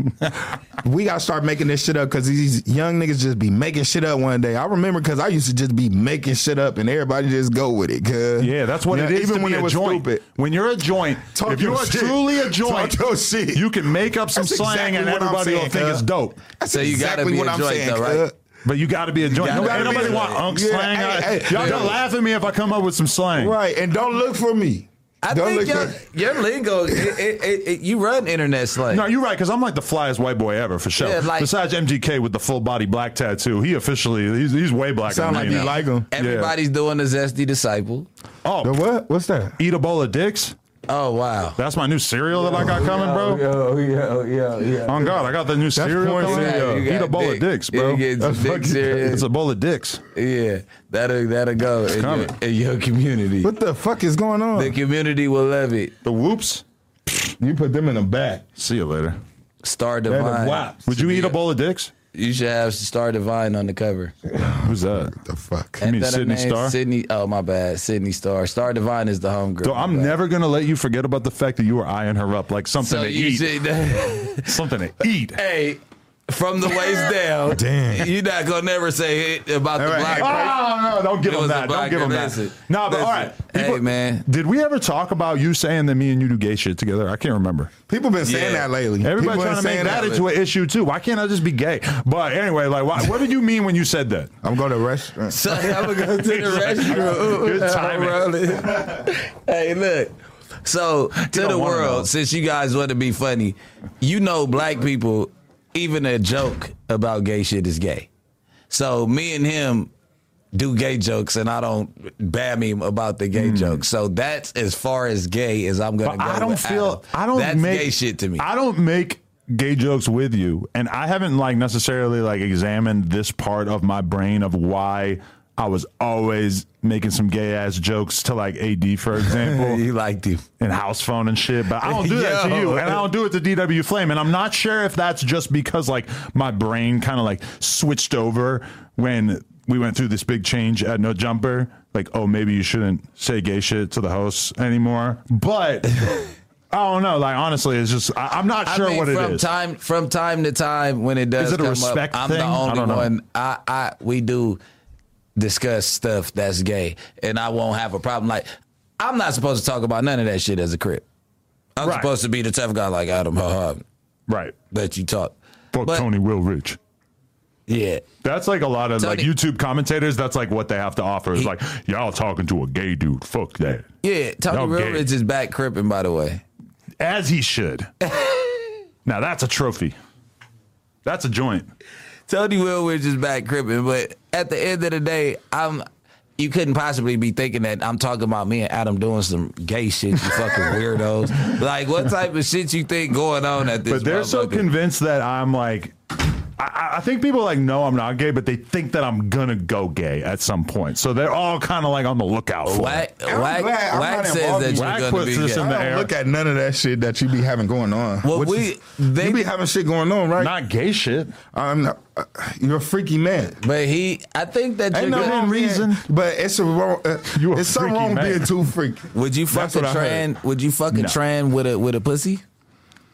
C: we gotta start making this shit up because these young niggas just be making shit up one day. I remember because I used to just be making shit up and everybody just go with it. Cause
B: Yeah, that's what
C: Yeah,
B: it is.
C: Even
B: to
C: when
B: be
C: it
B: a
C: was
B: joint.
C: stupid.
B: When you're a joint,
C: Talk
B: if you are
C: shit.
B: truly a joint,
C: Talk your shit.
B: you can make up some
C: That's
B: slang
C: exactly
B: and
C: what I'm
B: everybody will think
C: cuz.
B: it's dope.
C: That's
D: So you gotta
C: exactly
D: be
C: what
D: a
C: I'm
D: joint
C: saying,
D: though, right?
C: Cuz.
B: But you got to be a joint.
D: gotta
B: No,
D: be
B: ain't nobody
D: joint.
B: want unk
C: Yeah,
B: slang.
C: hey, hey,
B: y'all
C: yo.
B: gonna laugh at me if I come up with some slang.
C: Right, and don't look for me.
D: I
C: don't
D: think
C: look
D: your,
C: for
D: your lingo, it, it, it, it- you run internet slang.
B: No, you're right because I'm like the flyest white boy ever for sure.
D: Yeah, like-
B: Besides MGK with the full body black tattoo, he officially he's, he's way blacker
C: Sound
B: than
C: like
B: me
C: you
B: now.
C: like him.
D: Everybody's doing the zesty disciple.
B: Oh,
C: The what? What's that?
B: eat a bowl of dicks.
D: Oh wow.
B: That's my new cereal that I got coming, bro.
D: Yo, yo, yo, yo.
B: On God, I got the new cereal
C: porn
B: coming.
C: cereal.
D: You
B: Eat
D: got
B: a bowl
D: dick.
B: of dicks, bro.
D: you get <laughs> some
B: That's
D: dick
B: fucking-
D: cereal.
B: It's a bowl of dicks.
D: Yeah, that'll that'll go in your,
B: coming.
D: in your community.
C: What the fuck is going on?
D: The community will love it.
B: The whoops.
C: You put them in the back.
B: See you later.
D: Star
C: They're the
D: Divine.
C: wops.
B: Would you eat a bowl of dicks?
D: You should have Star Divine on the cover. <laughs>
B: Who's that?
C: The fuck.
B: You mean
D: that her
B: Sydney
D: name?
B: Star?
D: Sydney. Oh my bad, Sydney Star. Star Divine is the homegirl.
B: So I'm
D: My bad.
B: never gonna let you forget about the fact that you were eyeing her up like something
D: So
B: to
D: you
B: eat.
D: should. <laughs>
B: something to eat.
D: hey, from the waist down.
C: Damn.
D: You're not gonna never say it about the
C: All right,
D: black.
B: Oh no! Don't give
D: It
B: him that. Don't give him that.
D: listen,
B: No, but all
D: listen.
B: right.
D: Hey, man.
B: Did we ever talk about you saying that me and you do gay shit together? I can't remember.
C: People been saying
D: Yeah.
C: that lately.
B: Everybody trying
C: been
B: to make
C: saying
B: that into an issue too. Why can't I just be gay? But anyway, like, why, what did you mean when you said that?
C: I'm going to a restaurant.
D: Uh, so I'm gonna go to the restroom.
B: Good timing. <laughs>
D: Hey, look. So to the world,
B: know.
D: since you guys want to be funny, you know, black people, even a joke about gay shit is gay. So me and him do gay jokes, and I don't bam him about the gay hmm. jokes. So that's as far as gay as I'm gonna.
B: But
D: go.
B: I don't feel.
D: Adam.
B: I don't
D: That's
B: make
D: gay shit to me.
B: I don't make gay jokes with you, and I haven't like necessarily like examined this part of my brain of why I was always making some gay ass jokes to like AD, for <laughs> example.
D: you liked him.
B: and house phone and shit, but I don't do that to <laughs> you, and I don't do it to DW Flame, and I'm not sure if that's just because like my brain kind of like switched over when we went through this big change at No Jumper, like oh maybe you shouldn't say gay shit to the hosts anymore, but. <laughs> I don't know. Like honestly, it's just I, I'm not sure
D: I mean,
B: what it
D: from
B: is.
D: time from time to time when it does
B: Is it a
D: come
B: respect
D: up, I'm
B: thing?
D: the only
B: don't
D: one. I, I we do discuss stuff that's gay, and I won't have a problem. Like I'm not supposed to talk about none of that shit as a crip. I'm
B: Right.
D: supposed to be the tough guy like Adam.
B: Right?
D: That you talk.
B: Fuck
D: But-
B: Tony Will Rich.
D: Yeah,
B: That's like a lot of like YouTube commentators. That's like what they have to offer. Is like y'all talking to a gay dude. Fuck that.
D: yeah. Tony
B: gay.
D: Rich is back cripping, by the way.
B: As he should. <laughs> now that's a trophy. That's a joint.
D: Tony Wilwich is back cripping, but at the end of the day, I'm. You couldn't possibly be thinking that I'm talking about me and Adam doing some gay shit. You fucking <laughs> weirdos. Like, what type of shit you think going on at this?
B: But they're so convinced that I'm like. I, I think people like no, I'm not gay, but they think that I'm gonna go gay at some point. So they're all kind of like on the lookout for
D: Wack,
B: it.
C: I'm
D: Wack,
C: glad I'm Wack
D: says that you're
B: Wack
D: going to
B: puts
D: be gay.
B: in the
C: I don't look at none of that shit that you be having going on.
D: Well,
C: Which
D: we-
C: is-
D: they-
C: you be having shit going on, right?
B: Not gay shit.
C: I'm not, uh, you're a freaky man.
D: But he, I think that
C: Ain't
D: you're
C: no wrong
B: reason.
C: reason, but it's a wrong. Uh,
B: You a
C: it's something
B: freaky
C: wrong
B: man.
C: being too freaky.
D: Would you fuck
C: That's
D: a
C: what I heard.
D: tran? Would you fuck a
B: No.
D: tran with a with a pussy?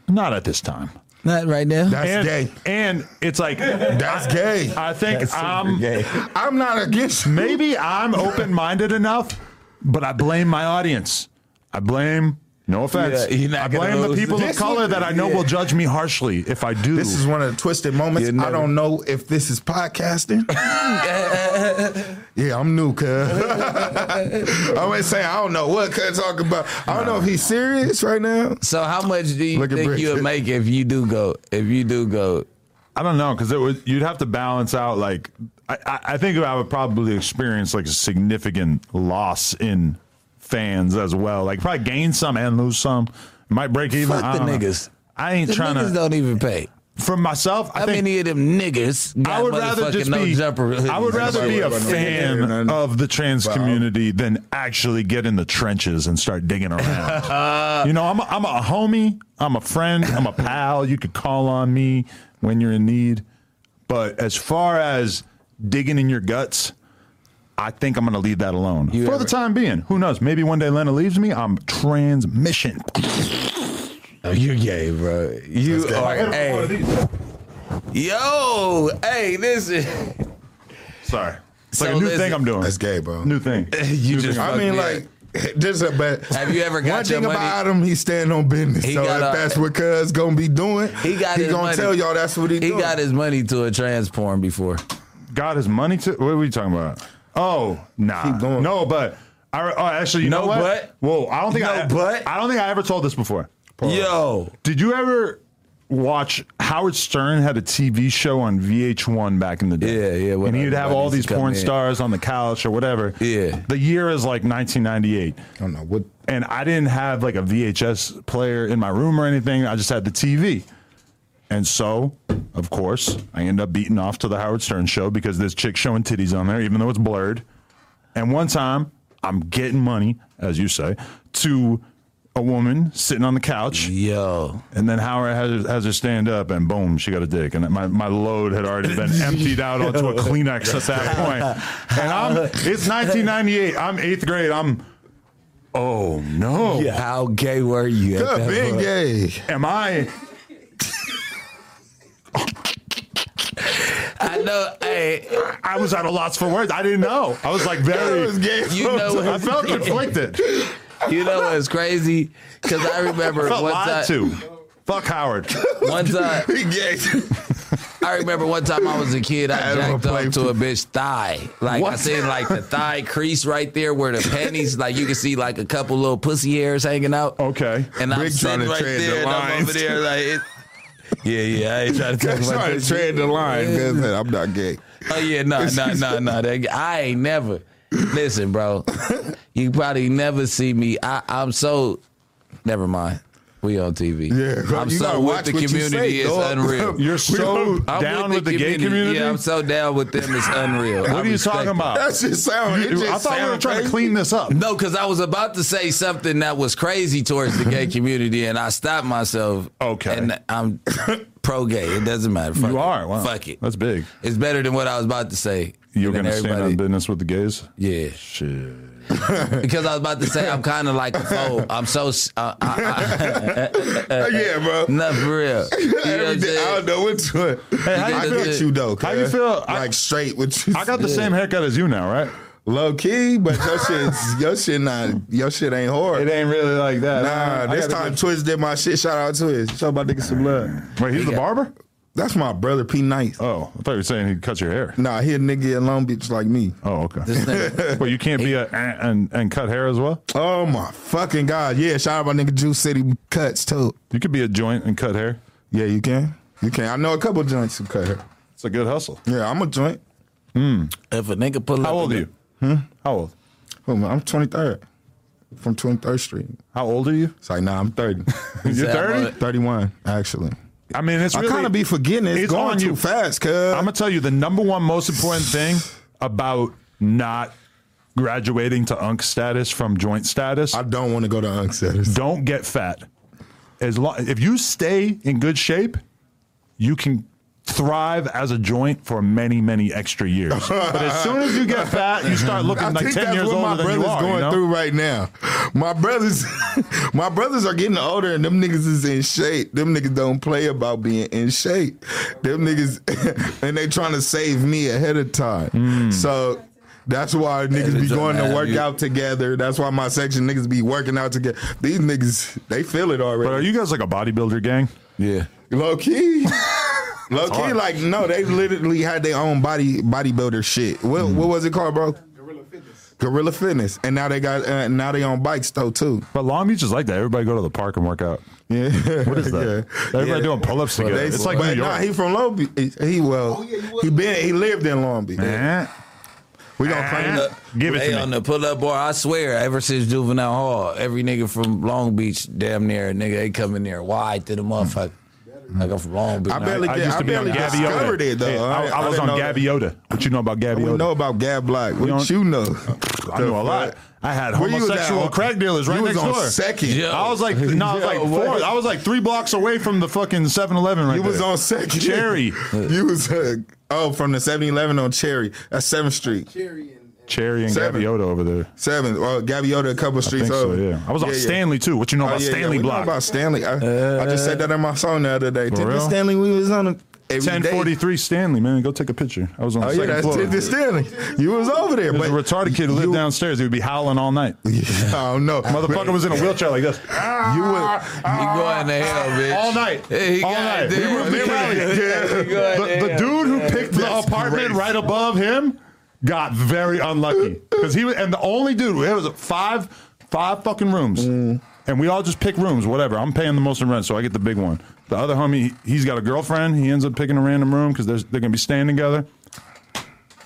B: Not at this time.
D: Not right now.
C: That's
B: and,
C: gay.
B: And it's like
C: That's gay.
B: I think I'm
C: gay. I'm not against you.
B: maybe I'm open minded enough, but I blame my audience. I blame. No offense.
D: Yeah, not
B: I blame the people of color that I know
C: yeah.
B: will judge me harshly if I do.
C: This is one of the twisted moments.
D: You
C: I don't know if this is podcasting. <laughs> yeah, I'm new, cuz. <laughs> I always say I don't know what cuz talking about. I don't know if he's serious right now.
D: So how much do you
C: Look
D: think you would make if you do go? If you do go,
B: I don't know because it would you'd have to balance out like I, I, I think I would probably experience like a significant loss in fans as well. Like probably gain some and lose some. Might break even.
D: fuck
B: I
D: the
B: don't know. I ain't
D: The
B: trying
D: niggas
B: to.
D: don't even pay.
B: For myself, I
D: How
B: think
D: many of them niggas got
B: I would rather just
D: no
B: be.
D: jumper?
B: I would rather be a
C: Nobody worry about no hair,
B: fan of the trans
C: Wow.
B: community than actually get in the trenches and start digging around. <laughs> you know, I'm a, I'm a homie. I'm a friend. I'm a pal. You could call on me when you're in need. But as far as digging in your guts, I think I'm going to leave that alone
D: You
B: for
D: ever-
B: the time being. Who knows? Maybe one day Lena leaves me. I'm transmission.
D: Oh, you gay, bro. You are. Hey, yo, hey, this is.
B: Sorry. It's
D: So
B: like a new
D: listen-
B: thing I'm doing.
C: That's gay, bro.
B: New thing. <laughs>
D: You
B: New
D: just.
B: thing.
C: I
D: fucked
C: mean,
D: me
C: like,
D: up. <laughs>
C: just a but.
D: Have you ever got
C: one
D: your
C: thing
D: money-
C: about him? He stand on business.
D: He
C: so
D: got
C: if
D: a-
C: that's what Cuz gonna be doing,
D: He got
C: he
D: his
C: gonna
D: money.
C: tell y'all that's what he,
D: He
C: doing.
D: got his money to a trans porn before.
B: got his money to what are we talking about? Oh, nah.
C: Keep going.
B: No, but I oh, actually, you
D: No
B: know what?
D: but?
B: Whoa, I don't think
D: No
B: I
D: but?
B: I don't think I ever told this before.
D: Yo,
B: Did you ever watch Howard Stern had a TV show on VH1 back in the day?
D: Yeah, yeah, when
B: And he'd have
D: everybody
B: all
D: used
B: these
D: to come
B: porn
D: in.
B: stars on the couch or whatever.
D: Yeah.
B: The year is like 1998
C: I don't know what.
B: and I didn't have like a VHS player in my room or anything. I just had the TV. And so, of course, I end up beating off to the Howard Stern show because this chick showing titties on there, even though it's blurred. And one time, I'm getting money, as you say, to a woman sitting on the couch.
D: Yo.
B: And then Howard has, has her stand up, and boom, she got a dick. And my, my load had already been <laughs> emptied out onto a Kleenex at that point. And I'm, it's 1998. I'm eighth grade. I'm, oh no.
D: How gay were you?
C: Good, been gay.
B: Am I?
D: I know. Hey,
B: I was at a loss for words. I didn't know. I was like very.
C: Was gay.
D: You know-
B: I felt conflicted.
D: you know what's crazy? Because I remember
B: I felt
D: one
B: lied
D: time.
B: to. Fuck Howard.
D: One <laughs> time,
C: He gay.
D: I remember one time I was a kid. I
C: I
D: jacked up to a bitch thigh. Like I
C: What?
D: seen like the thigh crease right there where the panties, like you can see like a couple little pussy hairs hanging out.
B: Okay.
D: And I'm
C: Rick
D: sitting right
C: tread the
D: there, and I'm over there like, it, yeah, yeah. I ain't trying to talk <laughs> about
C: trying to tread the line. Cause I'm not gay.
D: Oh yeah, no, no, no, no. That- I ain't never. Listen, bro. <laughs> You probably never see me. I, I'm so. Never mind. We on TV.
C: Yeah,
D: I'm
C: you
D: so with the
C: what you
D: community.
C: say,
D: it's
C: dog.
D: unreal.
B: You're <laughs> so
D: I'm
B: down with the, gay community.
D: Yeah, I'm so down with them. It's unreal.
B: what
D: I
B: are you talking
D: it.
B: about?
C: That just sound. it just
B: I thought we were
C: sound
B: trying to clean this up.
D: No, because I was about to say something that was crazy towards the gay <laughs> community, and I stopped myself.
B: Okay.
D: And I'm pro gay. It doesn't matter. Fuck
B: You
D: it.
B: are. Wow.
D: Fuck it.
B: That's big.
D: It's better than what I was about to say.
B: You're going to stand
D: everybody-
B: on business with the gays?
D: Yeah.
B: Shit. <laughs>
D: because I was about to say I'm kind of like a foe. I'm so uh, I,
C: Uh, <laughs> <laughs> yeah, bro.
D: I, not for real. You know what I'm
C: day, I don't know which one.
B: how you
C: I
D: feel?
C: get you though.
B: How you
C: cuz.
B: feel? I-
C: Like straight with you.
B: I got the same haircut as you now, right?
C: low key, but your shit, your shit not, your shit ain't hard.
B: It ain't really like that.
C: Nah,
B: I
C: this time
B: get-
C: Twiz did my shit. Shout out to Twiz. Show my nigga some love.
B: Wait, he's the barber?
C: That's my brother P Nice.
B: Oh, I thought you were saying he cuts your hair.
C: Nah, he a nigga in Long Beach like me.
B: Oh, okay.
D: This nigga- <laughs>
B: Well, you can't be a and and cut hair as well.
C: Oh my fucking god! Yeah, shout out my nigga Juice City Cuts too.
B: You could be a joint and cut hair.
C: Yeah, you can. You can. I know a couple joints who cut hair.
B: It's a good hustle.
C: Yeah, I'm a joint. Hmm.
D: If a nigga pull up,
B: How old are you? Hmm? How old?
C: Oh, man, I'm 23rd from 23rd Street.
B: How old are you?
C: It's like, nah, I'm 30. <laughs>
B: You're
D: said I'm
B: 30.
C: 31, actually.
B: I mean, it's
C: I
B: really
C: kind of be forgetting it's,
B: it's
C: going too fast, cuz.
B: I'm gonna tell you the number one most important thing about not graduating to unk status from joint status.
C: I don't want to go to Unsetters.
B: don't get fat. As long if you stay in good shape, you can thrive as a joint for many, many extra years. <laughs> but as soon as you get fat, you start looking
C: I
B: like ten years
C: my
B: older than you are.
C: going
B: you know?
C: through right now. My brothers, <laughs> my brothers are getting older, and them niggas is in shape. Them niggas don't play about being in shape. Them niggas, <laughs> and they trying to save me ahead of time.
B: Hmm.
C: So. That's why niggas
D: they
C: be going
D: to
C: to work out together. That's why my section niggas be working out together. These niggas, they feel it already.
B: But are you guys like a bodybuilder gang?
D: yeah.
C: Low key. Low key,
B: hard.
C: like no, they literally had their own body bodybuilder shit. What what was it called, bro? Gorilla Fitness. Gorilla Fitness, and now they got uh, now they on bikes though too.
B: But Long Beach is like that. Everybody go to the park and work out.
C: Yeah,
B: What is that? <laughs> Everybody doing pull-ups together.
C: They-
B: it's like
C: but
B: New York.
C: Nah, he from Long Beach. He, he well, he been he lived in Long Beach.
B: Eh?
C: We gonna claim that.
B: Give it
D: Hey,
B: to
D: on
B: me.
D: the pull up bar, I swear, ever since juvenile hall, every nigga from Long Beach, damn near, nigga, they come in there wide to the motherfucker. Like I'm from Long Beach.
C: I barely
B: I
C: get-
B: used to
C: I
B: be on
C: barely
B: Gabby
C: discovered
B: Yoda.
C: it, though.
B: Hey, I,
C: I-
B: I
C: I
B: was
C: didn't
B: on
C: know
B: Gabby Yoda. What you know about Gabby
C: We know about Gab Black. What
B: don't-
C: you know? <laughs>
B: I knew a lot. I had
C: Where you was
B: homosexual
C: at?
B: crack dealers right
C: you was
B: next
C: on
B: door.
C: Second.
D: Yeah.
B: I was like, <laughs> no, I was like
C: Yo,
B: four. I was like three blocks away from the fucking 7-Eleven right
C: You was
B: there.
C: on second.
B: Cherry. <laughs>
C: you was uh, oh from the 7-Eleven on Cherry. at Seventh Street.
B: Cherry and
C: Seven.
B: Gabby Yoda over there.
C: Seven. Well, Gabby Yoda a couple
B: I
C: streets
B: think so,
C: over.
B: yeah. I was on
C: Yeah, yeah.
B: Stanley too. What you know
C: Oh,
B: about
C: yeah, yeah,
B: Stanley
C: we know
B: Block?
C: about Stanley. I, I just said that in my song the other day. Tinted
B: real?
C: Stanley, we was on a every day.
B: 1043 Stanley, man. Go take a picture. I was on oh, the
C: Oh yeah, that's
B: floor.
C: Tinted Stanley. You was over there,
B: There's
C: but
B: a retarded kid who lived
C: you-
B: downstairs. He would be howling all night. <laughs>
C: I don't know.
B: Motherfucker was in a wheelchair like this. Ah.
C: You would.
D: He going to hell, ah. bitch.
B: All night.
D: Hey, he
B: all
D: got
B: night.
D: it.
B: He moved the
D: Yeah.
B: county.
D: Yeah.
B: The, the dude who picked the apartment
C: crazy.
B: right above him got very unlucky because he was, and the only dude. It was five, five fucking rooms,
C: Mm.
B: and we all just pick rooms. Whatever. I'm paying the most in rent, so I get the big one. The other homie, he- he's got a girlfriend. He ends up picking a random room because they're they're gonna be staying together.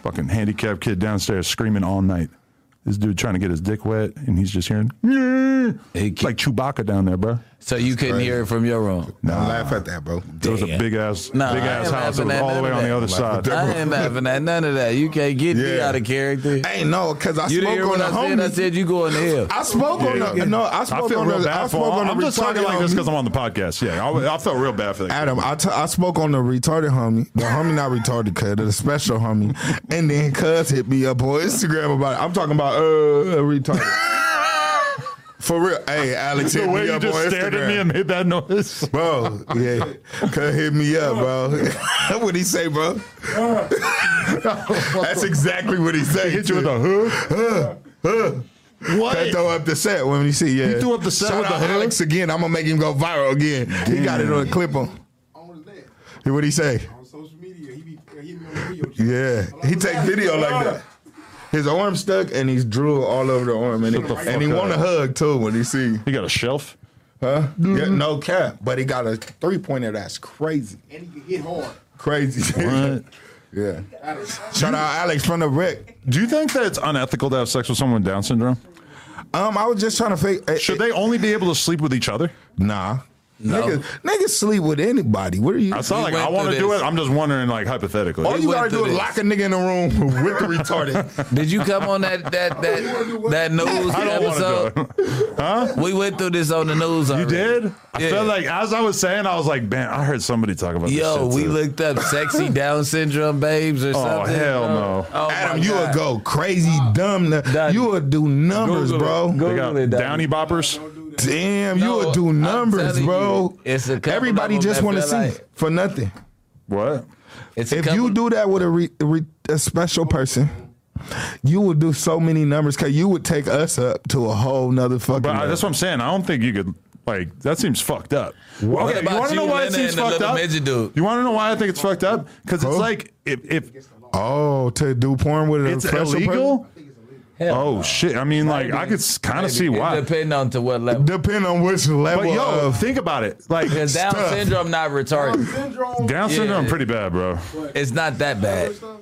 B: Fucking handicapped kid downstairs screaming all night. This dude trying to get his dick wet, and he's just hearing. It's like Chewbacca down there, bro.
D: So you couldn't hear it from your room.
C: Don't laugh at that, bro.
B: There was a big ass,
D: Nah,
B: big ass house. It was all the way on the other side.
D: I ain't laughing at none of that. You can't get me out of character.
C: Ain't no, cause I
D: You didn't
C: spoke
D: hear
C: on
D: what
C: the
D: I said? I said you go on hell.
C: I spoke on the no. I
B: I
C: spoke
B: feel
C: on
B: real
C: the. I
B: bad for
C: spoke on the
B: I'm just talking like this because I'm on the podcast. Yeah, I, I felt real bad for that.
C: Adam, I, t- I spoke on the retarded homie. The homie not retarded, cuz the special homie. And then cuz hit me up on Instagram about it. I'm talking about uh retarded. For real. Hey, Alex hit
B: the way
C: me
B: you
C: up
B: just
C: on
B: stared
C: Instagram.
B: at me and made that noise.
C: Bro, yeah. Cuz hit me up, bro. <laughs> what he say, bro? <laughs> That's exactly what he say.
B: Hit you with a huh?
C: Huh.
B: What?
C: Cut throw up the set when you see, yeah.
B: He threw up the set
C: Shout
B: with the
C: out
B: hood?
C: Alex again. I'm gonna make him go viral again. He got it on a clip on. What he say?
E: On social media, he be he hit me on video.
C: Yeah, he take video like that. His arm stuck and he's drool all over the arm, and he,
B: the
C: and he want a hug too when he see,
B: He got a shelf?
C: huh? Yeah, no cap, but he got a three pointer that's crazy,
E: And he can hit hard.
C: crazy.
B: What? <laughs>
C: yeah. Shout out Alex from the wreck.
B: Do you think that it's unethical to have sex with someone with Down syndrome?
C: Um, I was just trying to fake.
B: Should
C: eh,
B: they only be able to sleep with each other?
C: Nah.
D: No.
C: Niggas, niggas sleep with anybody. What are you?
B: I not like I want to do it. I'm just wondering, like hypothetically.
C: All you gotta do
D: through
C: is
D: this.
C: lock a nigga in the room <laughs> with the retarded.
D: Did you come on that that <laughs> that that <laughs> news
B: I don't want
D: episode?
B: to do it. Huh?
D: We went through this on the news.
B: You
D: Already.
B: did? I
D: Yeah.
B: felt like as I was saying, I was like, man, I heard somebody talk about this.
D: Yo,
B: shit
D: we
B: too.
D: looked up sexy Down syndrome babes or something.
B: Oh,
D: something.
B: hell no.
D: Oh,
C: Adam, you would go crazy dumb. to- You would do numbers,
D: Google it.
C: bro.
D: Go-
B: They got
D: Google it,
B: downy boppers.
C: Damn, you
D: No,
C: would do numbers, bro.
D: you, it's a
C: Everybody just want to see
D: like-
C: for nothing.
B: What?
D: It's
C: If you do that with a, re, re, a special person, you would do so many numbers because you would take us up to a whole nother fucking.
B: But I, that's what I'm saying. I don't think you could. Like that seems fucked up.
D: What
B: Okay, you want to know why it
D: Lena,
B: seems
D: and the
B: fucked
D: little
B: up?
D: midget dude?
B: You want to know why I think it's fucked up? Because it's
C: Huh?
B: like if, if
C: oh, to do porn with a
B: it's
C: special
B: illegal.
D: Hell
B: Oh
D: no.
B: shit! I mean, like I could kind of see why.
D: Depending on to what level.
C: person. Depend on which level
B: But yo,
C: of.
B: think about it. Like
D: Down
C: Stuff.
D: syndrome not retarded.
E: Syndrome.
B: Down syndrome,
D: Yeah.
B: pretty bad, bro.
D: It's not that bad.
E: Stuff.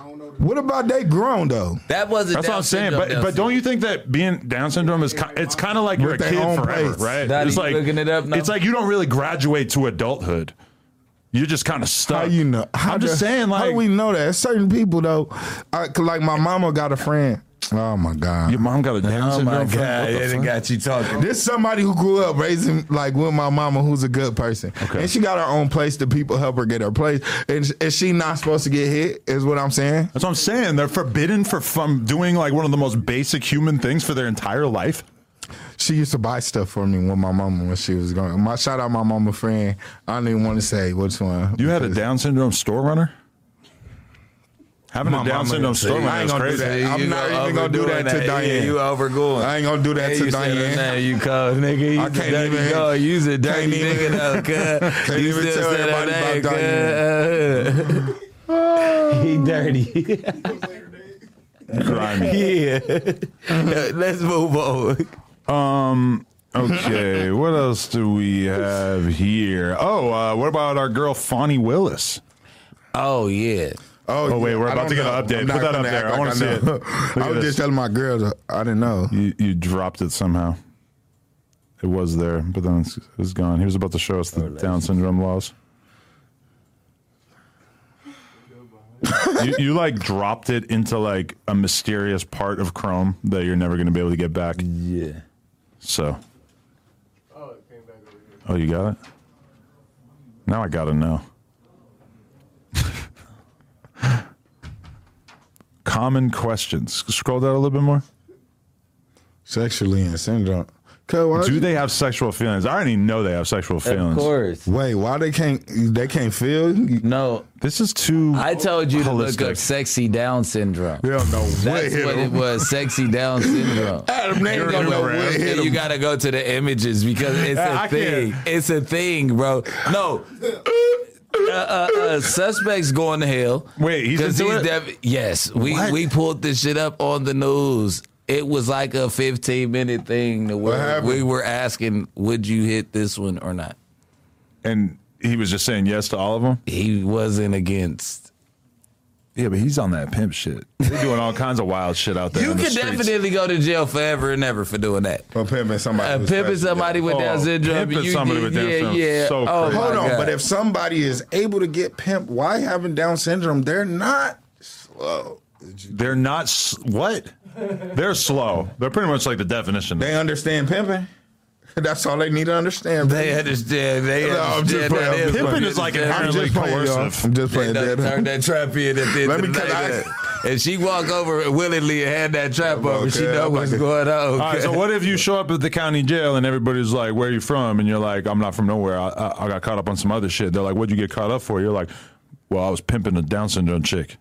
E: I don't know.
C: What about they grown though?
D: That wasn't.
B: That's
D: Down
B: what I'm saying. But
D: Down
B: but don't you think that being Down syndrome is it's kind of like you're a
C: With their
B: kid forever,
C: place.
B: right?
D: Daddy,
B: it's like
D: looking it up now?
B: it's like you don't really graduate to adulthood. You're just kind of stuck.
C: How you know? How
B: I'm just
C: do-
B: saying,
C: how
B: like
C: do we know that? Certain people though, I, 'cause like my mama got a friend. Oh my god.
B: your mom got a Down
D: Oh
B: syndrome.
D: my
B: friend?
D: god!
B: What the
D: Yeah, they
B: fuck?
D: got you talking.
C: This somebody who grew up raising like with my mama, who's a good person,
B: Okay.
C: and she got her own place. The people help her get her place, and is she not supposed to get hit? Is what I'm saying.
B: That's what I'm saying. They're forbidden for from doing like one of the most basic human things for their entire life.
C: She used to buy stuff for me with my mama when she was going. My shout out my mama friend. I don't even want to say which one.
B: You had a Down syndrome store runner. Having
C: My
B: a Down syndrome
C: didn't say- I ain't gonna
B: crazy.
C: do that. I'm
D: You
C: not
D: go
C: even gonna do
D: overdoing
C: that to
D: Yeah,
C: Diane.
D: you overgoing.
C: I ain't gonna do that
D: Hey,
C: to
D: you said
C: Diane.
D: name, you cold nigga. You
C: I
D: a
C: can't
D: dirty
C: even-
D: dog. You's a dirty
C: can't even-
D: nigga though, <laughs> cuz.
C: Can't
D: You
C: even tell
D: said her
C: everybody
D: name,
C: about
D: cuz. <laughs> He dirty. <laughs>
B: Grimy.
D: yeah. Let's move on.
B: Um. Okay. what else do we have here? Oh, uh, what about our girl Fani Willis?
D: Oh yeah.
B: Oh, oh, wait, we're about to
C: don't
B: get an update.
C: I'm
B: Put that up there.
C: act
B: I wanna see it.
C: I was
B: this.
C: just telling my girls I didn't know.
B: You you dropped it somehow. It was there, but then it's, it's gone. He was about to show us the oh, Down syndrome laws. you, you like dropped it into like a mysterious part of Chrome that you're never going to be able to get back.
D: Yeah.
B: So. Oh, it came back over here. Oh, you got it. Now I got to know. <sighs> Common questions. Scroll down a little bit more.
C: Sexually and syndrome. Cause why
B: Do they have sexual feelings? I already know they have sexual feelings.
D: Of course.
C: Wait, why they can't? They can't feel? They
D: No.
B: This is too.
D: I told you to look up sexy Down syndrome.
C: don't know what
D: That's
C: hit
D: what it was, sexy Down syndrome. <laughs>
C: Adam, they
D: You gotta go-
C: what
D: you gotta go to the images because it's <laughs>
B: Yeah,
D: a
B: I
D: thing.
B: can't.
D: It's a thing, bro. No. <laughs> Uh, uh, uh, suspects going to hell.
B: Wait, he's into it?
D: def- yes, we
B: What?
D: we pulled this shit up on the news. It was like a 15 minute thing to where we were asking, would you hit this one or not?
B: And he was just saying yes to all of them.
D: He wasn't against.
B: Yeah, but he's on that pimp shit. They're doing all kinds of wild shit out there.
D: You
B: in the
D: could
B: streets.
D: definitely go to jail forever and ever for doing that.
C: For pimping somebody.
D: Uh, pimping somebody with Down
B: Oh,
D: syndrome.
B: pimping
D: you
B: somebody
D: did-
B: with Down
D: yeah,
B: syndrome.
D: Yeah,
B: So
D: oh,
B: crazy.
C: Hold on,
D: God.
C: but if somebody is able to get pimped, why having Down syndrome? They're not slow.
B: They're not s- what? They're slow. They're pretty much like the definition.
C: They understand pimping. <laughs> That's all they need to understand.
D: They understand. They
C: No, I'm just
D: understand
C: playing. I'm just
D: is
B: Pimping
D: what
B: is like
D: it
C: I'm
B: inherently
C: just playing,
B: coercive.
C: I'm just playing.
D: done
C: dead.
D: turn that trap in at the end
C: Let
D: of
C: me
D: the
C: cut
D: night. And she walk over willingly and hand that trap over. She know
C: I'm
D: what's
C: like-
D: going on.
B: All right, so what if you show up at the county jail and everybody's like, "Where are you from?" and you're like, "I'm not from nowhere. I, I, I got caught up on some other shit." They're like, "What'd you get caught up for?" You're like, "Well, I was pimping a Down syndrome chick."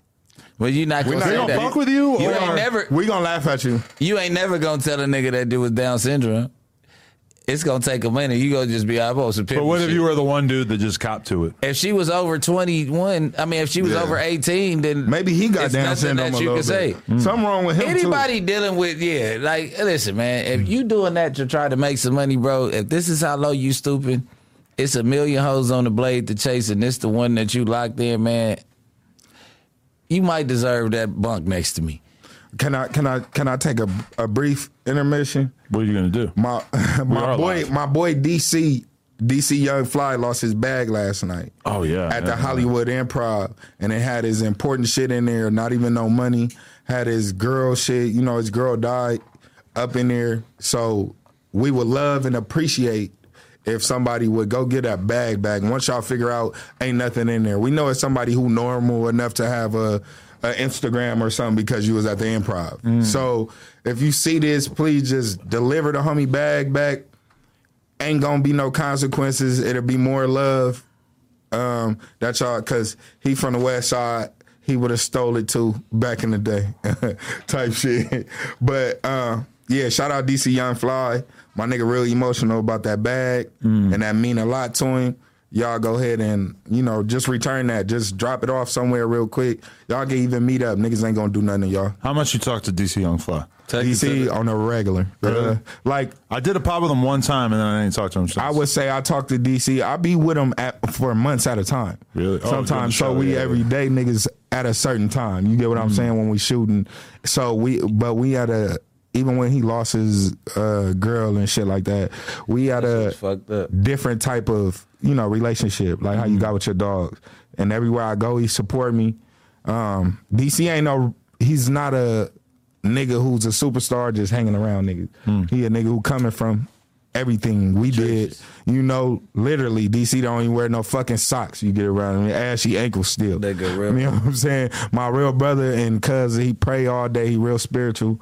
D: Well, you not gonna
C: not
D: say
C: gonna
D: that.
B: fuck with you,
D: You
B: or-
D: ain't never.
C: We gonna laugh at you.
D: You ain't never gonna tell a nigga that dude was Down syndrome. It's gonna take a minute. You gonna just be I'm supposed to pimp
B: But what if
D: shit.
B: you were the one dude that just copped to it?
D: If she was over 21, I mean, if she was
C: Yeah.
D: over 18, then
C: Maybe he got Down syndrome
D: that
C: a
D: you
C: little
D: can say.
C: bit. Mm. Something wrong with him
D: Anybody
C: too.
D: dealing with, yeah, like, listen, man, if mm. you doing that to try to make some money, bro, if this is how low you stooping, it's a million hoes on the blade to chase, and this the one that you locked in, man. You might deserve that bunk next to me.
C: Can I can I can I take a, a brief intermission?
B: What are you gonna do?
C: My <laughs> my boy my boy DC DC Young Fly lost his bag last night.
B: Oh yeah,
C: at
B: yeah,
C: the Hollywood Improv, and it had his important shit in there. Not even no money. Had his girl shit. You know, his girl died up in there. So we would love and appreciate if somebody would go get that bag back. Once y'all figure out ain't nothing in there, we know it's somebody who normal enough to have a, a Instagram or something because you was at the Improv. So if you see this, please just deliver the homie bag back. Ain't gonna be no consequences. It'll be more love um, that y'all, cause he from the west side, he would have stole it too back in the day, <laughs> type shit. But uh, yeah, shout out DC Young Fly, my nigga, real emotional about that bag, and that mean a lot to him. Y'all go ahead and you know just return that, just drop it off somewhere real quick. Y'all can even meet up. Niggas ain't gonna do nothing to y'all.
B: How much you talk to DC Young Fly?
C: DC on a regular,
B: Really?
C: Uh, like
B: I did a pop with him one time and then I didn't talk to him. Since.
C: I would say I talk to DC. I be with him at, for months at a time.
B: Really? Oh,
C: Sometimes.
B: doing the
C: so
B: show,
C: we
B: yeah,
C: every
B: yeah.
C: day niggas at a certain time. You get what I'm saying when we shooting. So we, but we had a even when he lost his uh, girl and shit like that, we had a different type of you know relationship, like how you got with your dogs. And everywhere I go, he support me. Um, DC ain't no. He's not a nigga who's a superstar just hanging around niggas. He a nigga who coming from everything we did. You know, literally, DC don't even wear no fucking socks. You get around him, ashy ankles still.
D: Nigga, real.
C: You know what I'm saying? My real brother and cousin, he pray all day. He real spiritual.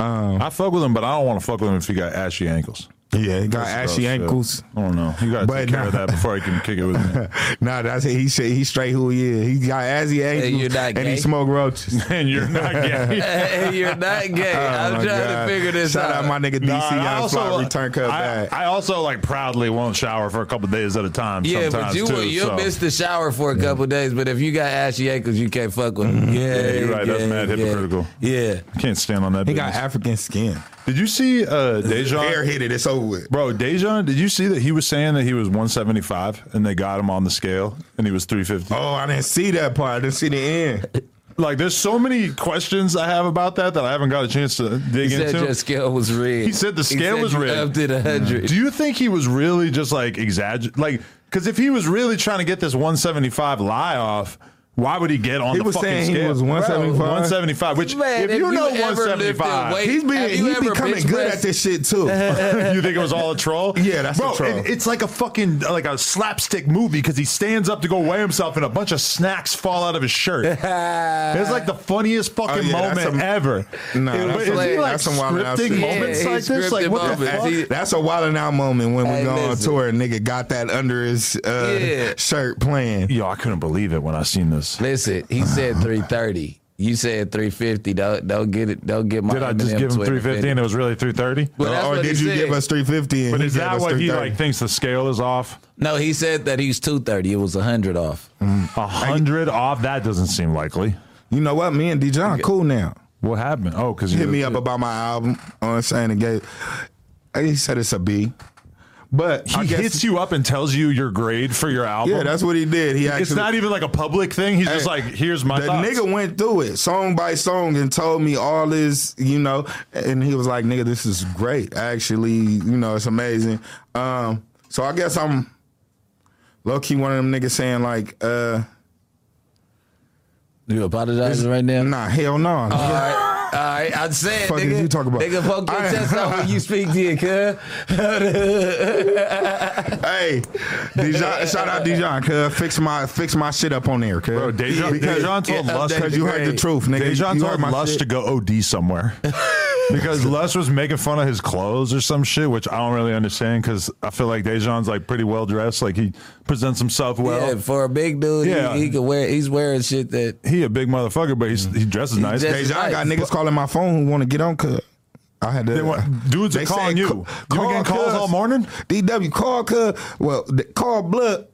C: Um,
B: I fuck with him, but I don't want to fuck with him if he got ashy ankles.
C: Yeah, he got
B: That's
C: ashy
B: gross shit.
C: ankles.
B: I don't know. You got to
C: But
B: take care of that before he can kick it with me. <laughs>
C: nah, that's it. He said he straight who he is. He got ashy ankles
D: you're not
C: and he smoke roaches. <laughs>
B: and you're not gay. <laughs>
D: Hey, you're not gay. I'm
C: Oh my
D: trying
C: God.
D: to figure this
C: Shout
D: out.
C: Shout out my nigga DC
B: Nah, I
C: Young
B: also-
C: Fly return cut
B: I. I also like proudly won't shower for a couple days at a time.
D: Yeah, but
B: sometimes
D: you
B: too,
D: will you'll
B: so.
D: miss the shower for a couple days. But if you got ashy ankles, you can't fuck with them. Yeah,
B: Yeah, you're right. That's mad
D: yeah.
B: hypocritical.
D: Yeah.
B: I Can't stand on that.
C: he got. African skin.
B: Did you see uh, Dejan?
C: Hair hit it. It's over with.
B: Bro, Dejan, did you see that he was saying that he was 175 and they got him on the scale and he was 350?
C: Oh, I didn't see that part. I didn't see the end.
B: Like, there's so many questions I have about that that I haven't got a chance to dig into.
D: He said
B: into.
D: your scale was rigged.
B: He said the scale
D: said
B: was
D: you
B: rigged.
D: Upped it a hundred.
B: Do you think he was really just like exaggerating? Like, because if he was really trying to get this 175 lie off, why would he get on
C: He
B: the
C: was
B: fucking
C: saying he was 175?
B: Bro, 175, which
D: Man,
B: if
D: if
B: you
D: you
B: know
D: ever lifted
B: 175,
D: weight-
C: He's been
D: Have
C: he becoming good
D: pressed?
C: at this shit too. <laughs>
B: you think it was all a troll?
C: Yeah, that's a troll.
B: it- it's like a fucking like a slapstick movie because he stands up to go weigh himself and a bunch of snacks fall out of his shirt. <laughs> it's like the funniest fucking
C: Oh, yeah, that's
B: moment
C: a-
B: ever.
C: Nah, that's
B: is
C: a-
B: he like
C: that's some wild ass
B: scripting
C: shit.
B: moments
D: Yeah,
B: like this? Like what the fuck?
D: He-
C: That's a wild and out moment when we go on tour and nigga got that under his uh, shirt playing.
B: Yo, I couldn't believe it when I seen this.
D: Listen, he said <laughs> 330. You said 350. Don't don't get it. Don't get my.
B: Did I just give him
D: twisted.
B: 350 and it was really 330?
D: Well,
C: or did you
D: said.
C: give us 350?
B: But is that what he like thinks the scale is off?
D: No, he said that he's 230. It was 100 off.
B: A hundred off? That doesn't seem likely.
C: You know what? Me and Dijon cool now.
B: What happened? Oh, because
C: Hit me up about my album on saying it gave. He said it's a B. But
B: He hits you up and tells you your grade for your album.
C: Yeah, that's what he did. He actually.
B: it's not even like a public thing. He's just like, here's my
C: the
B: thoughts.
C: nigga went through it song by song and told me all this, you know, and he was like, "Nigga, this is great. Actually, you know, it's amazing." Um, so I guess I'm low key one of them niggas saying like, uh,
D: You apologizing right now?
C: "Nah, hell no."
D: All right. All right, I'm saying,
C: Fuck
D: nigga,
C: you talking about?
D: nigga, poke your
C: I-
D: chest out when you speak to your cuz. <laughs>
C: hey, Dijon, shout out Dijon, cuz fix my fix my shit up on there, cuz.
B: Bro, Dejan,
C: Because-
B: Dejan told
D: yeah,
B: Lust
C: because you heard the truth, nigga.
B: Dejan
C: you
B: told
C: heard my
B: Lust
C: shit.
B: to go OD somewhere. <laughs> because Lust was making fun of his clothes or some shit, which I don't really understand because I feel like Dejan's like pretty well dressed. Like he presents himself well.
D: yeah, for a big dude,
B: Yeah.
D: he, he could wear. He's wearing shit that.
B: he a big motherfucker, but he's, he dresses nice.
D: just-
C: Dejan, I got
D: Nice.
C: niggas calling my phone who want to get on, cuz. I had to.
B: They want- dudes are
C: They
B: calling
C: said,
B: you.
C: ca-
B: You been getting calls all morning?
C: DW, call cuz. Well, call Blood.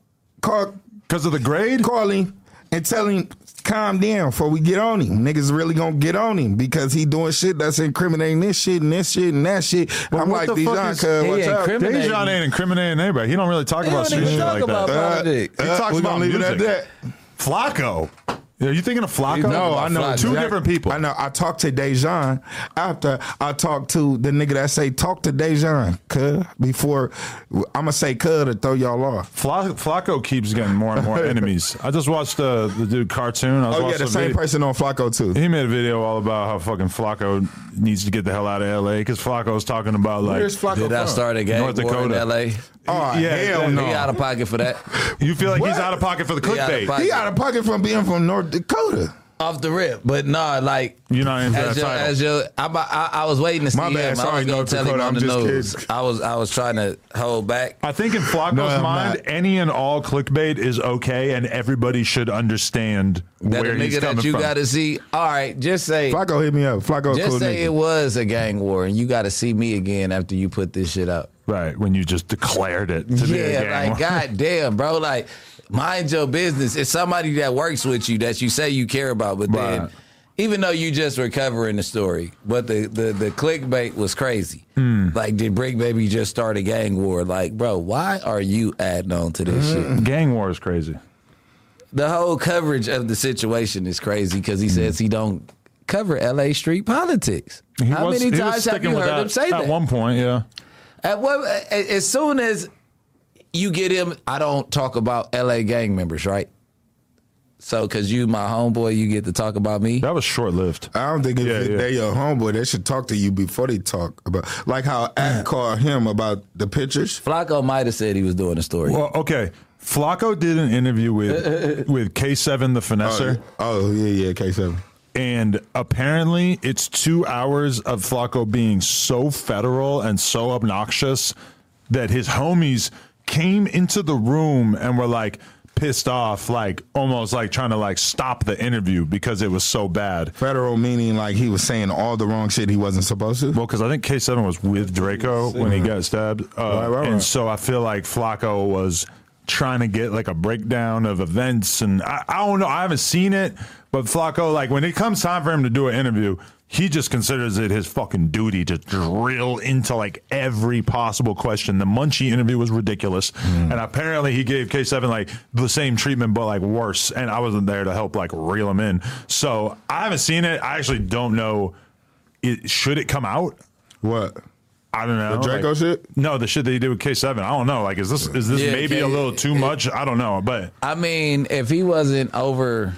C: Call,
B: Because of the grade?
C: call him and tell him, calm down before we get on him. Niggas really gonna get on him because he doing shit that's incriminating this shit and this shit and that shit. I'm like,
B: the fuck
C: Dijon,
B: is-
C: cuz,
D: He
C: watch out.
D: incriminating-
B: Dejan ain't incriminating anybody. He don't really talk
D: He
B: about
D: don't
B: shit like
D: about
B: that.
D: politics.
B: He talks uh,
C: we
B: about
C: gonna leave it at
B: music.
C: that.
B: Flacco. Are you thinking of Flacco?
C: No, I know
D: Flacco.
B: two
C: exact-
B: different people.
C: I know. I talked to Dejan after I talked to the nigga that say talk to Dejan, cuz before I'm gonna say cuz to throw y'all off.
B: Fla- Flacco keeps getting more and more <laughs> enemies. I just watched uh, the dude cartoon. I was
C: Oh yeah,
B: watching
C: the same
B: video-
C: person on Flacco too.
B: He made a video all about how fucking Flacco needs to get the hell out of LA because Flacco's talking about like
C: Where's Flacco
D: Did I
C: from?
D: start a gang
B: North
D: war in
B: Dakota.
D: L.A.?
C: Oh
B: Yeah,
C: hell
B: yeah,
C: no!
D: He out of pocket for that.
B: you feel like he's
C: What?
B: out of pocket for the
D: He out of
B: clickbait.
D: pocket.
C: He out of pocket from being from North Dakota.
D: Off the rip, but nah, like
B: You're not into
D: as
B: that
D: your,
B: title.
D: as your, I, I, I was waiting to see
C: My bad,
D: him. I
C: sorry,
D: was gonna
C: North
D: tell him
C: Dakota,
D: on
C: I'm
D: the
C: just
D: news.
C: kidding.
D: I was I was trying to hold back.
B: I think in Flacco's
C: No, I'm
B: mind,
C: not.
B: any and all clickbait is okay, and everybody should understand
D: That
B: where
D: a
B: he's
D: nigga
B: coming
D: that you
B: from.
D: got to see. All right, just say
C: Flacco hit me up. Flacco, a
D: just
C: cool
D: say
C: nigga.
D: it was a gang war, and you got to see me again after you put this shit out.
B: Right when you just declared it. To
D: Yeah, like
B: war.
D: god damn, bro. Like mind your business. It's somebody that works with you that you say you care about, but then even though you just were covering the story, but the the, the clickbait was crazy.
B: Hmm.
D: Like did Bricc Baby just start a gang war? Like, bro, why are you adding on to this shit?
B: gang war is crazy.
D: The whole coverage of the situation is crazy because he says he don't cover LA street politics.
B: He
D: How
B: was-
D: many times have you heard
B: that
D: him say
B: at
D: that?
B: At one point? Yeah.
D: Uh, At what, uh, as soon as you get him, I don't talk about LA gang members, right? So, because you my homeboy, you get to talk about me.
B: That was short lived.
C: I don't think if
B: Yeah, yeah.
C: they your homeboy, they should talk to you before they talk about like how Act uh-huh. called him about the pictures.
D: Flacco might have said he was doing a story.
B: Well, okay. Flacco did an interview with <laughs> with K7 the Finesser.
C: Oh yeah, yeah, K seven.
B: And apparently, it's two hours of Flacco being so federal and so obnoxious that his homies came into the room and were like pissed off, like almost like trying to like stop the interview because it was so bad.
C: Federal meaning like he was saying all the wrong shit he wasn't supposed to.
B: Well, because I think K7 was with Draco when he got stabbed. Uh,
C: Right, right,
B: And so I feel like Flacco was trying to get like a breakdown of events. And I, I don't know. I haven't seen it. But Flacco, like when it comes time for him to do an interview, he just considers it his fucking duty to drill into like every possible question. The Munchie interview was ridiculous.
C: Mm.
B: And apparently he gave K7 like the same treatment, but like worse. And I wasn't there to help like reel him in. So I haven't seen it. I actually don't know. It, should it come out?
C: What?
B: I don't know.
C: The Draco
B: like-
C: shit?
B: No, the shit that he did with K seven. I don't know. Like, is this is this
D: Yeah,
B: maybe
D: K-
B: a little too much? I don't know, but
D: I mean, if he wasn't over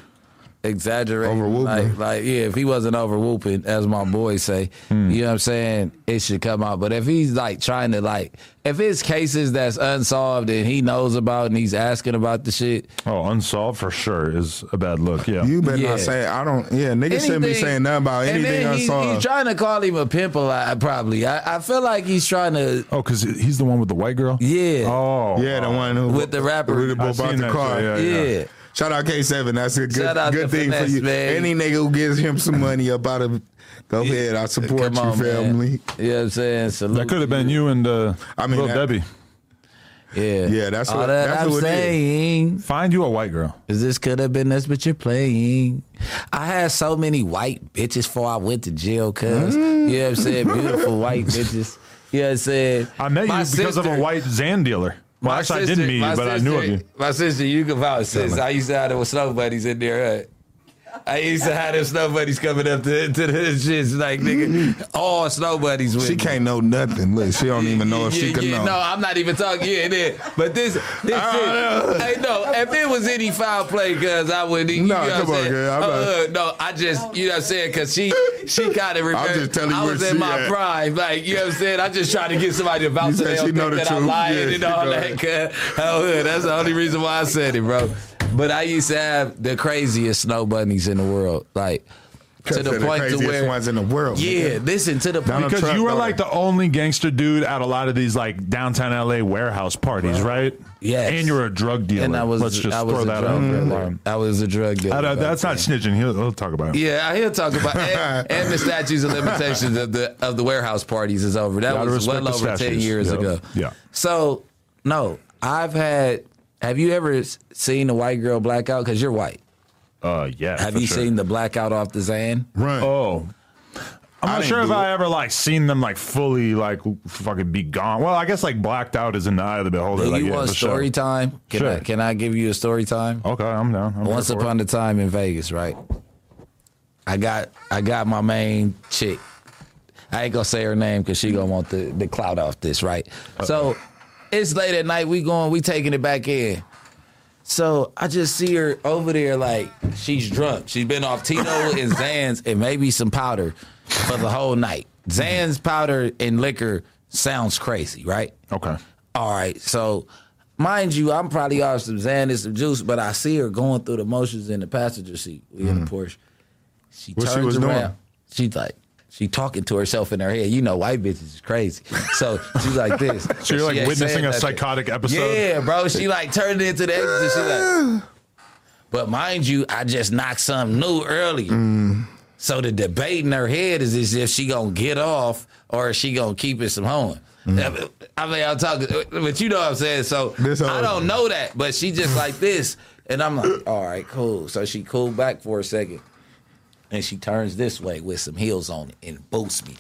D: exaggerating,
C: Over whooping.
D: like, like yeah, if he wasn't over whooping, as my boys say,
B: Hmm.
D: you know what I'm saying, it should come out. But if he's like trying to like, if it's cases that's unsolved and he knows about and he's asking about the shit,
B: oh, unsolved for sure is a bad look. Yeah,
C: You better
D: Yeah.
C: not say I don't. Yeah, niggas shouldn't be saying nothing about
D: and
C: anything
D: then he's,
C: unsolved.
D: he's trying to call him a pimple. I, probably, I, I feel like he's trying to.
B: Oh, because he's the one with the white girl.
D: Yeah.
B: Oh,
C: yeah, the one who
D: With the rapper.
C: who
B: I've
C: bought
B: seen
C: the
B: that
C: car.
B: shit, yeah,
D: Yeah.
C: Shout out K seven. That's a good
D: Shout out
C: good thing
D: Finesse,
C: for you.
D: man.
C: Any nigga who gives him some money about it, go ahead. I support
D: Come
C: you,
D: on, man.
C: family.
D: You know what I'm saying? Salute
B: That could have been you and uh,
C: I mean,
B: Lil
C: that-
B: Debbie.
D: Yeah.
C: Yeah, that's
D: All
C: what-
D: that
C: that's
D: I'm
C: what it is.
D: saying.
B: Find you a white girl.
D: Is this could have been us, but you're playing. I had so many white bitches before I went to jail, cuz.
C: Mm.
D: You know what I'm saying? Beautiful white <laughs> bitches. You know what I'm saying?
B: I met you
D: My
B: because of a white Zan dealer. Well,
D: my
B: actually, I
D: sister-
B: didn't meet you, but I knew of you.
D: My sister, you can vouch, sis. I used to have them snow buddies in there. Huh? I used to have them snow buddies coming up to, to the shits like nigga, all snow buddies with
C: She
D: me.
C: can't know nothing. Look, she don't even know if she can
D: yeah,
C: know.
D: No, I'm not even talking. Yeah, yeah. But this, this shit. Hey, no. If it was any foul play, cause I wouldn't. You know what
C: come
D: I'm
C: on, girl,
D: Uh, uh, no, I just, you know what I'm saying? Cause she, she kind of remember.
C: just telling you
D: I was in my
C: at.
D: prime, like you know what I'm saying. I just trying to get somebody to bounce
C: You
D: so
C: she know the
D: that I'm lying
C: Yeah,
D: and all that. cuz. <laughs> Oh, that's the only reason why I said it, bro. But I used to have the craziest snow bunnies in the world, like. To the
C: the
D: point to
C: craziest
D: where,
C: ones in the world,
D: Yeah,
C: nigga.
D: listen to the point.
B: Because
C: truck,
B: you were like the only gangster dude at a lot of these like downtown LA warehouse parties, right?
D: Yes.
B: And you're a drug dealer.
D: And I was,
B: Let's just
D: I was
B: throw
D: a
B: that
D: drug
B: out there.
D: dealer. I was a drug dealer.
B: I don't- that's not
D: then.
B: snitching. He'll, he'll talk about it.
D: Yeah, he'll talk about and, <laughs> and the statutes of limitations of the of the warehouse parties is over. That
B: Gotta
D: was well
B: the
D: over ten years
B: Yep.
D: ago.
B: Yeah.
D: So no, I've had. Have you ever seen a white girl blackout? Because you're white.
B: Uh, yeah.
D: Have
B: for
D: you
B: sure.
D: seen the blackout off the Zan?
C: Right.
B: Oh. I'm not sure if
C: do
B: I
C: it.
B: ever like seen them like fully like fucking be gone. Well, I guess like blacked out is in the eye of the beholder.
D: Do
B: like,
D: you
B: yeah,
D: want
B: for sure.
D: story time? Can I
B: Sure.
D: can I give you a story time?
B: Okay, I'm down. I'm
D: Once upon
B: it.
D: a time in Vegas, right? I got I got my main chick. I ain't gonna say her name because she gonna want the, the clout off this, right? So it's late at night. We going, we taking it back in. So I just see her over there like she's drunk. She's been off Tito <laughs> and Zans and maybe some powder for the whole night. Zans powder and liquor sounds crazy, right?
B: Okay.
D: All right, so mind you, I'm probably off some Xan and some juice, but I see her going through the motions in the passenger seat. We in the mm. Porsche. She
C: What she
D: turns
C: doing?
D: around. She's like, she talking to herself in her head. You know, white bitches is crazy. So she's like this. <laughs>
B: So you're like witnessing a psychotic episode.
D: Yeah, bro. She like turned into the exit. She like, <sighs> but mind you, I just knocked something new earlier.
C: Mm.
D: So the debate in her head is as if she gonna get off or is she gonna keep it some hoeing. I mean, I'm talking, but you know what I'm saying. So
C: Mm. This
D: I don't know that, but she just like this, and I'm like, all right, cool. So she cooled back for a second, and she turns this way with some heels on and boosts me.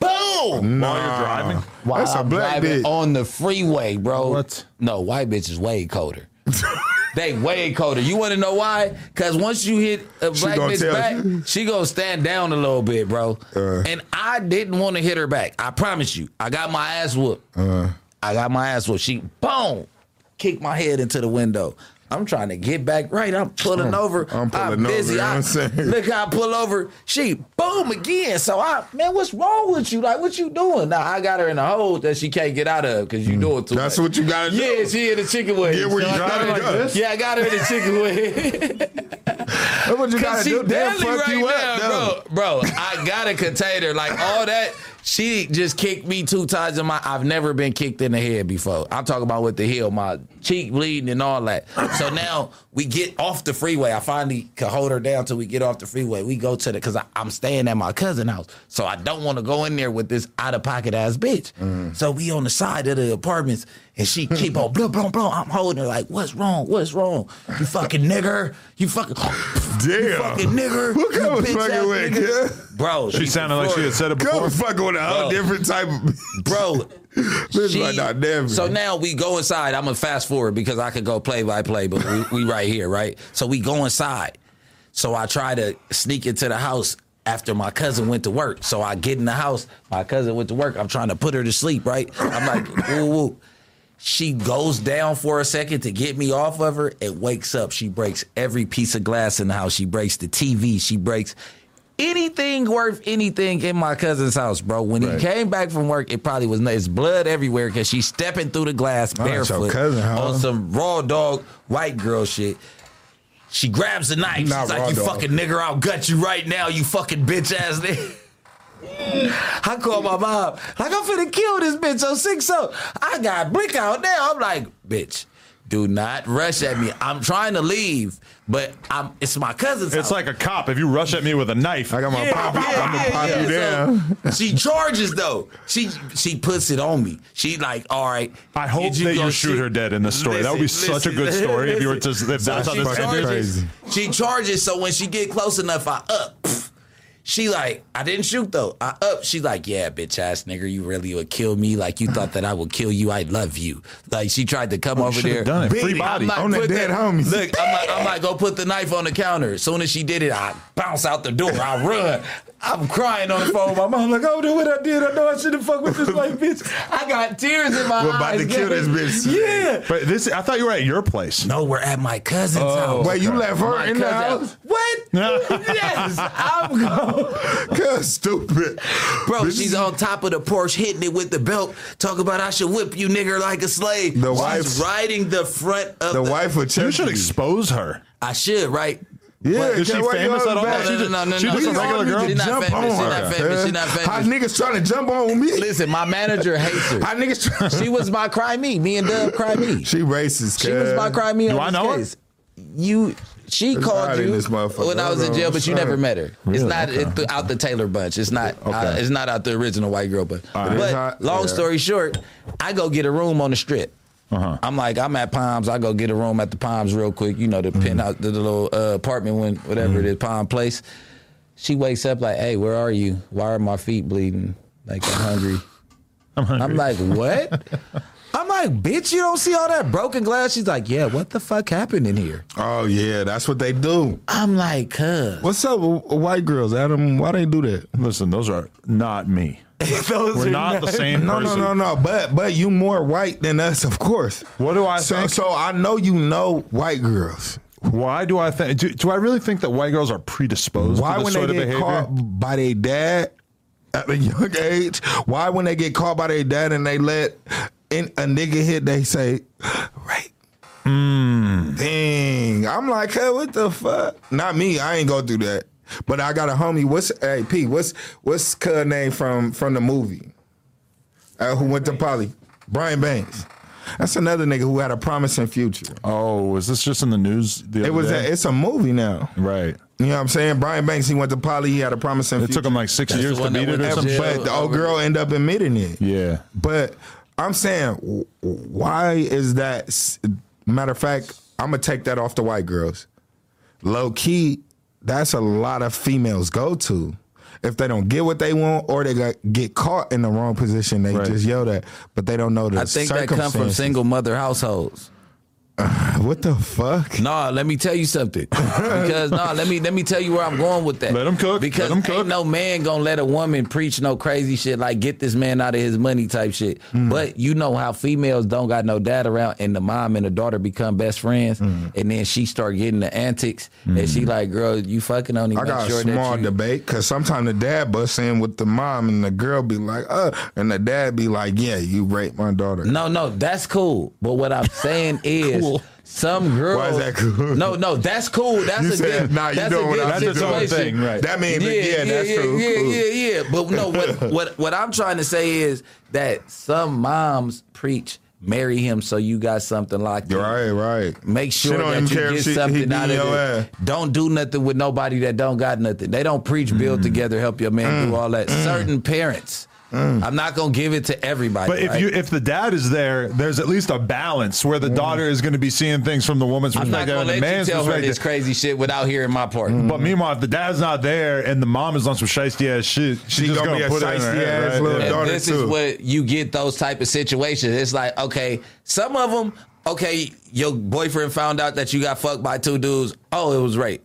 D: Boom!
B: While you're driving.
D: While
C: That's a
D: I'm
C: black
D: driving
C: bitch.
D: on the freeway, bro.
B: What?
D: No, white bitch is way colder. <laughs> they way colder. You want to know why? Because once you hit a black
C: gonna
D: bitch
C: tell
D: back,
C: you.
D: she gonna stand down a little bit, bro.
C: Uh.
D: and I didn't want to hit her back. I promise you. I got my ass whooped.
C: Uh,
D: I got my ass whooped. She boom, kicked my head into the window. I'm trying to get back right. I'm pulling over.
C: I'm pulling over,
D: busy.
C: you know I'm saying?
D: Look how I pull over. She boom again. So I man, what's wrong with you? Like what you doing? Now I got her in a hole that she can't get out of because you doing too
C: Mm. That's
D: much.
C: what you gotta do.
D: Yeah, she in the chicken wing.
C: Get where
D: So
C: you
D: got her
C: like this?
D: Yeah, I got her in the chicken wing.
C: That's what you <laughs> gotta do. They'll fuck
D: right
C: you
D: now,
C: up,
D: bro. Bro, I gotta contain her. Like all that, she just kicked me two times in my. I've never been kicked in the head before. I'm talking about with the heel, my cheek bleeding and all that. So <laughs> now we get off the freeway. I finally can hold her down till we get off the freeway. We go to the because I'm staying at my cousin house, so I don't want to go in there with this out of pocket ass bitch.
C: Mm.
D: So we on the side of the apartments. And she keep on blah blah blah. I'm holding her like, what's wrong? What's wrong? You fucking nigger. You fucking damn. <gasps> You
C: Damn.
D: fucking nigger.
C: Who
D: you
C: come
D: bitch
C: fucking
D: ass
C: with,
D: nigga.
C: kid?
D: Bro,
B: She sounded like she had said it before.
C: Come fucking with a whole
D: Bro.
C: different type of.
D: Bro, <laughs>
C: Bitch
D: she-
C: like, nah, damn.
D: so now we go inside. I'm gonna fast forward because I could go play by play, but we, we right here, right? So we go inside. So I try to sneak into the house after my cousin went to work. So I get in the house. My cousin went to work. I'm trying to put her to sleep, right? I'm like, woo woo. She goes down for a second to get me off of her and wakes up. She breaks every piece of glass in the house. She breaks the TV. She breaks anything worth anything in my cousin's house, bro. When
C: Right.
D: he came back from work, it probably was it's blood everywhere because she's stepping through the glass
C: Oh,
D: barefoot
C: cousin, huh?
D: on some raw dog white girl shit. She grabs the knife.
C: Not
D: She's like, "You
C: dog.
D: fucking nigger, I'll gut you right now, you fucking bitch ass nigga." <laughs> I call my mom, like I'm finna kill this bitch on six so I got blick out there. I'm like, bitch, do not rush at me. I'm trying to leave, but I'm it's my cousin's
B: It's
D: house.
B: like a cop. If you rush at me with a knife,
C: I got my
D: Yeah,
C: pop
D: yeah,
C: I'm gonna pop
D: yeah.
C: you
D: So,
C: down.
D: she charges though. She she puts it on me. She like, all right.
B: I hope
D: did
B: that
D: go
B: you shoot her dead in this story. That would be such a good story if you were to- if that's how
D: she
B: this ended.
D: charges,
C: Crazy.
D: She charges, so when she get close enough, I up. pff, She like, I didn't shoot though. I up. She like, yeah, bitch ass nigga, you really would kill me. Like you thought that I would kill you. I love you. Like she tried to come
B: Oh,
D: over there.
B: done it. Free
D: I'm
B: body.
D: like,
C: On the dead
D: that-
C: homies.
D: Look, I'm like, I'm like, go put the knife on the counter. As soon as she did it, I bounce out the door. I run. I'm crying on the phone. My mom like, oh, do what I did. I know I shouldn't fuck with this white bitch. I got tears in my
C: We're
D: eyes.
C: about to kill this bitch.
D: Yeah.
B: But this, I thought you were at your place.
D: No, we're at my cousin's
B: Oh,
D: house.
C: Wait, you left her
D: My
C: in the house?
D: What? <laughs> yes, I'm going.
C: Cuz stupid.
D: Bro,
C: Bitch,
D: she's on top of the Porsche hitting it with the belt. Talk about I should whip you nigger like a slave.
C: The
D: she's
C: wife-
D: riding the front of
C: the
D: the,
C: wife of
B: You should expose her.
D: I should, right?
C: Yeah,
B: Is she
C: can't
B: famous
C: you
B: at all?
C: back.
B: She just-
D: no, no,
B: she just a regular girl?
D: She's not famous. She's not famous. She's not famous.
C: How niggas trying to jump on me?
D: Listen, my manager hates her.
C: How niggas trying
D: She was my cry me. Me and Dub cry me. <laughs>
C: She racist.
D: She was my cry me
B: Do
D: on
B: I
D: this
B: know her?
D: You, she
C: There's
D: called you
C: this
D: when I was in jail, but you never met her. It's not
B: Okay.
D: it, th- out the Taylor bunch. It's not. Uh,
B: Okay.
D: it's not out the original white girl bunch.
C: right.
D: But
C: hot,
D: long
C: yeah.
D: story short, I go get a room on the strip.
B: Uh-huh.
D: I'm like, I'm at Palms. I go get a room at the Palms real quick. You know, the
C: Mm-hmm.
D: penthouse, the, the little uh, apartment, when whatever it is, Palm Place. She wakes up like, "Hey, where are you? Why are my feet bleeding? Like I'm hungry." <laughs>
B: I'm hungry.
D: I'm like, what? I'm like, bitch, you don't see all that broken glass? She's like, yeah, what the fuck happened in here?
C: Oh yeah, that's what they do.
D: I'm like, cuz.
C: What's up, white girls, Adam? Why they do that?
B: Listen, those are not me. <laughs>
D: Those
B: We're
D: are
B: not the same
C: No, no,
B: person.
C: no, no. But but you more white than us, of course.
B: What do I
C: So
B: think?
C: so I know you know white girls.
B: Why do I think? Do, do I really think that white girls are predisposed
C: Why
B: to this
C: when
B: sort
C: they
B: of
C: get
B: behavior?
C: caught by their dad at a young age? Why when they get caught by their dad and they let in, a nigga hit, they say right.
B: Hmm.
C: Dang, I'm like, hey, what the fuck? Not me. I ain't go through that. But I got a homie. What's hey P? What's what's cuz name from from the movie? Uh, who went to Poly? Brian Banks. That's another nigga who had a promising future.
B: Oh, is this just in the news? The
C: It was.
B: day?
C: A, it's a movie now.
B: right.
C: You know what I'm saying? Brian Banks. He went to Poly. He had a promising.
B: It
C: future.
B: took him like six
D: That's
B: years to
D: one
B: beat it or something.
C: But the old girl ended up admitting it.
B: Yeah.
C: But I'm saying, why is that? Matter of fact, I'm gonna take that off the white girls. Low key, that's a lot of females go to. If they don't get what they want, or they got, get caught in the wrong position, they
B: Right.
C: just yell that. But they don't know the
D: I think that come from single mother households. <sighs>
C: What the fuck?
D: Nah, let me tell you something. Because nah, let me let me tell you where I'm going with that.
B: Let 'em cook.
D: Because
B: Let 'em
D: ain't
B: cook.
D: no man gonna let a woman preach no crazy shit like get this man out of his money type shit.
B: Mm.
D: But you know how females don't got no dad around, and the mom and the daughter become best friends,
B: Mm.
D: and then she start getting the antics, and she like, girl, you fucking on him.
C: I
D: Make
C: got
D: sure
C: a small
D: you,
C: debate because sometimes the dad busts in with the mom and the girl be like, uh, and the dad be like, yeah, you raped my daughter.
D: No, no, that's cool. But what I'm saying <laughs> is,
C: Cool.
D: Some girls.
C: Why is that cool?
D: No, no, that's cool. That's
C: You
D: a
C: said,
D: good.
C: nah, you
D: that's
C: doing
D: a
C: what
D: good
C: I'm
B: That's its
D: situation.
B: thing, right?
C: That means, yeah, that's
D: yeah,
C: true.
D: Yeah,
C: Cool.
D: yeah, yeah. But no, what <laughs> what what I'm trying to say is that some moms preach marry him so you got something locked in.
C: Right, right.
D: Make sure that you get
C: she-
D: something out of it.
C: ass.
D: Don't do nothing with nobody that don't got nothing. They don't preach build mm. together, help your man do mm. all that. Mm. Certain parents. Mm. I'm not gonna give it to everybody.
B: But if
D: right?
B: you if the dad is there, there's at least a balance where the mm. daughter is going to be seeing things from the woman's
D: I'm not
B: perspective
D: gonna
B: and the
D: let you
B: man's
D: tell her
B: perspective.
D: this crazy shit without hearing my part. Mm.
B: But meanwhile, if the dad's not there and the mom is on some shiesty ass shit, she's
C: She
B: just
C: gonna
B: gonna,
C: be a
B: put it in her
C: shiesty
B: head,
C: ass
B: right?
C: little
B: Yeah.
C: daughter.
D: This
C: too.
D: is what you get those type of situations. It's like, okay, some of them, okay, your boyfriend found out that you got fucked by two dudes. Oh, it was rape.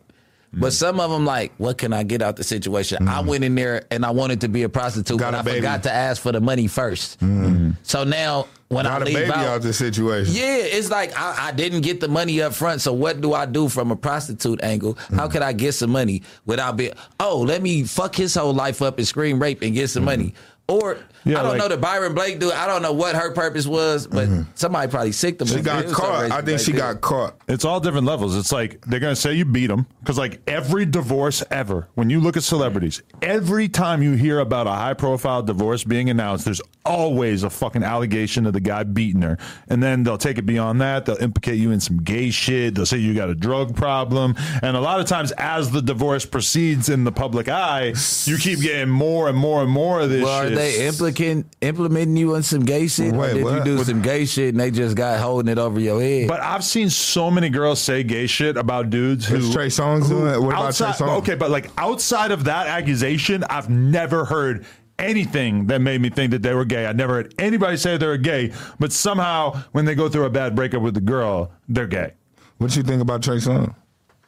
D: But
C: Mm.
D: some of them, like, what can I get out the situation? I mm. went in there and I wanted to be a prostitute,
C: Got
D: but
C: a
D: I
C: baby.
D: forgot to ask for the money 1st mm. mm-hmm. So now when
C: Got
D: I
C: a
D: leave
C: baby
D: out,
C: out the situation.
D: yeah, it's like I, I didn't get the money up front. So what do I do from a prostitute angle? How mm. could I get some money without being? Oh, let me fuck his whole life up and scream rape and get some mm-hmm. money. Or
B: Yeah,
D: I don't
B: like-
D: know the Byron Blake dude. I don't know what her purpose was, but mm-hmm. somebody probably sicked them.
C: She got caught. I think she got caught.
B: It's all different levels. It's like they're gonna say you beat them because like every divorce ever, when you look at celebrities, every time you hear about a high profile divorce being announced, there's always a fucking allegation of the guy beating her, and then they'll take it beyond that. They'll implicate you in some gay shit. They'll say you got a drug problem, and a lot of times as the divorce proceeds in the public eye, you keep getting more and more and more of this
D: Well, are
B: shit.
D: they implicant implementing you on some gay shit? or
C: Wait,
D: did you do
C: What-
D: some gay shit and they just got holding it over your head?
B: But I've seen so many girls say gay shit about dudes who
C: Is Trey Songz doing it? What about Trey
B: outside,
C: Songz?
B: Okay, but like outside of that accusation, I've never heard anything that made me think that they were gay. I never heard anybody say they were gay, but somehow when they go through a bad breakup with the girl, they're gay.
C: What do you think about Trey Songz?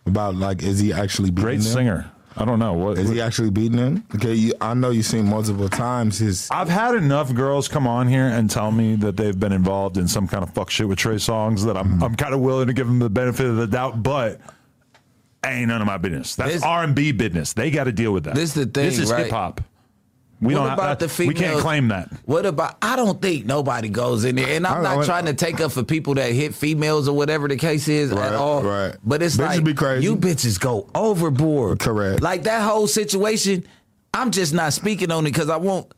C: About like, is he actually beating
B: Great
C: them?
B: singer. I don't know what
C: Is he actually beating them? Okay, you, I know you've seen multiple times his.
B: I've had enough girls come on here and tell me that they've been involved in some kind of fuck shit with Trey Songz that I'm I'm kind of willing to give them the benefit of the doubt, but ain't none of my business. That's R and B business. They got to deal with that.
D: This is the thing,
B: This is
D: right?
B: hip hop. We
D: what
B: don't
D: about
B: that,
D: the females?
B: We can't claim that.
D: What about? I don't think nobody goes in there, and I'm not
C: don't-
D: trying to take up for people that hit females or whatever the case is
C: Right,
D: at all.
C: right.
D: But it's
C: Bitches
D: like
C: be crazy.
D: you bitches go overboard.
C: Correct.
D: Like that whole situation. I'm just not speaking on it because I won't.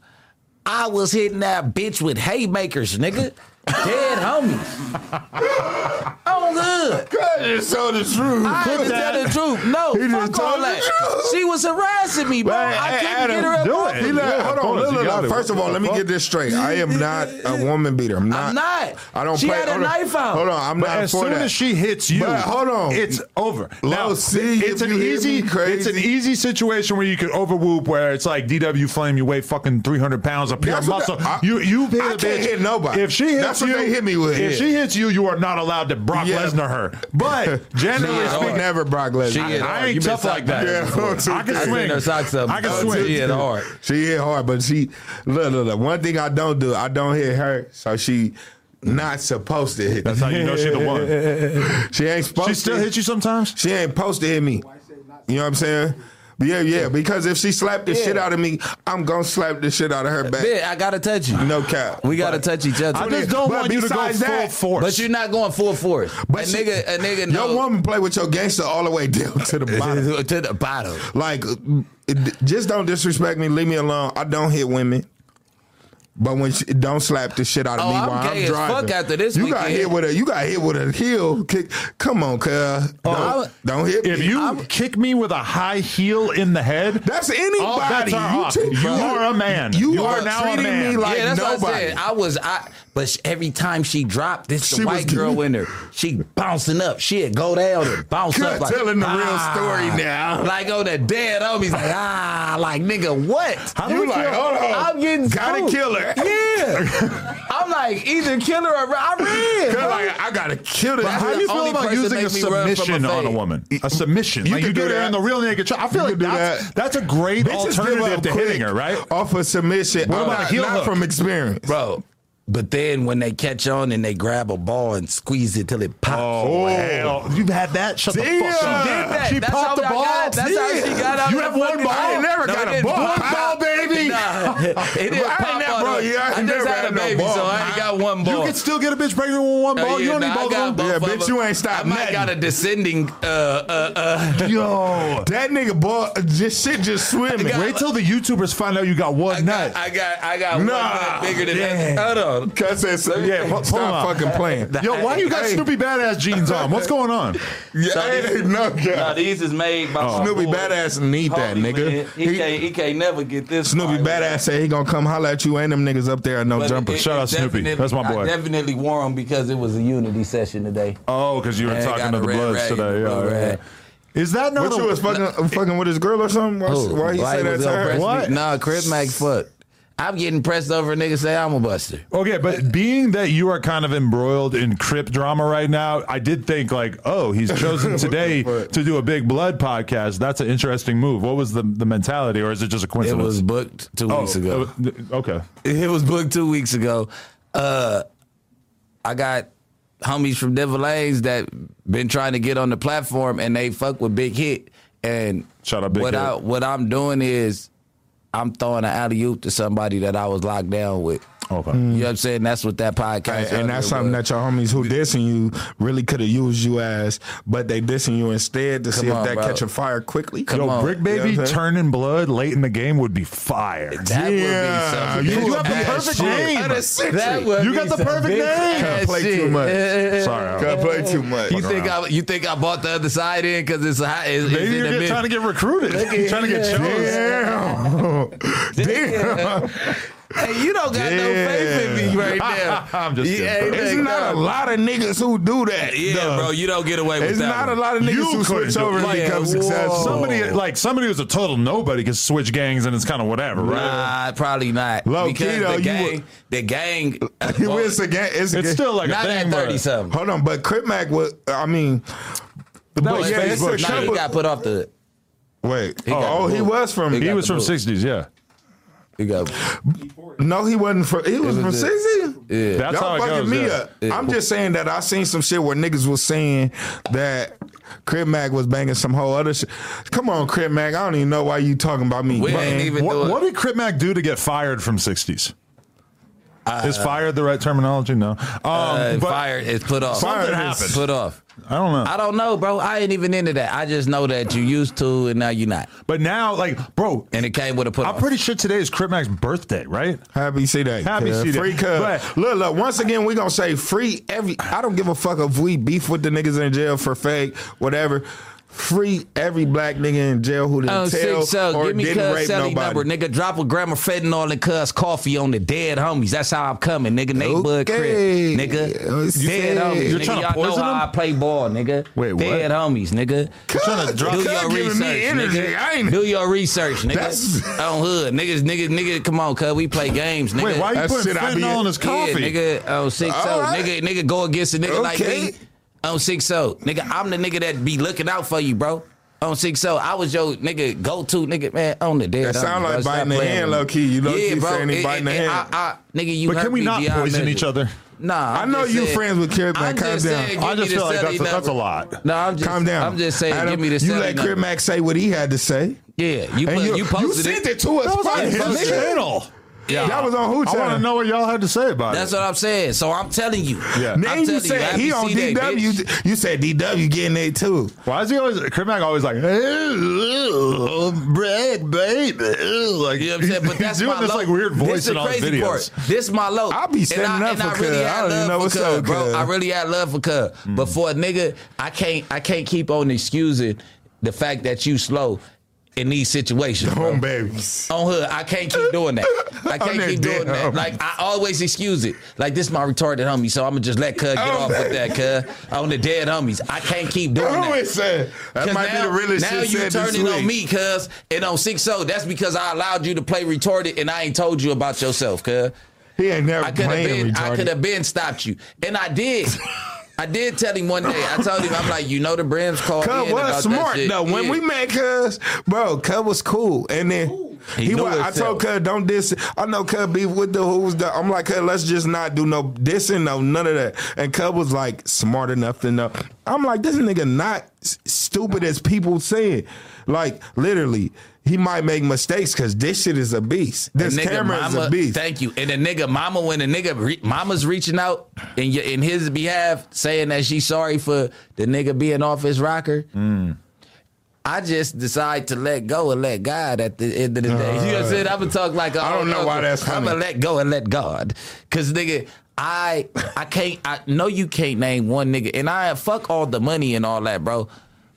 D: I was hitting that bitch with haymakers, nigga. Dead homies. oh, good.
C: God, just told the truth.
D: I had to tell the truth. No,
C: He just
D: fuck all
C: told
D: that. She was harassing me, bro.
C: Man,
D: I
C: hey,
D: couldn't
C: Adam,
D: get her up
B: do it.
C: He like,
B: Yeah,
C: hold on, look, look, look. First of all, let me get this straight. I am <laughs> not a woman beater. I'm not.
D: I'm not.
C: I don't
D: She
C: play.
D: had a knife out.
C: Hold on, I'm
B: But
C: not
B: as
C: for
B: soon
C: that.
B: as she hits you,
C: But hold on.
B: it's over.
C: Low
B: now,
C: C,
B: it's an easy,
C: crazy.
B: it's an easy situation where you could overwhoop, where it's like DW Flame, you weigh fucking three hundred pounds of pure muscle. you you hit
C: I
B: a
C: can't
B: bitch.
C: hit nobody.
B: If she hits
C: That's what
B: you,
C: they hit me with,
B: If
C: yeah.
B: she hits you, you are not allowed to Brock
C: Yeah.
B: Lesnar her. But generally
D: hit
B: speaking,
D: hard.
C: never Brock Lesnar.
D: She hit
B: I
D: hard.
B: ain't
D: You been
B: tough like that.
C: Yeah,
D: before.
C: don't you
B: I can
C: think-
B: swing.
D: seen her socks up.
B: I can
D: Don't
B: swing.
D: She hit hard.
C: She hit hard, but she look, look, look. One thing I don't do, I don't hit her, so she not supposed to hit.
B: That's how you know she the one. <laughs>
C: She ain't supposed
B: She
C: to.
B: still hits you sometimes.
C: She ain't supposed to hit me. You know what I'm saying? But yeah, yeah. Because if she slapped the shit out of me, I'm gonna slap the shit out of her back.
D: Bitch, I gotta touch you.
C: No cap.
D: We gotta touch each other.
B: I just don't
C: But
B: want you to go full
C: besides that-
B: force.
D: But you're not going full force.
C: But
D: a
C: she-
D: nigga, a nigga
C: Your
D: knows
C: woman play with your gangster all the way <laughs> down to the <laughs> bottom.
D: to the bottom.
C: like, just don't disrespect me. Leave me alone. I don't hit women. But when she, don't slap the shit out of
D: Oh,
C: me
D: I'm
C: while
D: gay
C: I'm
D: as
C: driving.
D: fuck after this
C: you got hit with a you got hit with a heel kick. Come on, cuz. Oh, don't,
D: I'm-
C: don't hit me.
B: If you
C: I'm-
B: kick me with a high heel in the head,
C: that's oh, anybody.
B: all bets are
C: you
B: off.
C: treat-
B: You are a man.
C: You,
B: You
C: are,
B: are now a man.
C: me like
D: yeah, that's
C: nobody.
D: what I said. I was, I, but every time she dropped, this
C: She
D: the white girl
C: giving-
D: in her. <laughs> She bouncing up. She'd go down and bounce up. Like,
C: telling the real
D: ah,
C: story now.
D: Like on the dead homies, like ah, like nigga, what?
B: How
C: You like, hold on.
D: I'm getting
C: Gotta
D: spooked.
C: kill her.
D: Yeah, <laughs> I'm like either kill her or I ran.
C: Like, I gotta kill.
D: But
B: How do you feel about using a
D: make me run from a
B: submission on a woman? A submission.
C: You
B: like you
C: do
B: her
C: that.
B: in the real naked. I feel
C: You
B: like
C: do
B: that's,
C: that.
B: that's a great
C: Bitches
B: alternative to hitting her, right?
C: Off a submission.
B: What
C: Uh,
B: about a
C: not-
B: heel
C: not from experience.
D: bro. But then when they catch on and they grab a ball and squeeze it till it pops.
B: Oh, hell. You've had that? Shut
C: Damn.
B: the fuck up.
C: She did
D: that.
B: She
D: That's
B: popped the ball?
D: got- that's how she got out
B: You have one ball?
C: I never
D: No,
C: got a ball. One ball, baby.
D: Nah, <laughs> it didn't
C: I
D: pop
C: never- bro, yeah, I
D: I
C: ain't
D: just
C: never
D: had a
C: had no
D: baby,
C: ball.
D: so I ain't got one ball.
B: You can still get a bitch pregnant with one
D: Uh,
B: ball. you
D: yeah,
B: don't need
D: nah, I
B: both of them.
C: Yeah, bitch,
D: them.
C: you ain't stopped
D: I might
C: nothing.
D: got a descending. Uh, uh, uh,
B: Yo.
C: That nigga ball, just shit, just swimming.
D: got-
B: Wait till the YouTubers find out you got one
D: I
B: nut.
D: got, I got, I got one
C: Nah,
D: nut bigger than
B: damn.
D: that. Hold on.
C: Cuz said,
B: Yeah,
C: yeah,
B: pull
C: stop
B: him
C: fucking playing. <laughs>
B: Yo, why you got
C: Hey.
B: Snoopy Badass jeans on? What's going on? <laughs>
C: Yeah,
F: So
C: hey,
F: this-
C: no,
F: Nah,
C: God.
F: these is made by my
C: Snoopy
F: boy,
C: Badass need that, nigga.
F: man. He,
C: He-
F: can't, he can't never get this.
C: Snoopy
F: far.
C: Badass say he gonna come holler at you and them niggas up there in no
D: But
C: jumper.
D: it-
B: Shout
D: it
B: out Snoopy.
D: definitely-
B: That's my boy.
D: I definitely wore them because it was a unity session today.
B: Oh, because you were
D: Yeah,
B: talking to the Bloods today.
D: blue
B: Yeah, yeah. Is that not
C: What you was fucking, fucking with his girl or something? Why,
D: Who?
C: why he
D: Why
C: say that to her?
D: press me?
B: What?
D: Nah, Crip Mac fuck. I'm getting pressed over a nigga say I'm a buster.
B: Okay, but being that you are kind of embroiled in Crip drama right now, I did think like, oh, he's chosen <laughs> today to do a Big Blood podcast. That's an interesting move. What was the the mentality, or is it just a coincidence?
D: It was booked two
B: Oh,
D: weeks ago.
B: it was- okay.
D: It was booked two weeks ago. Uh, I got homies from Devil Lanes that been trying to get on the platform and they fuck with Big Hit. And
B: Shout out Big
D: what
B: Hit.
D: I what I'm doing is I'm throwing an alley oop to somebody that I was locked down with.
B: Okay. Mm.
D: You know what I'm saying? That's what that podcast.
C: And, and that's something
D: was.
C: that your homies who dissing you really could have used you as, but they dissing you instead to see
D: Come
C: if that
D: bro.
C: catch a fire quickly.
D: Come
B: Yo,
D: on.
B: Brick
C: You know
B: Baby
C: what I'm saying?
B: turning blood late in the game would be fire.
D: That
C: Yeah,
D: would be some.
C: you
B: have the perfect
D: shit.
B: name.
D: That would
B: You got the perfect
D: big
B: name.
D: ass
C: Play too much. <laughs>
B: Sorry.
C: Gotta play too much.
D: You think I you think I bought the other side in because it's, a high- it's, it's
B: Maybe
D: in
B: you're
D: the
B: get- trying to get recruited. You're trying to get chose.
C: Damn. <laughs> Damn.
D: Hey, you don't got no faith in me right <laughs> now.
B: I'm just
D: You
B: kidding, bro.
C: It's
D: that
C: not a lot of niggas who do that.
D: Yeah,
C: though.
D: bro, you don't get away with
C: It's
D: that.
C: It's not
D: one.
C: a lot of niggas
B: You
C: who
B: couldn't
C: switch over
B: it.
C: and become
D: whoa.
C: successful.
B: Somebody like somebody who's a total nobody can switch gangs and it's kind of whatever, right?
D: Nah, probably not.
C: Low
D: because
C: key, though,
D: the
C: you
D: gang,
C: would-
D: the gang, <laughs>
C: it's a gang. It's, a
B: It's
C: gang.
B: still like
D: not
B: a thing.
D: at
B: but-
D: thirty something.
C: Hold on, but Crip Mac was. I mean,
B: the that was
C: yeah, it's
B: Facebook.
D: Nah, he got put off the.
C: wait.
D: He got
C: oh,
D: oh
C: he was from.
D: He
B: He was from '60s, yeah.
D: He got.
C: No, he wasn't from. He was,
D: was
C: from
D: the-
C: sixty.
D: Yeah.
B: That's
C: Y'all
B: how it
C: fucking
B: goes.
C: me
B: yeah.
C: up. I'm just saying that I seen some shit where niggas was saying that Crip Mac was banging some whole other shit. Come on, Crip Mac. I don't even know why you talking about me.
D: We ain't even
B: What,
D: doing.
B: what did Crip Mac do to get fired from '60s? Is fired the right terminology? No. Um,
D: uh,
B: but
D: fire is put off.
B: Something
C: Fired
B: happened.
D: Put off.
B: I don't know.
D: I don't know, bro. I ain't even into that. I just know that you used to, and now you're not.
B: But now, like, bro,
D: And it came with a put off.
B: I'm
D: off.
B: pretty sure today is Crip Mac's birthday, right?
C: Happy see that.
B: Happy
C: cuz.
B: see that.
C: Free cuz.
B: But-
C: Look, look, once again, we gonna say free every I don't give a fuck if we beef with the niggas in jail for fake, whatever. Free every black nigga in jail who didn't
D: Oh,
C: tell
D: six, so
C: or
D: give me
C: didn't rape
D: Sally
C: nobody.
D: number, nigga. Drop a gram of fentanyl and cuz coffee on the dead homies. That's how I'm coming, nigga. Nate Bud
C: Okay.
D: Crip, nigga.
C: You
D: dead
C: said-
D: homies,
B: You're
D: nigga.
B: trying to
D: Y'all know
B: poison
D: how
B: them?
D: I play ball, nigga.
B: Wait, what?
D: Dead homies, nigga.
B: trying to drop-
D: Do
C: Cuz
D: your
C: giving
D: research,
C: me energy.
D: nigga.
C: I ain't-
D: Do your research, nigga.
C: That's- <laughs>
D: on hood, niggas, niggas, nigga. Come on, cuz we play games, nigga.
B: Wait, why you
C: That
B: putting
C: shit I be-
B: fentanyl in his coffee?
D: Yeah, nigga, oh six
C: All
D: so,
C: right.
D: nigga, nigga, go against a nigga like
C: Okay.
D: Me. On six so, nigga, I'm the nigga that be looking out for you, bro. On six so, I was your nigga go to nigga, man. On the dead.
C: That sound
D: homie,
C: like
D: bro. Stop
C: biting the
D: playing
C: hand, low key. You low
D: yeah,
C: key
D: bro.
C: saying he
D: it-
C: biting the hand.
D: I, I, nigga, you
B: But can we not poison
D: measure.
B: each other?
D: Nah,
C: I
D: I'm
C: know you
D: saying-
C: friends with Crip, man.
D: I'm
C: Calm
D: just
C: down.
B: I just feel like that's a, that's a lot.
D: No, I'm just
C: Calm down.
D: I'm just saying,
C: Adam,
D: give me the
C: You let
D: number.
C: Crip Mac say what he had to say.
D: Yeah, you put,
C: you,
D: you posted
C: sent
D: it.
C: it to us.
B: That was on his channel.
D: Yeah.
C: That was on who
B: I want
C: channel?
B: to know what y'all had to say about it.
D: That's
B: it.
D: what I'm saying. So I'm telling you.
B: Yeah.
D: I'm
C: Then you
D: telling
C: said he on
D: C-Day,
C: DW.
D: bitch.
C: You said DW getting it too.
B: Why is he always Crip Mac always like, hey, brag, baby, like
D: You know what I'm saying? But <laughs>
B: he's
D: that's
B: doing
D: my
B: this
D: low.
B: like weird voice
D: this
B: in
D: the
B: all his
D: crazy
B: videos.
D: part. This my low.
C: I'll be standing
D: and I,
C: up
D: and
C: for
D: I really
C: I
D: had
C: don't even
D: love
C: know
D: for
C: what's
D: Cuz,
C: up,
D: bro.
C: Cuz.
D: I really had love for Cuz. But mm. for a nigga, I can't I can't keep on excusing the fact that you slow in these situations. bro.
C: Home baby.
D: On hood, I can't keep doing that. I <laughs> can't keep doing that.
C: homie.
D: Like I always excuse it. Like this my retarded homie, so I'm gonna just let Cuz get
C: Oh,
D: off with that, Cuz. On the dead homies, I can't keep doing
C: Who
D: that.
C: is that? Might
D: now,
C: be the realest
D: now
C: shit
D: you
C: said
D: turning on me, cuz, and on six so that's because I allowed you to play retarded, and I ain't told you about yourself, cuz.
C: He ain't never
D: I could have
C: playing
D: been, I could have been stopped you, and I did. <laughs> I did tell him one day. I told him, I'm like, you know, the Brims called
C: Cuz
D: in
C: was
D: about that
C: smart
D: shit.
C: though. When
D: Yeah.
C: we met Cuz, bro, Cub was cool. And then
D: He
C: he, was, I told Cuz don't diss. I know Cuz beef with the who's the. I'm like Cuz, let's just not do no dissing, no none of that. And Cuz was like smart enough to know. I'm like this nigga not s- stupid as people say. Like literally, he might make mistakes because this shit is a beast. This
D: nigga
C: camera is
D: mama,
C: a beast.
D: Thank you. And the nigga mama, when the nigga re- mama's reaching out in your, in his behalf, saying that she's sorry for the nigga being off his rocker. Mm. I just decide to let go and let God at the end of the day. you know what I'm uh, saying? I'm gonna talk like a
C: I don't know why that's
D: I'm gonna let go and let God, cause nigga. I I can't I know you can't name one nigga and I fuck all the money and all that, bro.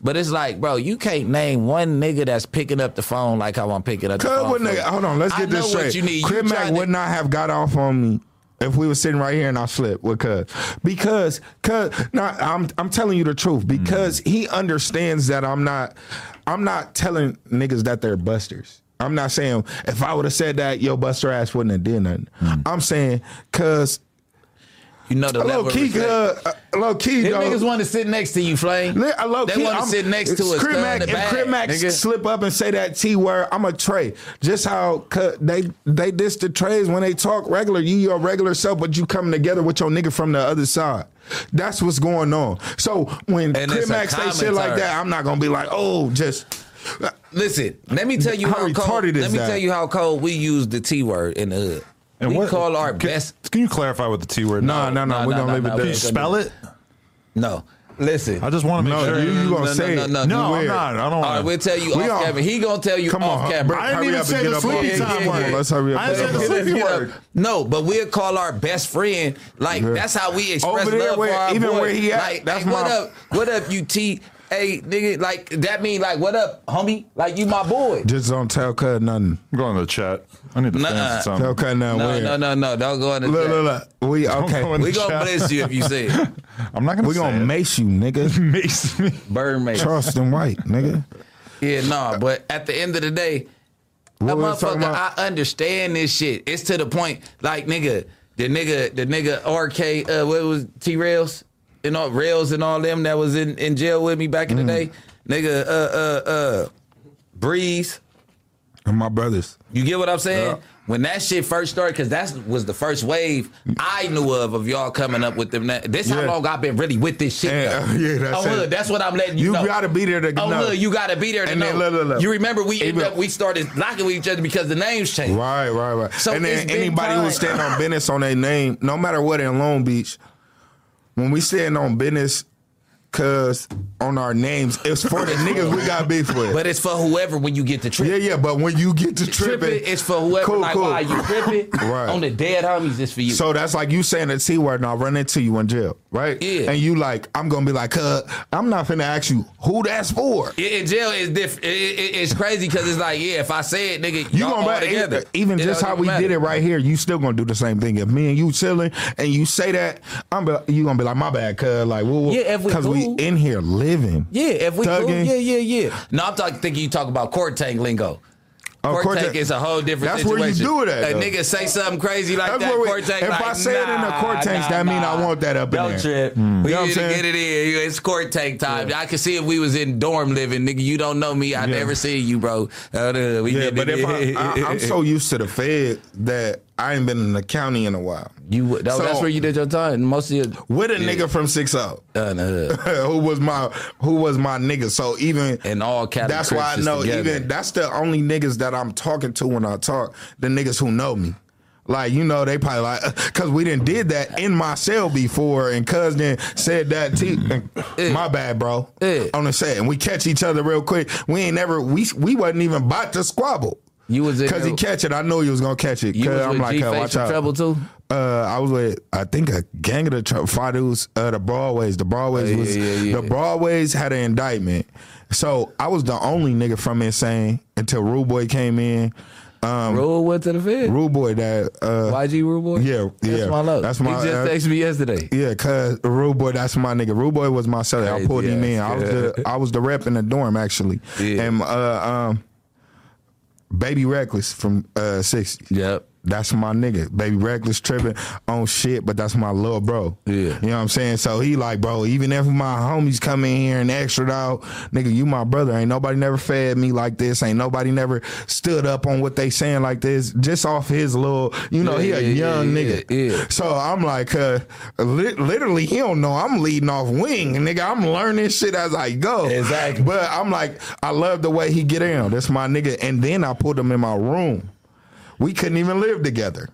D: But it's like, bro, you can't name one nigga that's picking up the phone like how I'm picking up the phone.
C: have,
D: you.
C: hold on, let's
D: I
C: get
D: know
C: this
D: what
C: straight.
D: you need.
C: Crip Mac
D: to-
C: would not have got off on me if we were sitting right here and I slipped with Cuz. Because Cuz nah, I'm I'm telling you the truth. Because he understands that I'm not I'm not telling niggas that they're busters. I'm not saying if I would have said that, your buster ass wouldn't have did nothing. Mm. I'm saying cause
D: You know the level
C: low key, uh, uh, low key,
D: Them
C: though.
D: niggas want to sit next to you, Flame.
C: Uh, low
D: they
C: key,
D: want to sit next to us.
C: Mac, if Mac slip up and say that T word, I'm a Trey. Just how they they diss the Treys when they talk regular. You your regular self, but you coming together with your nigga from the other side. That's what's going on. So when
D: Crip
C: Mac say shit like that, I'm not gonna be like, oh, just.
D: Listen, let me tell you
C: How
D: how, cold. Let me
C: that?
D: tell you how cold we use the T word in the hood. We
B: what-
D: call our
B: can,
D: best.
B: Can you clarify what the T word?
C: No, no, no,
D: no,
C: we're
D: no,
C: gonna
D: no,
C: leave
D: no,
C: it there.
B: Can you spell it?
D: No, listen.
B: I just want to make
C: No,
B: sure.
C: you, you gonna
D: no,
C: say
D: no,
C: it.
D: no,
B: No,
D: no.
B: I'm not. I don't
D: All right,
B: want
D: we'll tell you
C: We
D: off
C: all-
D: camera. He gonna tell you
C: Come
D: off
C: on,
D: camera.
B: I didn't
C: Hurry
B: even
C: up
B: say the sleepy time
C: Come on,
B: word.
C: Let's hurry up.
B: I
C: and
B: didn't
C: get
B: say
C: up
B: the sleepy word.
D: No, but we'll call our best friend. Like
C: Yeah.
D: that's how we express
C: Over there
D: love
C: where-
D: for our
C: even
D: boy.
C: where he at,
D: Like,
C: that's
D: hey, what up? What up, you T? Hey, nigga, like that mean like what up, homie? Like you my boy.
C: Just don't tell cuz nothing.
B: I'm going to the chat. I need the
D: Nuh-uh.
B: fans to tell
C: Tell
B: me.
C: cuz nothing.
D: No,
C: Where?
D: no, no, no. Don't go in the
C: Look,
D: chat.
C: look, look. We okay.
B: go in
D: We gonna
B: chat.
D: bless you if you say it. <laughs>
B: I'm not gonna.
C: We
B: say
C: gonna
B: it.
C: mace you, nigga. <laughs>
B: mace me.
D: Bird mate.
C: Charleston White, nigga.
D: Yeah, nah. But at the end of the day, a
C: we was talking
D: motherfucker. I understand this shit. It's to the point, like nigga, the nigga, the nigga RK, uh, what was T Rails and all Rails and all them that was in, in jail with me back in
C: Mm.
D: the day, nigga, uh, uh, uh, Breeze.
C: And my brothers.
D: You get what I'm saying?
C: Yeah.
D: When that shit first started, because that was the first wave I knew of of y'all coming up with them. This how long I've been really with this shit.
C: Yeah, <laughs> yeah, that's
D: oh, look, that's what I'm letting you,
C: You
D: know.
C: You gotta be there to
D: Oh,
C: know.
D: look, you gotta be there to
C: And
D: know.
C: then look, look, look.
D: You remember we ended up, we started locking with each other because the names changed.
C: Right, right, right.
D: So
C: and then anybody who
D: time.
C: stand on business on their name, no matter what in Long Beach, when we stand on business, cause on our names, it's for the niggas we got beef with.
D: But it's for whoever when you get to trip.
C: yeah, yeah. But when you get to tripping,
D: Tripping, it's for whoever.
C: Cool,
D: like,
C: cool.
D: why you tripping? <laughs>
C: Right.
D: On the dead homies, it's for you.
C: So that's like you saying the T word and I run into you in jail, right?
D: Yeah.
C: And you like, I'm gonna be like, uh, I'm not finna ask you who that's for.
D: in in jail is different. It, it, it's crazy because it's like, yeah, if I say it, nigga,
C: You gonna
D: all together.
C: even
D: It
C: just how we
D: matter.
C: did it right here, you still gonna do the same thing. If me and you chilling and you say that, I'm be, you gonna be like, my bad, cuz like,
D: Yeah, if we
C: because we
D: cool.
C: in here living.
D: Yeah, if we cool, yeah, yeah, yeah. No, I'm talking. Thinking you talk about court tank lingo.
C: Oh,
D: court
C: court
D: tank
C: tank-
D: is a whole different
C: That's where you do it at,
D: A
C: though.
D: nigga say something crazy like
C: That's
D: that.
C: we-
D: court tank.
C: if
D: like,
C: I say it in the
D: nah,
C: court tanks,
D: nah,
C: that mean I want that up in
D: Don't
C: there.
D: trip.
C: Mm.
D: We
C: You know
D: need
C: what I'm
D: to get it in. It's court tank time. I can see if we was in dorm living, nigga. You don't know me. I
C: Yeah.
D: never seen you, bro. Uh, we
C: Yeah,
D: get
C: but if I. I, I'm so used to the Fed that I ain't been in the county in a while.
D: You would- that-
C: So-
D: that's where you did your time. Most of your
C: With a nigga from Six Up,
D: uh, no, <laughs>
C: who was my who was my nigga. So even
D: and all
C: that's why I know.
D: together.
C: Even that's the only niggas that I'm talking to when I talk. The niggas who know me. Like you know, they probably like <laughs> because we didn't did that in my cell before, and cuz then said that to my bad, bro. On the set, and we catch each other real quick. We ain't never we we wasn't even about to squabble.
D: You was
C: because he catch it. I know he was gonna catch it.
D: You was
C: I'm
D: with
C: like,
D: G-Face
C: "Hey, watch out.
D: Treble too?
C: Uh, I was with I think a gang of the tr- five dudes, uh, the Broadways. The Broadways
D: Oh, yeah,
C: was
D: yeah, yeah.
C: the Broadways had an indictment. So I was the only nigga from Insane until Rude Boy came in. Um,
D: Rule went to the Fed.
C: Rule Boy that uh,
D: YG Rule Boy.
C: yeah,
D: That's
C: yeah.
D: my love.
C: That's my.
D: He just
C: uh,
D: texted me yesterday.
C: yeah, cause Rude Boy, that's my nigga. Rule Boy was my celly. I pulled
D: Crazy
C: him in.
D: ass,
C: I was the I was the rep in the dorm actually.
D: Yeah.
C: And uh, um, Baby Reckless from uh, 60.
D: Yep.
C: That's my nigga. Baby Reckless tripping on shit, but that's my little bro.
D: Yeah.
C: You know what I'm saying? So he like, bro, even if my homies come in here and extra out, nigga, you my brother. Ain't nobody never fed me like this. Ain't nobody never stood up on what they saying like this. Just off his little, you know, he
D: Yeah,
C: a
D: yeah,
C: young
D: yeah,
C: nigga.
D: yeah, yeah.
C: So I'm like, uh, li- literally, he don't know I'm leading off wing, nigga. I'm learning shit as I go.
D: Exactly.
C: But I'm like, I love the way he get in. That's my nigga. And then I put him in my room. We couldn't even live together.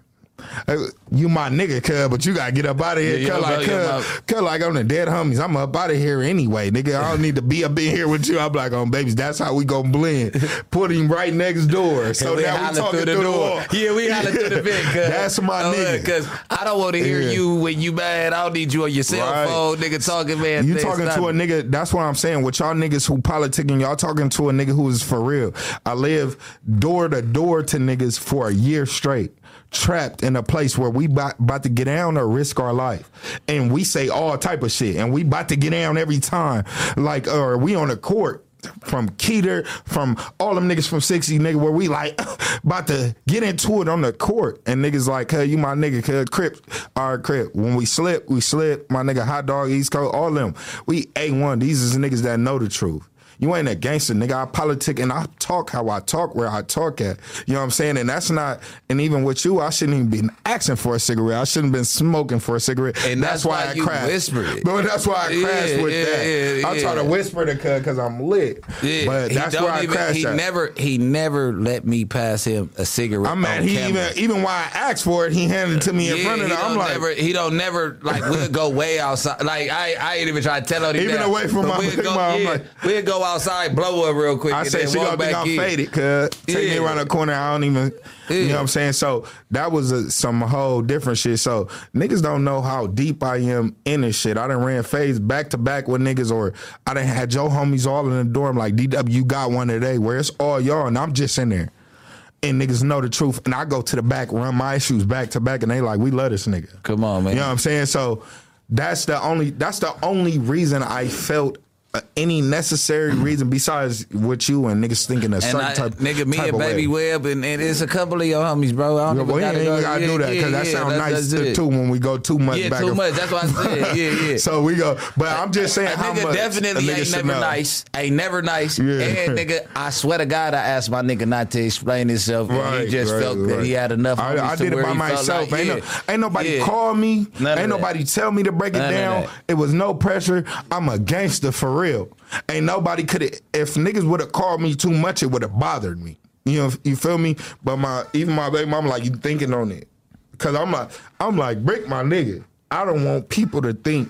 C: Uh, You my nigga, cuz, but you gotta get up out of here.
D: Yeah,
C: cuz,
D: yeah,
C: like, cuz, cuz, like, I'm the dead homies. I'm up out of here anyway, nigga. I don't need to be up in here with you. I'm like, on babies, that's how we gonna blend. <laughs> Put him right next door. So
D: we
C: now we talking
D: through
C: through
D: the
C: the
D: door. Yeah, we holler through the vent. Cause,
C: That's my nigga.
D: Because I don't want to hear
C: Yeah.
D: you when you mad. I don't need you on your cell
C: Right.
D: phone, nigga, talking, man.
C: You
D: Things
C: talking to a nigga? That's what I'm saying. With y'all niggas who politicking, y'all talking to a nigga who is for real. I live door to door to niggas for a year straight, trapped in a place where we about, about to get down or risk our life, and we say all type of shit, and we about to get down every time. Like, or we on the court. From Keeter, from all them niggas from 60, nigga, where we like <laughs> about to get into it on the court. And niggas like, hey, you my nigga, cuz Crip, our Crip. When we slip, we slip. My nigga, Hot Dog, East Coast, all them. We A1. These is niggas that know the truth. You ain't a gangster, nigga. I politic and I talk how I talk where I talk at. You know what I'm saying? And that's not, and even with you, I shouldn't even be asking for a cigarette. I shouldn't have been smoking for a cigarette.
D: And that's why
C: I
D: you
C: crashed.
D: whispered.
C: But that's why I
D: Yeah,
C: crashed with
D: yeah,
C: that.
D: yeah,
C: I try to whisper to cuz because I'm lit.
D: Yeah,
C: But
D: he
C: that's where I crashed
D: He
C: at.
D: never, he never let me pass him a cigarette.
C: I'm mad. He
D: camera.
C: even even while I asked for it, he handed it to me in front of
D: he.
C: I'm like,
D: never, he don't never like we'll go way outside. Like I, I ain't even try to tell him
C: Even
D: that.
C: away from my
D: we'll <laughs> go,
C: I'm like-
D: we'll go outside, blow up real quick.
C: I
D: then
C: she
D: walk
C: gonna think I'm
D: in.
C: faded, cuz take me around the corner. I don't even, you know what I'm saying. So that was a, some whole different shit. So niggas don't know how deep I am in this shit. I done ran phase back to back with niggas, or I done had your homies all in the dorm like DW. You got one today, where it's all y'all, and I'm just in there. And niggas know the truth, and I go to the back, run my issues back to back, and they like, we love this nigga.
D: Come on, man.
C: You know what I'm saying? So that's the only that's the only reason I felt any necessary mm-hmm. reason besides what you and niggas thinking a certain
D: I,
C: type
D: nigga, me
C: type
D: and Baby
C: way.
D: Webb, and, and it's a couple of your homies, bro. I don't
C: Yeah,
D: even
C: well,
D: gotta, go.
C: gotta
D: yeah,
C: do that because
D: yeah,
C: that
D: yeah,
C: sounds nice
D: it.
C: too when we go too much
D: Yeah,
C: back
D: too much. That's what I said. <laughs> Yeah, yeah.
C: So we go, but I'm just saying
D: A
C: how
D: nigga
C: much
D: definitely
C: a nigga
D: ain't never
C: know.
D: nice. Ain't never nice.
C: Yeah.
D: And nigga, I swear to God, I asked my nigga not to explain himself. and
C: Right,
D: he just
C: right,
D: felt that he had enough.
C: I, I did it by myself.
D: like,
C: ain't, no, ain't nobody call me. Ain't nobody tell me to break it down. It was no pressure. I'm a gangster for real. Ain't nobody could have. If niggas would have called me too much, it would have bothered me. You know, you feel me? But my even my baby mama like you thinking on it, cause I'm like I'm like break my nigga. I don't want people to think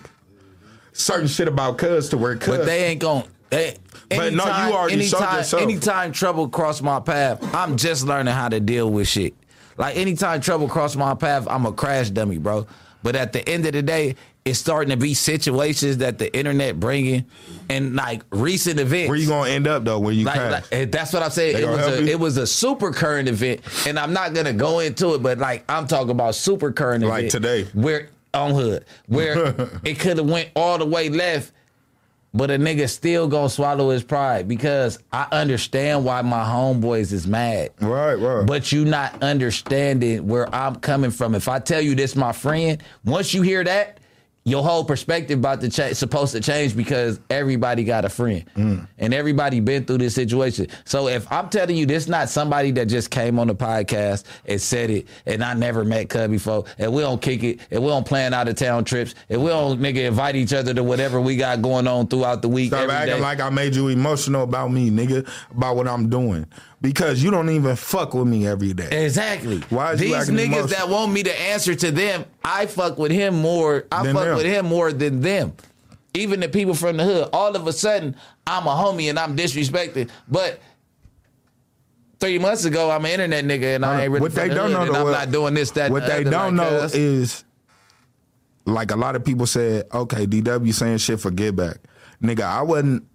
C: certain shit about cuz to where cuz.
D: But they ain't going. They,
C: But no, you already
D: anytime,
C: yourself.
D: Anytime trouble cross my path, I'm just learning how to deal with shit. Like anytime trouble cross my path, I'm a crash dummy, bro. But at the end of the day, it's starting to be situations that the internet bringing, and like recent events.
C: where you gonna end up though? When you
D: Like, like, that's what I'm saying. It was a it was a super current event, and I'm not gonna go into it, but like I'm talking about super current
C: Like
D: event
C: today.
D: where on hood where <laughs> it could have went all the way left, but a nigga still gonna swallow his pride because I understand why my homeboys is mad.
C: Right, right.
D: But you not understanding where I'm coming from. If I tell you this, my friend, once you hear that, your whole perspective about the cha- supposed to change because everybody got a friend
C: Mm.
D: and everybody been through this situation. So if I'm telling you this, not somebody that just came on the podcast and said it, and I never met Cub before, and we don't kick it, and we don't plan out of town trips, and we don't nigga invite each other to whatever we got going on throughout the week.
C: Stop acting
D: day.
C: like I made you emotional about me, nigga, about what I'm doing. Because you don't even fuck with me every day.
D: Exactly.
C: Why is
D: These niggas that want me to answer to them, I fuck with him more. I
C: Than
D: fuck
C: them.
D: with him more than them. Even the people from the hood. All of a sudden, I'm a homie and I'm disrespected. But three months ago, I'm an internet nigga and I ain't really
C: what they
D: the
C: don't know,
D: and
C: though,
D: I'm
C: what-
D: not doing this, that,
C: What they don't
D: like,
C: know
D: cuz.
C: is, like a lot of people said, okay, DW saying shit for get back, nigga. I wasn't.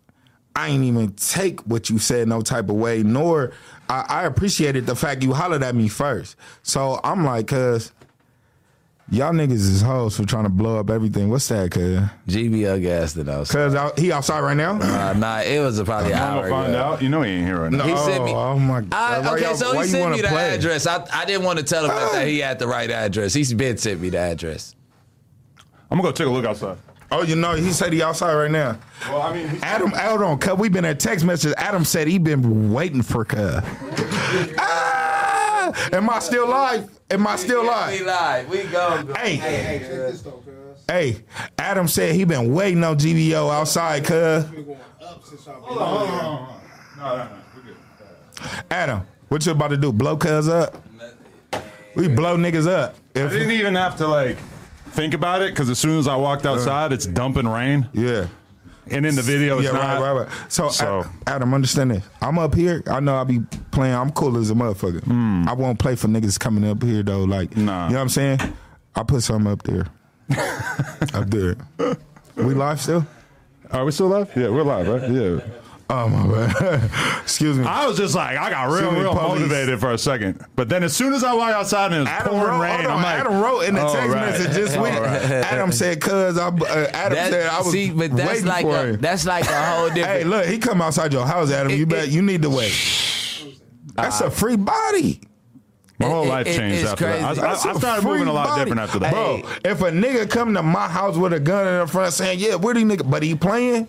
C: I ain't even take what you said no type of way, nor I, I appreciated the fact you hollered at me first. So I'm like, cuz y'all niggas is hoes for trying to blow up everything. What's that, cuz?
D: GBL gassed it out.
C: Cuz out- he outside right now?
D: Uh, nah, it was probably an
B: I'm
D: hour
B: gonna find
D: ago.
B: out. You know he ain't here right now.
D: He sent me.
C: Oh my god!
D: I,
C: Why
D: okay,
C: y'all-
D: so
C: why
D: he
C: you
D: sent
C: wanna
D: me the
C: play?
D: address. I, I didn't want to tell him that he had the right address. He's been sent me the address.
B: I'm gonna go take a look outside.
C: Oh, you know, he said he outside right now.
B: Well, I mean,
C: Adam, hold on, cuz we been at text messages. Adam said he been waiting for cuz. <laughs> ah, am I still live? Am I still live?
D: We
C: live?
D: live. We go.
C: Hey,
E: Hey, check this though, cuz.
C: hey, Adam said he been waiting on GBO outside, cuz.
E: Been going up since I've been on here.
B: No, no, no. We're good.
C: Adam, what you about to do? Blow cuz up? We blow niggas up.
B: I
C: If,
B: didn't even have to like think about it because as soon as I walked uh, outside, it's dumping rain,
C: yeah.
B: and in the video, it's
C: yeah,
B: not.
C: right, right, right. So,
B: So-
C: Adam, understand this. I'm up here. I know I be playing. I'm cool as a motherfucker. Hmm. I won't play for niggas coming up here though. Like.
B: Nah.
C: you know what I'm saying? I put something up there. <laughs> up there. We live still?
B: Are we still live? Yeah, we're live, right? Yeah.
C: Oh my bad. <laughs> Excuse me.
B: I was just like, I got real,
C: Excuse
B: real
C: police.
B: motivated for a second, but then as soon as I walked outside and it was
C: Adam
B: pouring
C: wrote,
B: rain,
C: on,
B: I'm like,
C: Adam wrote in the
B: oh,
C: text
B: right.
C: message this
B: All
C: week.
B: right.
C: Adam said, "Cuz I, uh, Adam
D: That-
C: said I was
D: see, but that's
C: waiting
D: like
C: for
D: a,
C: him."
D: that's like a whole <laughs> different.
C: Hey, look, he come outside your house, Adam. you
D: It-
C: bet
D: it-
C: you need to wait. That's a free body.
B: My whole
D: It-
B: life
D: it-
B: changed
D: it's
B: after that. I. I, I started moving a lot
C: body.
B: different after that.
C: Bro, if a nigga come to my house with a gun in the front saying, "Yeah, where these nigga," but he playing,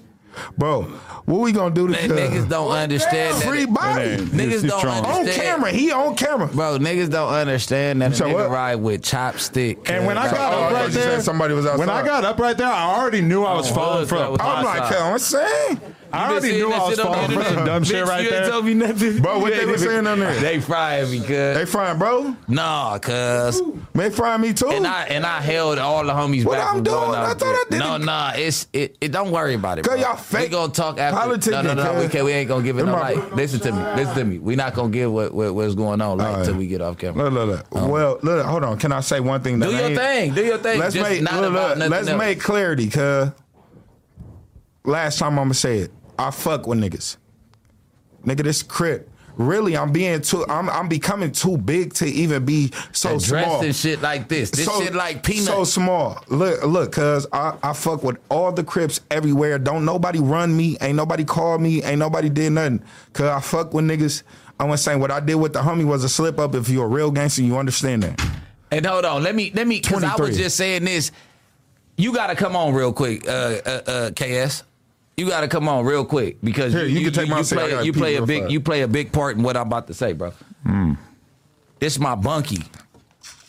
C: bro, what we gonna do to
D: Man, niggas don't understand that.
C: free body
B: It ain't.
D: Niggas
B: He's- he's
D: don't
B: strong.
C: on
D: understand.
C: camera? He on camera.
D: Bro, niggas don't understand that a
C: said
D: nigga
C: what?
D: ride with chopstick.
B: And when I
D: cuz.
B: got
C: Oh, I
B: up
C: thought
B: right
C: you said
B: there,
C: somebody was outside.
B: when I got up right there, I already knew I was
D: Oh,
B: falling
D: look,
B: for
D: that
B: a
D: was
C: I'm like,
B: pot.
C: I'm saying.
B: I already knew I was falling for some dumb shit right
D: you ain't
B: there.
D: told me nothing.
C: Bro, what they
D: were
C: saying on there?
D: They frying me, cuz.
C: They frying, bro.
D: Nah, cuz.
C: They frying me too.
D: And I and I held all the homies
C: What
D: back
C: I'm doing? I thought. I did
D: No, nah, it's it, it. Don't worry about it.
C: Cause
D: bro.
C: y'all fake
D: We gonna talk after.
C: politicking,
D: no, no, no. We, can't, we ain't gonna give it no light. Listen to me. Listen to me. We not gonna give what, what what's going on light until we get off camera.
C: Look, look, look. Um, well, look, hold on. Can I say one thing? That
D: Do your thing. Do your thing.
C: Let's make
D: not about nothing
C: let's make clarity, cuz. Last time I'ma say it. I fuck with niggas. Nigga, this crip. Really, I'm being too. I'm I'm becoming too big to even be so
D: Dressed
C: small.
D: and shit like this. This shit like peanut.
C: So small. Look, look, cuz I, I fuck with all the Crips everywhere. Don't nobody run me. Ain't nobody call me. Ain't nobody did nothing. Cuz I fuck with niggas. I was saying what I did with the homie was a slip up. If you're a real gangster, you understand that.
D: And hold on, let me let me because I was just saying this. You got to come on real quick, uh, uh, uh, KS. You got to come on real quick because
C: Here, you can take my
D: you play you play a big
C: fast.
D: you play a big part in what I'm about to say, bro. Hmm. This my bunkie,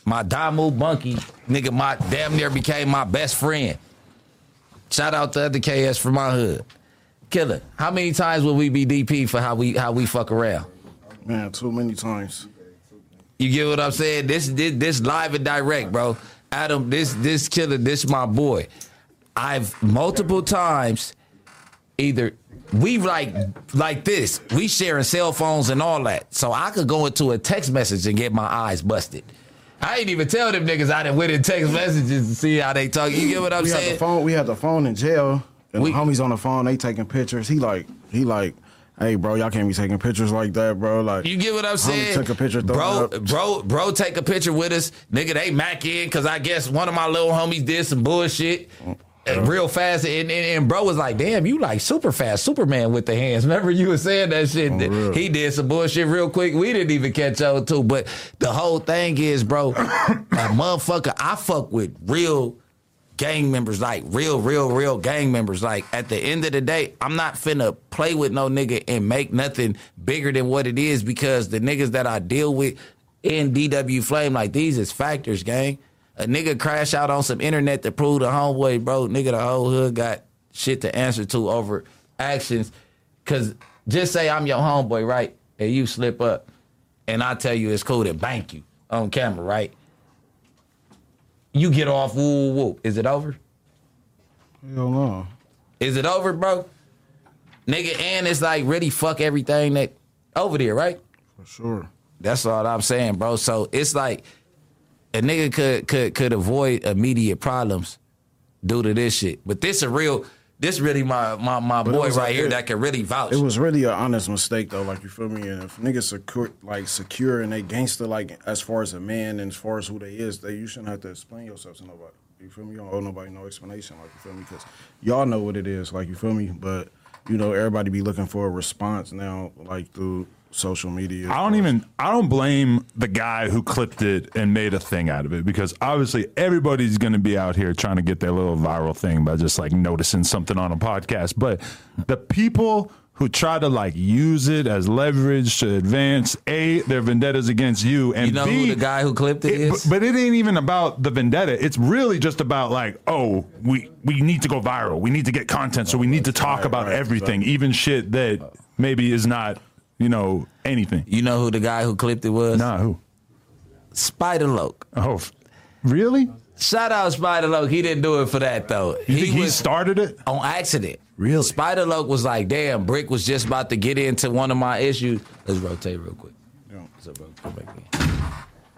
D: my Damu bunkie, nigga. My damn near became my best friend. Shout out to other KS from my hood. Killer, how many times will we be DP for how we how we fuck around?
E: Man, too many times.
D: You get what I'm saying? This this, this live and direct, bro. Adam, this this killer, this my boy. I've multiple times either we like like this. We sharing cell phones and all that. So I could go into a text message and get my eyes busted. I ain't even tell them niggas I done went in text messages to see how they talk. You get what I'm
E: we had
D: saying?
E: the phone. We had the phone in jail. And
D: We-
E: the homies on the phone. They taking pictures. He like. He like. Hey, bro, y'all can't be taking pictures like that, bro. Like
D: You get what I'm saying?
E: Took a picture,
D: bro, bro, bro, take a picture with us, nigga. They mac in because I guess one of my little homies did some bullshit. Oh. Real fast, and, and, and bro was like, "Damn, you like super fast, Superman with the hands." <laughs> Remember you were saying that shit?
E: real.
D: he did some bullshit real quick. We didn't even catch on too. But the whole thing is, bro, <coughs> that motherfucker. I fuck with real gang members, like real, real, real gang members. Like at the end of the day, I'm not finna play with no nigga and make nothing bigger than what it is because the niggas that I deal with in DW Flame, like these is factors, gang. A nigga crash out on some internet to prove the homeboy, bro. Nigga, the whole hood got shit to answer to over actions. Cause just say I'm your homeboy, right? And you slip up and I tell you it's cool to bank you on camera, right? You get off, woo, woo, woo. Is it over?
E: Hell no.
D: Is it over, bro? Nigga, and it's like really fuck everything that over there, right?
E: For sure.
D: That's all I'm saying, bro. So it's like a nigga could could could avoid immediate problems due to this shit. But this a real this really my my, my
E: But
D: boy right
E: like
D: here
E: it-
D: that can really vouch.
E: It was really an honest mistake though, like you feel me. And if niggas secure, like secure and they gangster, like as far as a man and as far as who they is, they you shouldn't have to explain yourself to nobody. You feel me? You don't owe nobody no explanation, like you feel me, because y'all know what it is, like you feel me. But you know, everybody be looking for a response now, like through social media.
B: I don't even I don't blame the guy who clipped it and made a thing out of it because obviously everybody's going to be out here trying to get their little viral thing by just like noticing something on a podcast but the people who try to like use it as leverage to advance a their vendettas against you and
D: You know
B: B,
D: who the guy who clipped it
B: it-
D: is?
B: But, but it ain't even about the vendetta. It's really just about like, oh, we we need to go viral. We need to get content, so we need to talk
E: right,
B: about
E: right,
B: everything,
E: exactly.
B: even shit that maybe is not, you know, anything.
D: you know who the guy who clipped it was?
B: Nah, who?
D: Spider Loc.
B: Oh, really?
D: Shout out Spider Loc. He didn't do it for that though.
B: You think he started it?
D: on accident.
B: Really?
D: Spider Loc was like, damn, Bricc was just about to get into one of my issues. Let's rotate real quick. What's up, bro? Come back in.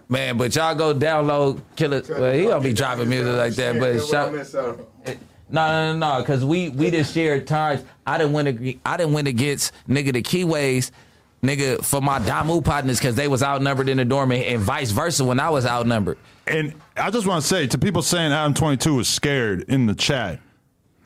D: Man, but y'all go download Killer. Well, he don't be dropping music like that, but shout. No, no, no, no, because we we just shared times. I didn't win. ag- I didn't win against nigga the Keyways, nigga for my Damu partners because they was outnumbered in the dorm, and, and vice versa when I was outnumbered.
B: And I just want to say to people saying Adam Twenty Two was scared in the chat.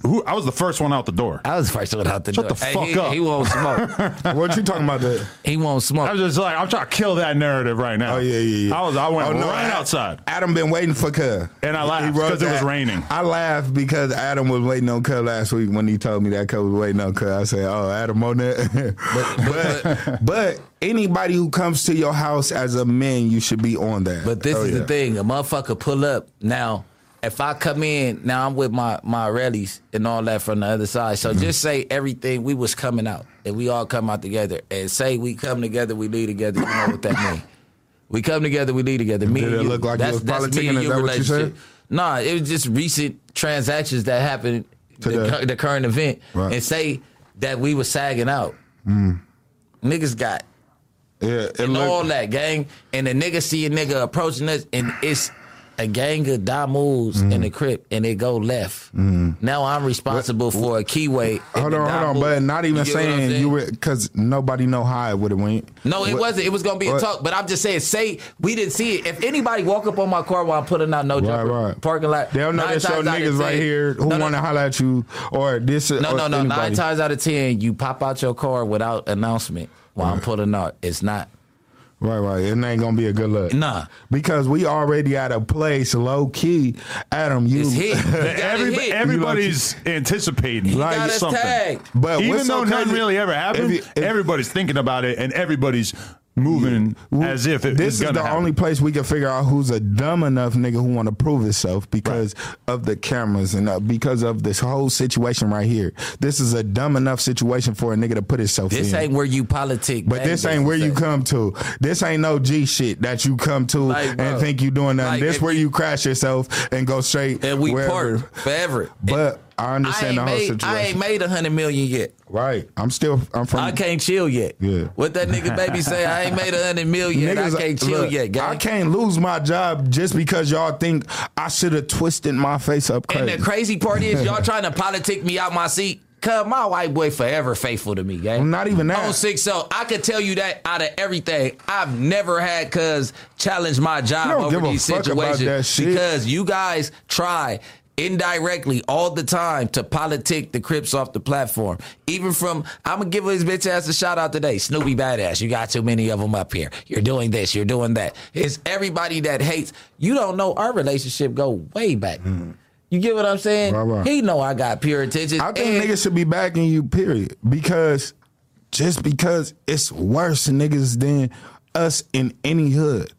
B: Who I was the first one out the door.
D: I was the first one out the
B: Shut
D: door.
B: the
D: Hey,
B: fuck
D: he,
B: up.
D: He won't smoke. <laughs>
C: What you talking about? That?
D: he won't smoke.
B: I was just like, I'm trying to kill that narrative right now.
C: Oh yeah, yeah, yeah.
B: I was, I went
C: Oh, no,
B: right
C: Ad-
B: outside.
C: Adam been waiting for Cuz,
B: And I laughed
C: He wrote
B: 'cause it was raining.
C: I laughed because Adam was waiting on Cuz last week when he told me that Cuz was waiting on Cuz. I said, "Oh, Adam on that." <laughs> but, but anybody who comes to your house as a man, you should be on that.
D: But this
C: Oh,
D: is
C: yeah.
D: the thing: a motherfucker pull up now. If I come in now, I'm with my my rallies and all that from the other side. So
C: Mm-hmm.
D: just say everything we was coming out, and we all come out together, and say we come together, we lead together. You know what that mean? We come together, we lead together. Me
C: Did
D: and
C: it
D: you.
C: look like
D: that's, that's me and your
C: what you
D: relationship. Nah, it was just recent transactions that happened
C: To
D: the,
C: the-
D: the current event
C: Right.
D: and say that we was sagging out. Niggas got
C: Yeah,
D: and
C: look-
D: all that gang, and the nigga see a nigga approaching us, and it's a gang of moves
C: Mm-hmm.
D: in the crib, and they go left. Now I'm responsible for a keyway.
C: Hold on, hold on, but not even
D: You get
C: saying you were because nobody know how it would have went.
D: No, it
C: What-
D: wasn't. It was gonna be a talk. But I'm just saying, say we didn't see it. If anybody walk up on my car while I'm putting out no
C: Right,
D: jumper
C: right.
D: parking lot,
C: They don't know that's your
D: times out of
C: niggas right
D: 10
C: here who
D: No, no,
C: want to holler at you or this.
D: No,
C: or
D: no, no. Nine times out of ten, you pop out your car without announcement while I'm putting out. It's not.
C: Right, right. It ain't gonna be a good look.
D: Nah.
C: Because we already at a place low key. Adam, you
D: It's hit. <laughs> You
B: Every,
D: hit.
B: everybody's anticipating
C: Like
D: got
B: something.
D: tagged.
C: But
B: Even though
C: so
B: nothing really ever happened,
C: if you- if-
B: everybody's thinking about it and everybody's moving as if it,
C: this is the
B: happen.
C: only place we can figure out who's a dumb enough nigga who want to prove himself because of the cameras and uh, because of this whole situation right here. This is a dumb enough situation for a nigga to put himself
D: This
C: in.
D: ain't where you politic.
C: but this ain't where you come to. This ain't no G shit that you come to
D: Like, bro,
C: and think you doing nothing.
D: like,
C: this where
D: you-
C: you crash yourself and go straight
D: And we
C: wherever.
D: parked forever.
C: But I
D: I
C: understand
D: ain't,
C: the whole
D: made,
C: situation.
D: I ain't made a hundred million yet.
C: right. I'm still. I'm from.
D: I can't chill yet.
C: Yeah.
D: What that nigga baby say? I ain't made a hundred million. yet. I
C: Niggas,
D: can't chill
C: look,
D: yet, gang.
C: I can't lose my job just because y'all think I should have twisted my face up
D: And the crazy part is y'all <laughs> trying to politic me out my seat. Cause my white boy forever faithful to me, gang.
C: Not even that.
D: On six so I could tell you that out of everything, I've never had cuz challenge my job over these situations
C: that shit.
D: because you guys try indirectly all the time to politic the Crips off the platform. Even from I'm gonna give his bitch ass a shout out today. Snoopy badass. You got too many of them up here. You're doing this. You're doing that. It's everybody that hates. You don't know our relationship go way back. Hmm. You get what I'm saying?
C: Right, right.
D: He know I got pure intentions.
C: I think niggas should be backing you, period. Because just because it's worse niggas than us in any hood.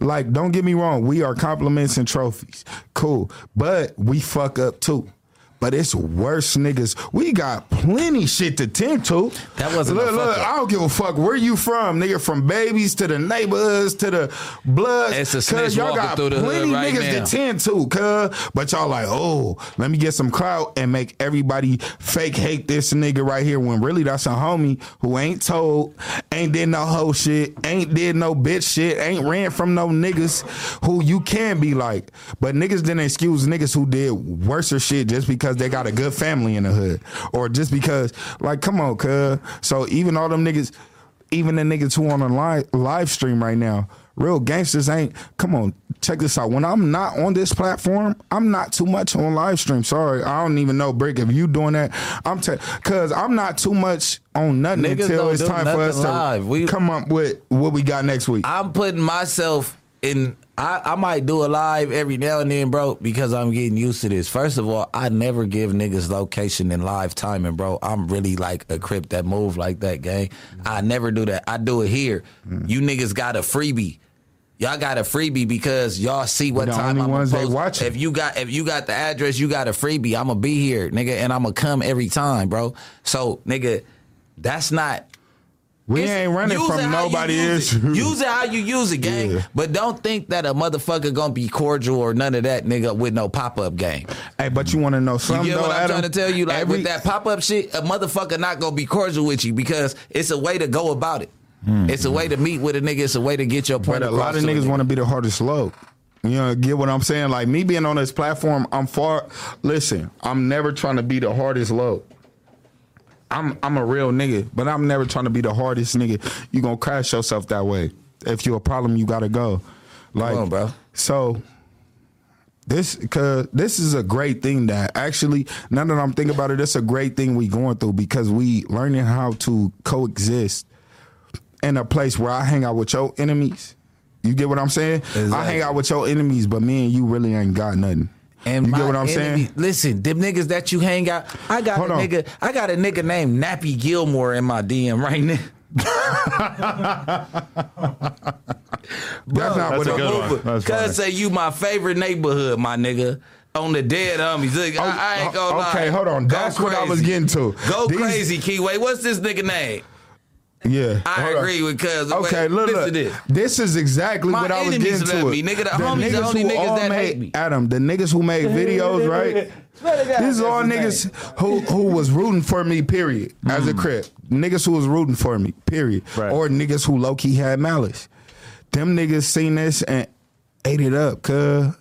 C: Like, don't get me wrong, we are compliments and trophies. Cool. But we fuck up too. But it's worse niggas. We got plenty shit to tend to.
D: That wasn't a
C: look, look. I don't give a fuck where you from, nigga. From babies to the neighborhoods to the bloods.
D: It's a snitch
C: y'all got
D: through the hood
C: plenty
D: right
C: niggas
D: now.
C: to tend to, cuz. But y'all like, oh, let me get some clout and make everybody fake hate this nigga right here when really that's a homie who ain't told, ain't did no hoe shit, ain't did no bitch shit, ain't ran from no niggas who you can be like. But niggas didn't excuse niggas who did worse shit just because they got a good family in the hood. Or just because, like, come on, cuz. So even all them niggas, even the niggas who on a live, live stream right now, real gangsters ain't. Come on, check this out. When I'm not on this platform, I'm not too much on live stream. Sorry, I don't even know, Bricc. If you doing that, I'm te- cause I'm not too much on nothing
D: Niggas
C: until it's time for us to
D: live. We-
C: come up with what we got next week.
D: I'm putting myself in. I, I might do a live every now and then, bro, because I'm getting used to this. First of all, I never give niggas location and live timing, bro. I'm really like a crip that move like that, gang. I never do that. I do it here.
C: Mm.
D: You niggas got a freebie. Y'all got a freebie because y'all see what
C: the
D: time
C: only
D: I'm
C: ones they
D: post.
C: watching.
D: If you got if you got the address, you got a freebie. I'ma be here, nigga, and I'ma come every time, bro. So, nigga, that's not
C: we
D: it's-
C: ain't running
D: use it
C: from nobody
D: use
C: else.
D: it. <laughs> Use it how you use it, gang.
C: Yeah.
D: But don't think that a motherfucker gonna be cordial or none of that, nigga, with no pop up game.
C: Hey, but you want to know
D: You
C: something
D: get
C: though,
D: what I'm
C: Adam?
D: trying to tell you? Like
C: Every-
D: with that pop up shit, a motherfucker not gonna be cordial with you because it's a way to go about it. Hmm. It's a way to meet with a nigga. It's a way to get your point.
C: But a lot of niggas
D: nigga.
C: to be the hardest low. You know, get what I'm saying? Like me being on this platform, I'm far. Listen, I'm never trying to be the hardest low. I'm I'm a real nigga, but I'm never trying to be the hardest nigga. You gonna crash yourself that way. If you a problem, you gotta go. Like,
D: on, bro.
C: So this cause this is a great thing that actually now that I'm thinking about it, it's a great thing we going through because we learning how to coexist in a place where I hang out with your enemies. You get what I'm saying? I hang out with your enemies, but me and you really ain't got nothing.
D: And
C: you
D: my
C: get what I'm
D: enemy-
C: saying?
D: Listen, them niggas that you hang out, I got
C: Hold
D: a
C: on.
D: nigga, I got a nigga named Nappy Gilmore in my DM right now. <laughs>
C: That's not what
B: a
C: it
B: good one.
D: Cuz say you my favorite neighborhood, my nigga. On the dead homies. Look, I, I ain't oh, gonna lie.
C: Oh, Okay, hold on.
D: Go
C: That's what I was getting to.
D: Go
C: These-
D: crazy, Keyway. What's this nigga name?
C: Yeah.
D: I
C: hold on.
D: agree with cuz.
C: Okay,
D: Wait,
C: look,
D: listen
C: look.
D: this.
C: This is exactly
D: My
C: what I was getting to.
D: love
C: it.
D: me, nigga. The homies the
C: niggas
D: only
C: who
D: niggas
C: all
D: that
C: made,
D: hate me.
C: Adam, the niggas who made videos, right? These are all niggas who who was rooting for me. Period. As a crip, niggas who was rooting for me. Period. Or niggas who low key had malice. Them niggas seen this and ate it up, cuz.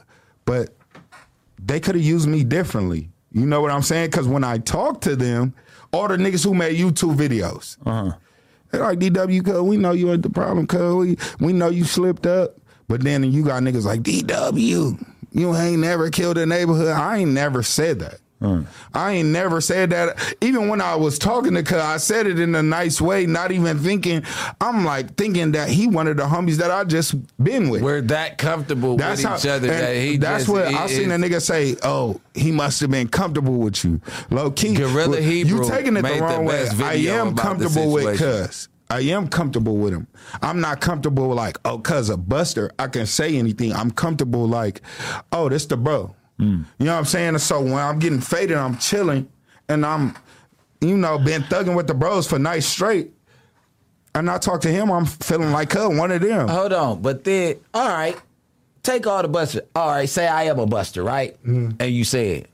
C: But they could have used me differently. You know what I'm saying? Because when I talk to them, all the niggas who made YouTube videos,
B: Uh-huh.
C: They're like DW, cuz we know you ain't the problem, cuz we we know you slipped up. But then you got niggas like DW, you ain't never killed a neighborhood. I ain't never said that. I ain't never said that. Even when I was talking to Cuz, I said it in a nice way, not even thinking. I'm like thinking that he one of the homies that I just been with.
D: We're that comfortable with each other that he
C: That's
D: just-
C: what I seen a nigga say. Oh, he must have been comfortable with you, low key.
D: Gorilla Hebrew
C: you taking it the
D: made the
C: wrong way. I am comfortable with. Cuz. I am comfortable with him. I'm not comfortable like, oh, cuz a buster, I can say anything. I'm comfortable like, oh, this the bro.
D: Mm.
C: You know what I'm saying? So when I'm getting faded, I'm chilling and I'm, you know, been thugging with the bros for nights straight. And I talk to him, I'm feeling like cuz one of them.
D: Hold on, but then all right, take all the busters. All right, say I am a buster, right?
C: Mm-hmm.
D: And you said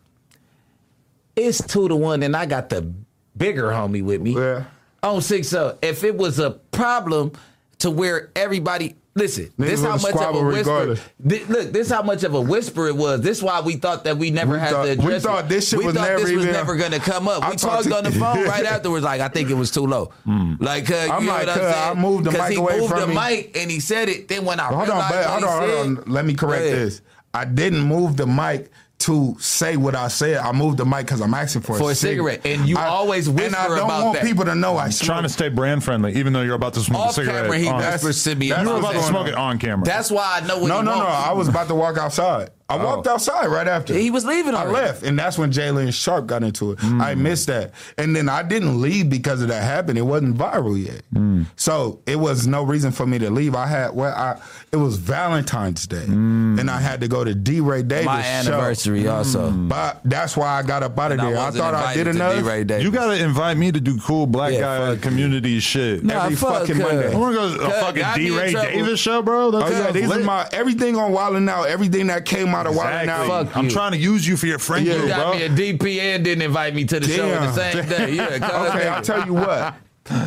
D: it's two to one, and I got the bigger homie with me.
C: Yeah.
D: On six so if it was a problem to where everybody listen,
C: Niggas
D: this how much of a whisper.
C: regardless.
D: thi- look, this how much of a whisper it was. This why we thought that we never
C: We
D: had
C: thought-
D: to
C: we
D: address.
C: thought
D: it.
C: this shit
D: we
C: was
D: thought
C: never
D: this was never going to come up.
C: I
D: we
C: talked to-
D: on the phone right <laughs> afterwards. Like I think it was too low. Like uh,
C: I'm
D: you know
C: like,
D: what I'm
C: "Cuz,
D: saying?
C: I moved the mic
D: he
C: away
D: moved
C: from
D: the
C: me."
D: mic and he said it. Then when I
C: Hold on, but, hold on,
D: said,
C: hold on. Let me correct this. I didn't move the mic to say what I said. I moved the mic because I'm asking for,
D: For a cigarette. And you I, always
C: And I
D: whisper
C: don't
D: about
C: want
D: that.
C: people to know I smoke.
B: Trying to stay brand friendly, even though you're about to smoke
D: Off
B: a cigarette.
D: camera, he
B: on-
D: whispers to me.
C: that's
B: You were
D: I'm
B: about to smoke
C: going
B: it on camera.
D: That's why I know what
C: No,
D: he
C: no, no.
D: wants.
C: I was about to walk outside. I walked outside right after.
D: He was leaving
C: I left, and that's when Jalen Sharp got into it.
B: Mm.
C: I missed that, and then I didn't leave because of that happened. It wasn't viral yet,
B: Mm.
C: so it was no reason for me to leave. I had well, I it was Valentine's Day,
B: Mm.
C: and I had to go to D. Ray Davis.
D: My
C: show.
D: anniversary also.
C: But that's why I got up out of
D: And
C: there. I,
D: wasn't
C: thought I did
D: to
C: enough.
D: D-Ray Davis.
B: You gotta invite me to do cool black
D: Yeah,
B: guy
D: fuck
B: community shit.
D: Nah,
C: every
D: fuck,
C: fucking
D: cuz.
C: Monday.
B: I want to go to a fucking D. Ray. Davis show, bro. That
C: Oh yeah, these
B: lit.
C: are my everything on Wildin' Out. Everything that came out of Wildin'
B: Exactly.
C: Out.
D: Fuck
B: I'm
D: you.
B: trying to use you for your friend
C: Yeah.
D: You
B: group,
D: got
B: bro.
D: me a DP and didn't invite me to the show on the same day. Yeah, <laughs>
C: Okay. I'll tell you what.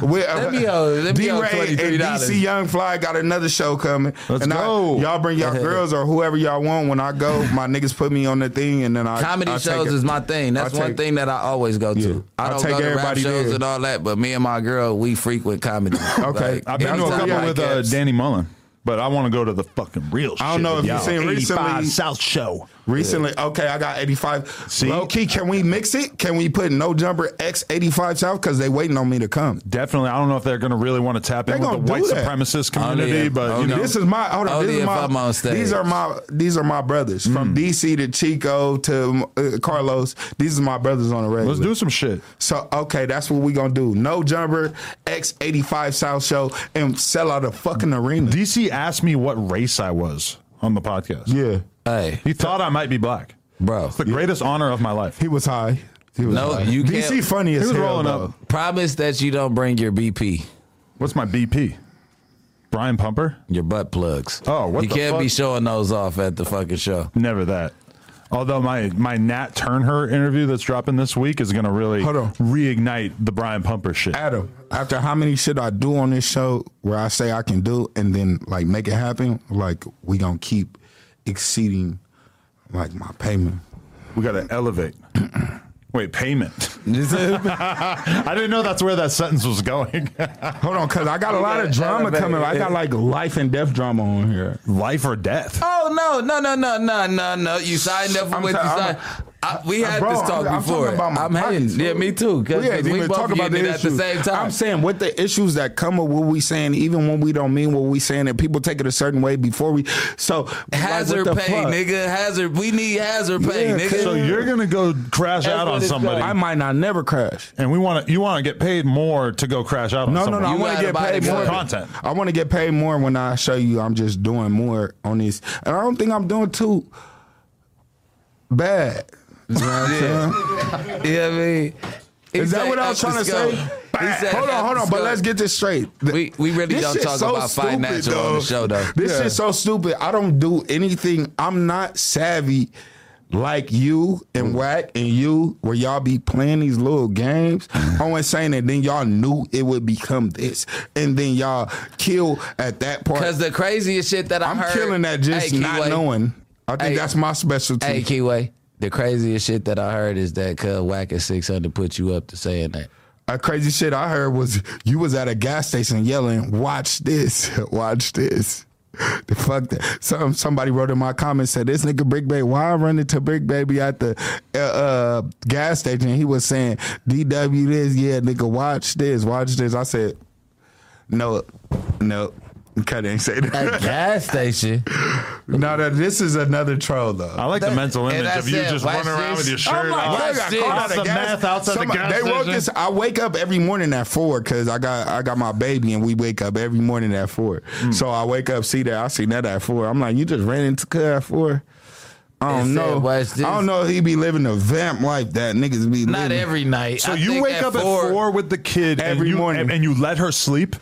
C: We,
D: Let me owe- let me owe
C: D-Ray and
D: $23.
C: DC Young Fly got another show coming.
B: Let's
C: and I-
B: go.
C: y'all bring y'all girls or whoever y'all want. When I go, my niggas put me on the thing, and then I
D: Comedy
C: I take
D: shows
C: it.
D: is my thing. That's
C: I
D: one
C: take-
D: thing that I always go to.
C: Yeah.
D: I
C: I
D: don't
C: take
D: go to rap shows
C: there.
D: and all that, but me and my girl, we frequent comedy.
C: Okay.
B: I've been to a couple with uh. Danny Mullen, but I want to go to the fucking real. Show.
C: I don't
B: shit
C: know if you've seen
B: 85
C: recently-
B: South Show.
C: Recently, okay, I got 85.
B: See?
C: Low key, can we mix it? Can we put no jumper X 85 South? Because they waiting on me to come.
B: Definitely, I don't know if they're going to really want to tap in with the white
C: that.
B: supremacist community,
D: if-
B: but you know,
C: This is my hold on.
D: Only
C: This is my,
D: I'm on stage.
C: These are my these are my brothers from DC to Chico to uh, Karlous. These are my brothers on the regular.
B: let's do some shit.
C: So okay, that's what we gonna do. No jumper, X eighty five South show, and sell out a fucking arena.
B: DC asked me what race I was on the podcast.
C: yeah,
D: Hey,
B: He thought I might be black.
D: bro.
B: It's the greatest honor of my life.
C: he was high. He was
D: No,
C: high.
D: you
C: DC
D: can't-
C: funny as
B: He was
C: hell.
B: rolling
C: though.
B: up.
D: Promise that you don't bring your BP,
B: What's my BP? Brian Pumper?
D: your butt plugs.
B: Oh, what
D: You
B: the
D: can't
B: fuck?
D: be showing those off at the fucking show.
B: Never that. Although my my Nat Turner interview that's dropping this week is going to really reignite the Brian Pumper shit.
C: Adam, after how many shit I do on this show where I say I can do and then like make it happen, like we gonna keep exceeding like my payment.
B: We got to elevate. <clears throat> Wait, payment. <laughs> I didn't know that's where that sentence was going. <laughs>
C: Hold on, cause I got a lot of drama coming. I got like life and death drama on here.
B: Life or death.
D: Oh no, no, no, no, no, no, no! You signed up for
C: I'm
D: what you
C: ta- I'm-
D: signed. I, we had
C: Bro,
D: this
C: I'm-
D: talk
C: I'm
D: before.
C: talking about my
D: I'm hating.
C: pockets,
D: Yeah, me too.
C: We
D: Cause
C: ain't
D: we both
C: talk about
D: getting
C: the
D: it at the same time.
C: I'm saying with the issues that come with what we saying, even when we don't mean what we saying, and people take it a certain way before we. So
D: hazard
C: what the
D: pay,
C: fuck?
D: nigga. Hazard. We need hazard pay,
C: Yeah,
D: nigga.
B: So you're gonna go crash
D: That's
B: out on somebody,
C: I might not never crash.
B: and we want to. You want to get paid more to go crash out on
C: No, no,
B: somebody.
C: no. I want to get paid more.
B: content.
C: I want to get paid more when I show you I'm just doing more on this, And I don't think I'm doing too bad. You know what I'm saying?
D: Yeah, I mean.
C: Is that what I was trying to say? Hold on, hold on, but let's get this straight.
D: We- we really
C: This
D: don't talk
C: so
D: about
C: stupid,
D: financial on the show, though.
C: This
B: Yeah.
C: shit's so stupid. I don't do anything. I'm not savvy like you and mm. Wack and you, where y'all be playing these little games. <laughs> I was saying that then y'all knew it would become this, and then y'all kill at that part.
D: Because the craziest shit that I
C: I'm
D: heard,
C: killing that just
D: Hey,
C: not knowing. I think
D: Hey.
C: that's my specialty.
D: Hey, Keyway. The craziest shit that I heard is that Cuz Wack at 600 put you up to saying that.
C: A crazy shit I heard was you was at a gas station yelling, "Watch this, <laughs> watch this." The fuck that. Some somebody wrote in my comments said this nigga Bricc Baby. Why I run into Bricc Baby at the uh, uh, gas station? He was saying DW this, yeah, nigga. Watch this, watch this. I said, no, no. Cut ain't say
D: At
C: that.
D: gas station.
C: no, that this is another troll though.
B: I like the mental
D: and
B: image
D: I
B: of you
D: said,
B: just
D: watch
B: running around
D: this.
B: with your shirt
C: I'm like,
B: off.
C: I got
D: Watch
C: caught
B: this.
C: at the
B: Some
C: gas-
B: meth outside the gas
C: They wrote
B: station.
C: this. I wake up every morning at four because I got I got my baby and we wake up every morning at four.
B: Hmm.
C: So I wake up, see that I see that at four. I'm like, you just ran into Cuz at four. I
D: It
C: don't
D: said,
C: know.
D: "Watch this."
C: I don't know if he be living a vamp like that. Niggas be
D: Not
C: living
D: every night.
B: So
D: I
B: you
D: think
B: wake up at four with the kid
C: Every
B: and you,
C: morning.
B: and, and you let her sleep.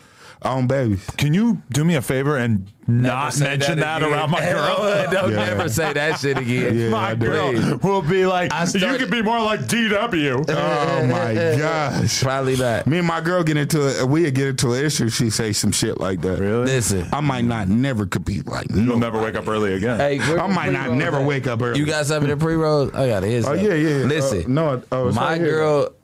C: On baby.
B: Can you do me a favor and not mention that,
D: again.
B: around my <laughs> girl? <laughs>
D: Don't
C: Yeah.
D: never say that shit again.
C: Yeah,
B: my
C: I do.
B: girl will be like,
D: I
B: you could be more like DW. <laughs>
C: Oh my gosh.
D: Probably not.
C: Me and my girl get into it. We get into an issue. She say some shit like that.
B: Really?
D: Listen.
C: I might not never compete like.
B: You'll never wake up early again.
D: Hey, where
C: I
D: the
C: might not never
D: at?
C: wake up early.
D: You got something in pre rolls? I got it.
C: Oh yeah, yeah. yeah.
D: Listen,
C: Uh, no, oh, it's
D: my
C: right here.
D: girl,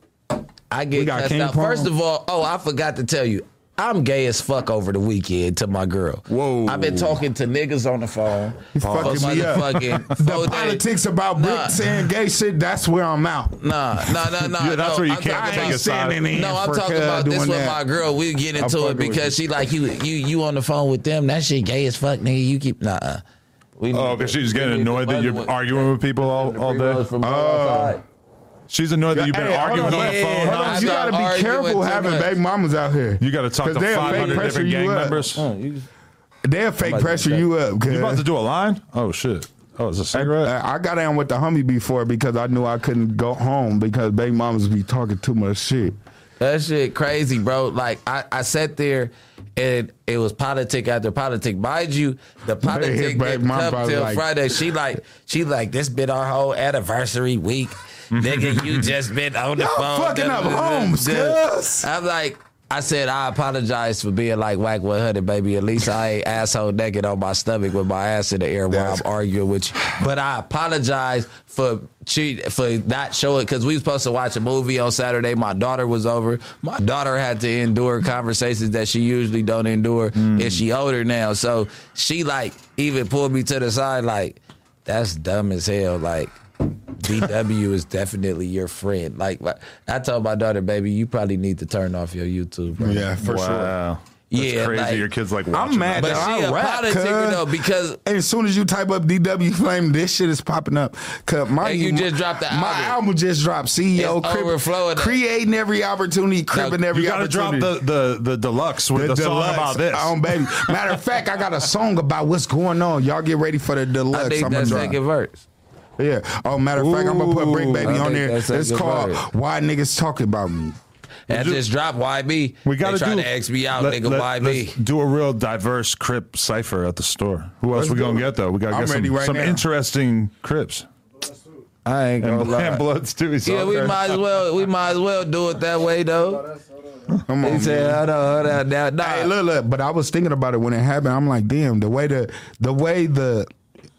D: I get
C: got
D: cussed out.
C: Palm.
D: First of all, oh, I forgot to tell you. I'm gay as fuck over the weekend to my girl.
C: Whoa.
D: I've been talking to niggas on the phone.
C: He's fucking me up. <laughs> The politics about
D: Nah.
C: Bricc saying gay shit, that's where I'm out.
D: Nah, nah, nah, nah. <laughs>
B: Yeah, that's
D: no,
B: where you
D: I'm
B: can't take a side.
D: No, I'm talking about this with
C: that.
D: my girl. We get
C: I'm
D: into it because she like you, you, you on the phone with them. That shit gay as fuck, nigga. You keep nah. uh. We
B: Oh, because she's getting annoyed that you're arguing with people all, all day.
C: Oh.
D: Sides.
B: She's annoyed that you've been
C: Hey,
B: arguing
C: on,
B: on the phone.
D: hold
C: Hold on, you gotta be careful having
D: much.
C: baby mamas out here.
B: You got to talk to
C: they'll
B: 500 different gang
C: up.
B: members.
C: They'll fake pressure you up.
B: You about to do a line? Oh shit! Oh, it's a cigarette.
C: I I got down with the homie before because I knew I couldn't go home because baby mamas be talking too much shit.
D: That shit crazy, bro. Like I, I sat there and it was politic after politic. Mind you, the <laughs> politic didn't come till
C: like-
D: Friday. She like she like this been our whole anniversary week. <laughs> Nigga, you just been on the
C: Y'all
D: phone.
C: fucking up <laughs> homes, cuz.
D: I'm like, I said, I apologize for being like Wack 100, baby. At least I ain't asshole naked on my stomach with my ass in the air while I'm arguing with you. But I apologize for cheat for not showing because we was supposed to watch a movie on Saturday. My daughter was over. My daughter had to endure conversations that she usually don't endure, mm. and she older now. So she like even pulled me to the side like, that's dumb as hell. Like. DW is definitely your friend. Like I told my daughter, baby, you probably need to turn off your YouTube, bro.
C: Yeah, for sure.
B: wow. That's
D: Yeah,
B: crazy.
D: like-
B: Your kids like watching
C: I'm mad
B: that.
D: But
C: that
D: she
C: I
D: a
C: rap,
D: politicker,
C: cuz.
D: though, because-
C: as soon as you type up DW Flame, this shit is popping up. Cause my
D: And you just dropped the
C: My
D: album.
C: album just dropped. CEO
D: It's
C: crib-
D: overflowing.
C: creating every opportunity, cribbing every
B: You got to drop the, the the deluxe with the, song
C: deluxe
B: about this.
C: On baby. Matter of fact, I got a song about what's going on. Y'all get ready for the deluxe.
D: I think
C: I'ma
D: that's
C: drop.
D: second verse.
C: Yeah. Oh, matter of fact, I'm gonna put Bricc Baby
D: I
C: on
D: think
C: there.
D: that's
C: It's
D: second
C: called
D: verse.
C: "Why Niggas Talking About Me."
D: And just drop YB.
B: we got
D: they
B: to
D: try
B: do
D: to X me out,
B: let-
D: nigga.
B: let-
D: YB.
B: let's do a real diverse Crip cipher at the store. Who else
C: Let's
B: we
C: do
B: gonna
C: it.
B: get though? We got to
C: I'm
B: get some,
C: ready right
B: some
C: now.
B: interesting Crips
D: I ain't gonna
B: and,
D: lie.
B: and Bloods too. He's
D: Yeah, we
B: okay.
D: might as well. We might as well do it that way, though.
C: Come on,
D: He said,
C: man.
D: "Hold on, hold on, now, nah."
C: Hey, look, look. But I was thinking about it when it happened. I'm like, damn, the way the the way the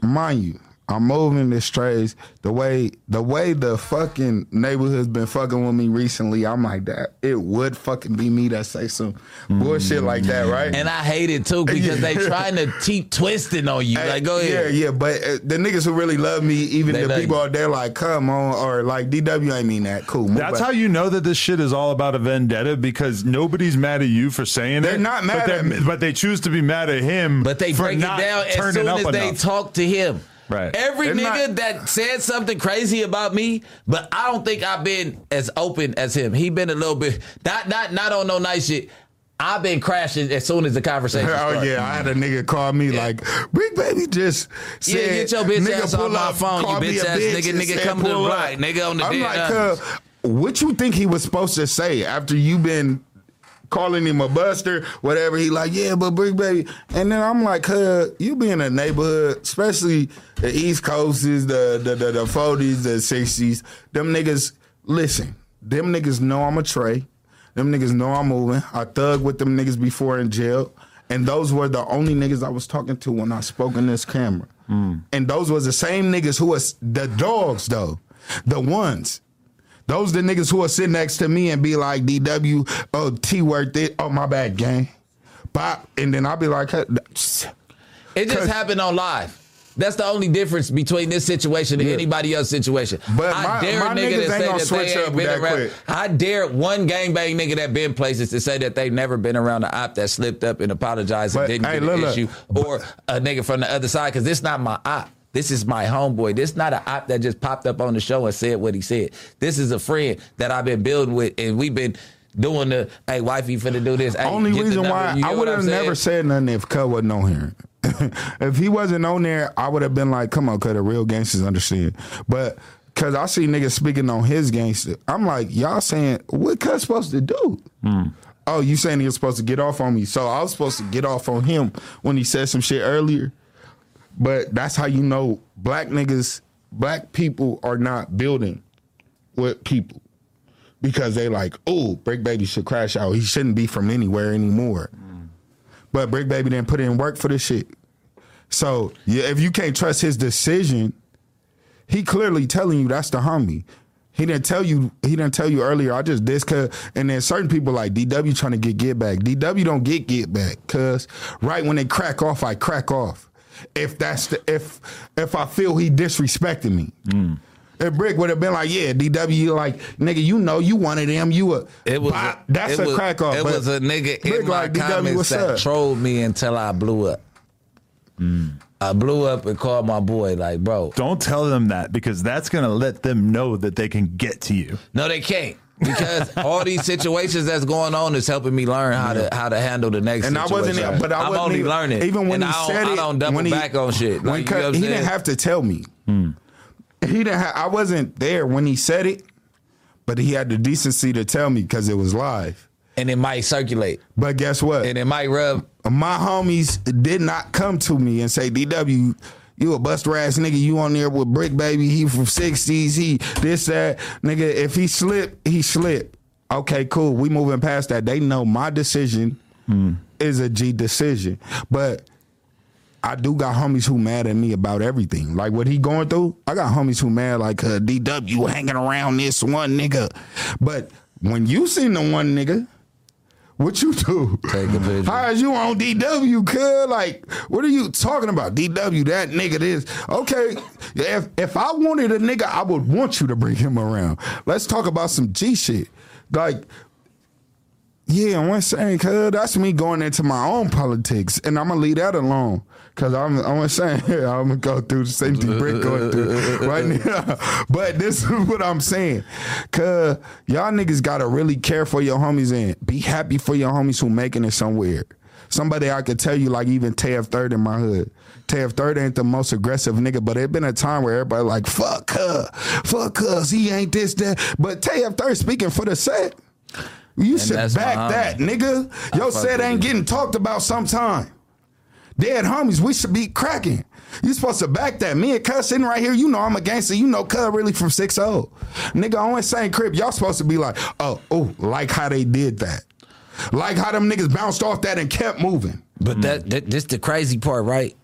C: mind you, I'm moving the strays. The way the way the fucking neighborhood's been fucking with me recently. I'm like that. It would fucking be me that say some bullshit like that, right?
D: And I hate it too because they <laughs> trying to keep twisting on you.
C: Hey,
D: Like, go ahead.
C: Yeah, yeah, but uh, the niggas who really love me, even
D: They
C: the people
D: you.
C: out there, like, come on, or like DW ain't mean that. Cool. move
B: That's
C: back.
B: how you know that this shit is all about a vendetta because nobody's mad at you for saying that
C: They're
B: it.
C: not mad
B: but they're-
C: at me.
B: but they choose to be mad at him.
D: But they
B: for
D: break it
B: not
D: down as
B: turning
D: soon
B: up
D: as they
B: enough.
D: talk to him.
B: Right.
D: Every
C: They're
D: nigga
C: not-
D: that said something crazy about me, but I don't think I've been as open as him. He been a little bit not not not on no nice shit. I've been crashing as soon as the conversation. <laughs>
C: Oh
D: started.
C: yeah, I had a nigga call me like, "Big baby just said,
D: Yeah, get your bitch
C: nigga
D: ass off
C: pull
D: my phone, you bitch ass
C: bitch
D: nigga. Nigga come to the
C: pull
D: right, nigga on the
C: I'm
D: dead
C: like, uh, what you think he was supposed to say after you been calling him a buster, whatever. He like, yeah, but Bricc Baby. And then I'm like, huh, you be in a neighborhood, especially the East Coasts, the the the, the 40s, the 60s. Them niggas, listen, them niggas know I'm a Trey. Them niggas know I'm moving. I thug with them niggas before in jail. And those were the only niggas I was talking to when I spoke in this camera. Mm. And those was the same niggas who was the dogs though. The ones. Those the niggas who will sit next to me and be like, DW, oh, T worth it. Oh, my bad, gang. Bop. And then I'll be like,
D: It just happened on live. That's the only difference between this situation and
C: Yeah.
D: anybody else's situation.
C: But
D: I
C: my-
D: dare
C: my
D: a nigga
C: niggas
D: to
C: ain't
D: say that they ain't been
C: that
D: around.
C: quick.
D: I dare one gangbang nigga that been places to say that they never been around the op that slipped up and apologized and didn't
C: hey,
D: get an
C: look, look.
D: issue, or a nigga from the other side because it's not my op. This is my homeboy. This not an op that just popped up on the show and said what he said. This is a friend that I've been building with, and we've been doing the hey wifey finna do this. Hey,
C: Only reason why
D: You
C: I would have never said nothing if Cut wasn't on here. <laughs> if he wasn't on there, I would have been like, "Come on, Cut, the real gangsters understand." But because I see niggas speaking on his gangster, I'm like, y'all saying what Cut supposed to do? Hmm. Oh, you saying he was supposed to get off on me? So I was supposed to get off on him when he said some shit earlier. But that's how you know black niggas, black people are not building with people because they like, oh, Bricc Baby should crash out. He shouldn't be from anywhere anymore. But Bricc Baby didn't put in work for this shit. So yeah, if you can't trust his decision, he clearly telling you that's the homie. He didn't tell you. He didn't tell you earlier. I just this cause, and then certain people like DW trying to get get back. DW don't get get back cause right when they crack off, I crack off. If that's the if if I feel he disrespected me. Mm. If Bricc would have been like, yeah, DW, like, nigga, you know, you wanted him, you a,
D: It was
C: bop,
D: a,
C: that's
D: it
C: a
D: was,
C: crack off.
D: It was a nigga
C: Bricc
D: in my
C: like, DW,
D: comments
C: what's
D: that
C: up?
D: trolled me until I blew up. Mm. I blew up and called my boy like, bro.
B: Don't tell them that because that's going to let them know that they can get to you.
D: No, they can't. Because all these situations that's going on is helping me learn how to how to handle the next
C: and I
D: situation.
C: wasn't, but I
D: am only
C: even,
D: learning.
C: Even when
D: And
C: he
D: I don't,
C: said
D: I don't double
C: he,
D: back on shit. Like, you know
C: he didn't have to tell me. He didn't. Ha- I wasn't there when he said it, but he had the decency to tell me because it was live.
D: and it might circulate,
C: But guess what?
D: and it might rub.
C: my homies did not come to me and say, DW, you a buster ass nigga, you on there with Bricc Baby, he from 60s, he this, that. Nigga, if he slip, he slip. Okay, cool. We moving past that. They know my decision is a G decision. But I do got homies who mad at me about everything. Like what he going through, I got homies who mad like uh, DW hanging around this one nigga. But when you seen the one nigga, what you do?
D: Take a picture.
C: How is you on DW, cuz? Like, what are you talking about? DW, that nigga this. Okay, if if I wanted a nigga, I would want you to bring him around. Let's talk about some G shit. Like, yeah, I'm saying, cuz that's me going into my own politics, and I'm gonna leave that alone. Cause I'm, I'm saying, <laughs> I'm gonna go through the same thing Bricc going through <laughs> right now. <laughs> But this is what I'm saying, cause y'all niggas gotta really care for your homies and be happy for your homies who making it somewhere. Somebody I could tell you, like even Tav Third in my hood. Tav Third ain't the most aggressive nigga, but it been a time where everybody like, fuck her, fuck us, he ain't this, that. But Tav Third speaking for the set. You should back that, nigga. Your set ain't getting talked about sometime. Dead homies, we should be cracking. You supposed to back that. Me and Cuz sitting right here, you know I'm a gangster. You know Cuz really from 6-0. Nigga, on the same crib, y'all supposed to be like, oh, oh, like how they did that. Like how them niggas bounced off that and kept moving.
D: But mm. that, that this the crazy part, right?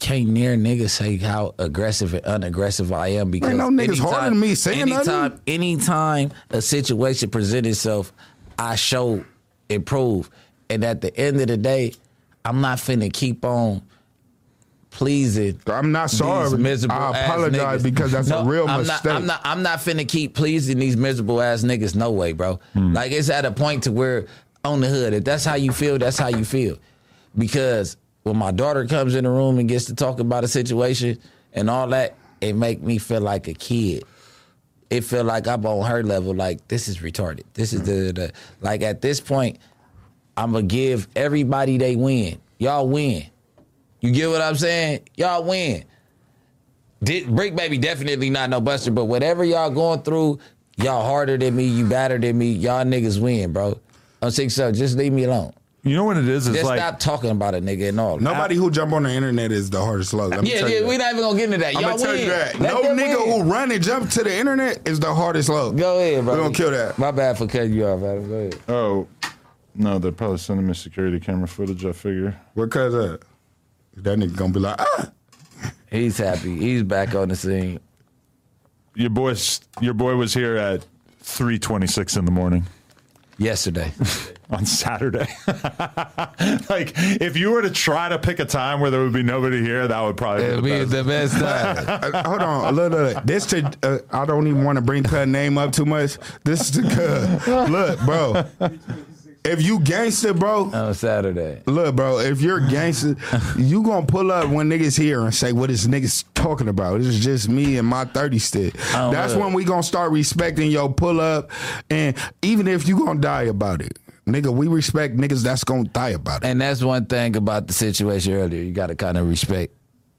D: Can't near niggas say how aggressive and unaggressive I am because
C: Ain't no niggas harder than me saying
D: anytime,
C: nothing.
D: anytime a situation presents itself, I show improve, and at the end of the day, I'm not finna keep on pleasing.
C: I'm not sorry.
D: miserable
C: I apologize because that's a real
D: I'm
C: mistake.
D: Not, I'm not. I'm not finna keep pleasing these miserable ass niggas. No way, bro.
C: Hmm.
D: Like it's at a point to where on the hood, if that's how you feel, that's how you feel. Because when my daughter comes in the room and gets to talk about a situation and all that, it make me feel like a kid. It feel like I'm on her level. Like this is retarded. This is the, the like at this point, I'm gonna give everybody they win. Y'all win. You get what I'm saying? Y'all win. Did, Bricc Baby definitely not no buster, but whatever y'all going through, y'all harder than me, you better than me, y'all niggas win, bro. I'm six so just leave me alone.
B: You know what it is? It's
D: Just
B: like
D: stop talking about a nigga and all.
C: Nobody who jump on the internet is the hardest slug. Let me
D: Yeah,
C: tell
D: yeah,
C: that.
D: we're not even gonna get into that.
C: I'm
D: Y'all
C: gonna tell
D: win.
C: you that.
D: Let
C: no nigga
D: win.
C: who run and jump to the internet is the hardest slug.
D: Go ahead, bro.
C: We gonna kill that.
D: My bad for cutting you off, Adam. Go ahead.
B: oh no, they're probably sending me security camera footage. I figure.
C: What cause of? That nigga gonna be like, ah.
D: He's happy. He's back on the scene.
B: Your boy, your boy was here at three twenty six in the morning
D: Yesterday. <laughs>
B: on Saturday. <laughs> like, if you were to try to pick a time where there would be nobody here, that would probably
D: It'll
B: be
D: be
B: the best.
D: the best <laughs> time.
C: Uh, hold on, look, look, look. This to uh, I don't even want to bring her name up too much. This is to cuz. Look, bro. If you gangster, bro,
D: on Saturday.
C: look, bro. If you're <laughs> gangster, you gonna pull up when niggas here and say, "What is niggas talking about?" This is just me and my thirty stick.
D: Oh,
C: That's
D: look.
C: when we gonna start respecting your pull up, and even if you gonna die about it, nigga, we respect niggas that's gonna die about it.
D: And that's one thing about the situation earlier. You got to kind of respect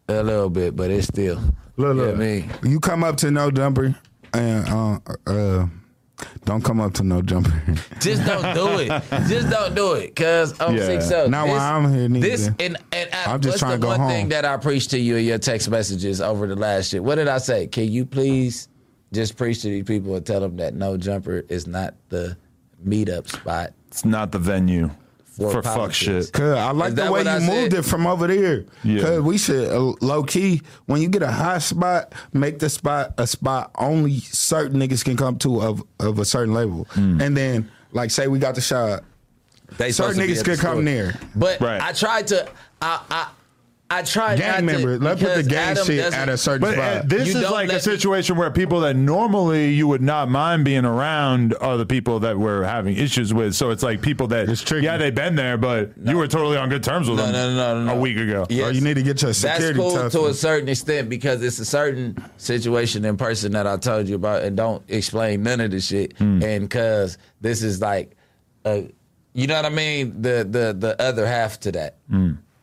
D: a little bit, but it's still.
C: Look,
D: you know
C: look.
D: I mean?
C: You come up to no jumper and uh, uh, don't come up to no jumper.
D: Just don't do it. Just don't do it, cause I'm
C: Yeah.
D: six so.
C: Not while I'm here neither.
D: This and and I,
C: I'm just
D: what's
C: trying
D: the
C: to go
D: one thing
C: home.
D: that I preached to you in your text messages over the last year. What did I say? Can you please just preach to these people and tell them that no jumper is not the meetup spot
B: It's not the venue
D: for,
B: for fuck shit.
C: Cause I like the way
D: what I
C: you moved
D: said?
C: it from over there.
B: Yeah.
C: Cause we should uh, low key when you get a high spot, make the spot a spot only certain niggas can come to of of a certain level,
B: Hmm.
C: and then like say we got the shot.
D: They
C: Certain
D: supposed to be
C: niggas could come
D: store.
C: there.
D: But
B: Right.
D: I tried to. I I I tried
C: Gang
D: not to.
C: members, let's put the
D: because
C: gang
D: Adam
C: shit
D: doesn't-
C: at a certain
B: But
C: spot.
B: this
D: You
B: is
D: don't
B: like a
D: let me-
B: situation where people that normally you would not mind being around are the people that we're having issues with. So it's like people that,
C: It's tricky.
B: yeah, they've been there, but you were totally on good terms with
D: No,
B: them
D: no, no, no, no.
B: a week ago.
D: Yes.
C: Or you need to get your
D: That's
C: security
D: cool
C: tough.
D: to a certain extent because it's a certain situation in person that I told you about and don't explain none of the shit. And cause this is like, uh, you know what I mean? The the the other half to that.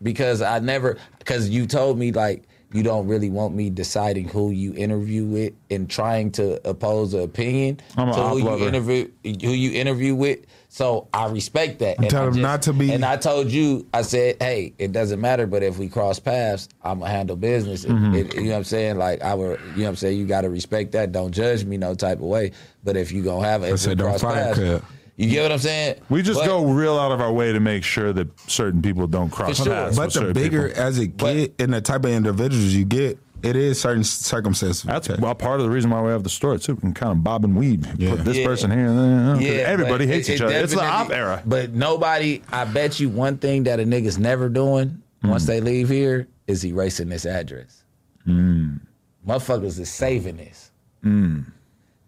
D: Because I never, because you told me like you don't really want me deciding who you interview with and trying to oppose an opinion
B: I'm
D: to
B: op
D: who you interview who you interview with. So I respect that. And
C: Tell
D: I
C: them not to be-
D: And I told you, I said, hey, it doesn't matter, but if we cross paths, I'm gonna handle business.
B: Mm-hmm.
D: it- you know what I'm saying? Like I would, you know what I'm saying? You got to respect that. Don't judge me no type of way. But if you gonna have it, if
C: said don't
D: cross
C: fight,
D: paths,
C: cuz.
D: You get what I'm saying?
B: We just
D: But-
B: go real out of our way to make sure that certain people don't cross
D: For sure.
B: paths.
C: but
B: with
C: the bigger
B: people.
C: as it get and the type of individuals you get, it is certain circumstances.
B: That's well part of the reason why we have the store too. We can kind of bob and weave.
C: Yeah.
B: Put this
D: Yeah.
B: person here. And then, uh,
D: Yeah,
B: everybody hates
D: it-
B: each
D: it
B: other. It's the op era.
D: But nobody, I bet you one thing that a nigga's never doing once hmm. they leave here is erasing this address. Mm. Motherfuckers is saving this. Hmm.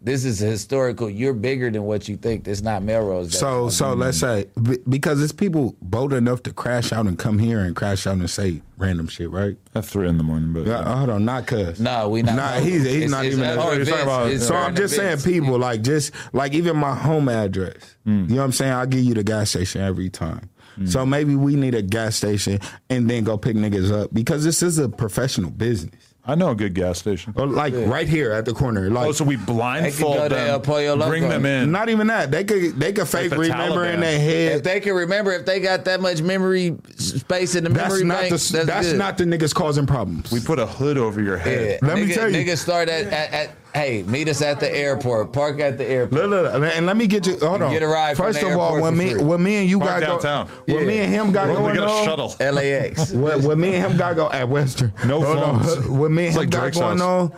D: This is historical. You're bigger than what you think. This not Melrose. Day.
C: So, so let's say because it's people bold enough to crash out and come here and crash out and say random shit, right?
B: At three in the morning, but
C: Yeah, hold on, not cuz.
D: No, we not-
C: Nah, he's, he's
D: It's-
C: not
D: it's
C: even.
D: at
C: a-
D: our events.
B: about-
C: so I'm just saying,
D: events.
C: people like just like even my home address. Hmm. You know what I'm saying? I give you the gas station every time. Hmm. So maybe we need a gas station and then go pick niggas up because this is a professional business.
B: I know a good gas station.
C: Or like right here at the corner. Like
B: Oh, so we
D: They could go
B: blindfold
D: to El Pollo
B: them, bring them in.
C: not even that. They could they could fake
B: the
C: remember in
B: Taliban.
C: their
D: If
C: head.
D: they can remember, if they got that much memory space in the
C: That's
D: memory
C: not
D: bank,
C: the
D: that's,
C: that's
D: good.
C: not the niggas causing problems.
B: we put a hood over your
D: Yeah.
B: head.
C: Let me tell you.
D: Niggas start at, at, at hey, meet us at the airport, park at the airport.
C: Look, look, and let me get you. Hold on.
D: Get a ride from
C: First
D: the
C: of all, when me,
D: free.
C: when me and you
B: Park
C: got
B: downtown.
C: go, when me and him got
B: We're
C: going
B: get a
C: on,
B: shuttle.
D: LAX. <laughs>
C: When, when me and him got go at Western,
B: No
C: Hold on.
B: phones.
C: When me and
B: It's
C: him
B: like
C: got
B: Drake's
C: going
B: house.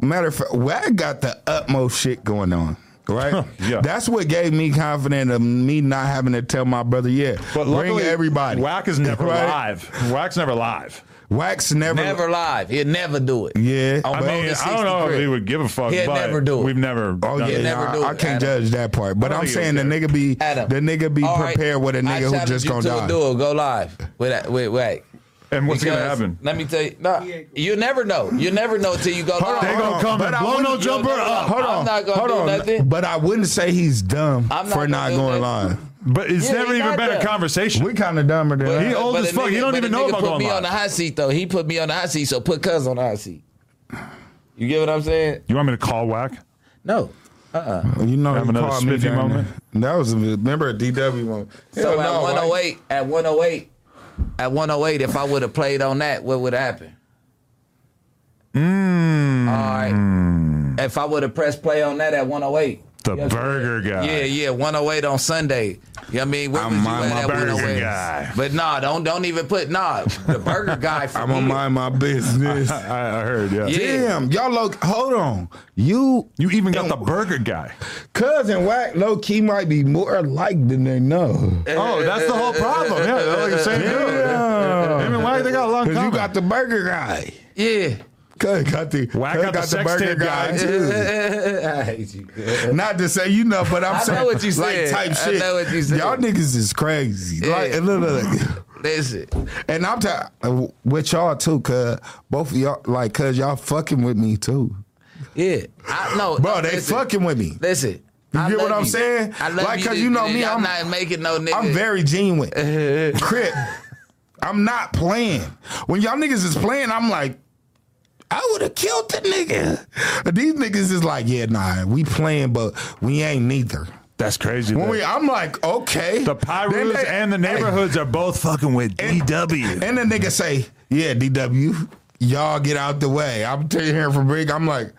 C: on, matter of fact, well, I got the utmost shit going on. Right, <laughs>
B: Yeah.
C: That's what gave me confidence of me not having to tell my brother, yeah,
B: But
C: bring
B: luckily,
C: everybody.
B: Wack is never <laughs>
C: Right?
B: live. Wack's never live.
C: Wax never,
D: Never live. He'd never do it.
C: Yeah.
D: On
B: I mean, I don't know if he would give a fuck.
D: He'll
B: but
D: never do it.
B: We've never.
C: Oh yeah,
D: never
C: nah,
D: do
C: I
D: it,
C: can't
D: Adam.
C: judge that part. But
B: I don't
C: I'm saying the nigga be
D: Adam.
C: the nigga be
D: All right,
C: prepared with a nigga who
D: challenge
C: just
D: you
C: gonna
D: to
C: die.
D: a duel. Go live. Wait, wait, wait.
B: And what's gonna happen?
D: Let me tell you. No, you never know. You never know till you go
C: Hold on,
B: They
C: hold
B: gonna
C: on.
B: come
C: But
B: and blow no jumper up.
D: know.
C: Hold
D: I'm
C: on,
D: not gonna
C: hold
D: do
C: on.
D: nothing.
C: But I wouldn't say he's dumb for not going live.
B: But it's
D: Yeah,
B: never
D: he
B: even
D: not
B: been a
D: there.
B: conversation.
C: We kind of dumber than
D: But-
B: He old
D: but
B: as
D: a
B: fuck. He don't
D: but
B: even
D: a
B: know
D: nigga
B: about
D: put
B: going
D: me
B: live.
D: on the hot seat though. He put me on the hot seat, so put Cuz on the hot seat. You get what I'm saying?
B: You want me to call Wack?
D: No. Uh-uh.
C: You know,
B: Have
C: he
B: another
C: called me
B: spiffy
C: down
B: moment?
C: there. That was a remember a DW moment.
D: So
C: Hell
D: at
C: no, right?
D: 108, at 108, at 108, if I would have played on that, what would happen?
B: Mm.
D: All right. If I would have pressed play on that at 108.
B: The
D: Yeah.
B: burger guy.
D: Yeah, yeah, 108 on Sunday. You know what I mean? Where
C: I'm
D: was you
C: mind
D: at
C: my
D: at
C: burger
D: 108?
B: guy.
D: But nah, don't don't even put nah. The burger guy for <laughs>
C: I'm gonna mind my business. <laughs>
B: I, I heard. Yeah.
D: Yeah.
C: Damn, y'all low. Hold on, you
B: You even got the burger guy.
C: cousin Wack low key might be more liked than they know.
B: Oh, that's the whole problem. Yeah, they're like the same dude.
C: Yeah.
B: Him and Wack, they got a long
C: Cause you got the burger guy.
D: Yeah.
C: Cuz got the
B: Wack
C: cuz
B: got the sex tape guy.
C: too. <laughs>
D: I hate you. <laughs>
C: Not to say you know, but I'm
D: I know
C: saying
D: what you
C: like
D: said.
C: type
D: I
C: shit.
D: know what you said.
C: Y'all niggas is crazy.
D: Yeah.
C: Like, look, look, look.
D: Listen.
C: and I'm ta- uh, with y'all too, cuz both of y'all like cuz y'all fucking with me too.
D: Yeah. I know.
C: Bro, they
D: listen,
C: fucking with me.
D: Listen.
C: You
D: I
C: get what I'm
D: you.
C: saying?
D: I love
C: Like,
D: you.
C: 'cause you know me,
D: I'm,
C: I'm-
D: not making no nigga.
C: I'm very genuine. <laughs> Crip. I'm not playing. When y'all niggas is playing, I'm like, I would have killed the nigga. These niggas is like, yeah, nah, we playing, but we ain't neither.
B: That's crazy.
C: When we, I'm like, okay.
B: the
C: Then
B: Pyrus
C: they-
B: and the neighborhoods are both fucking with DW.
C: And the nigga say, yeah, DW, y'all get out the way. I'm telling you here from Brig, I'm like,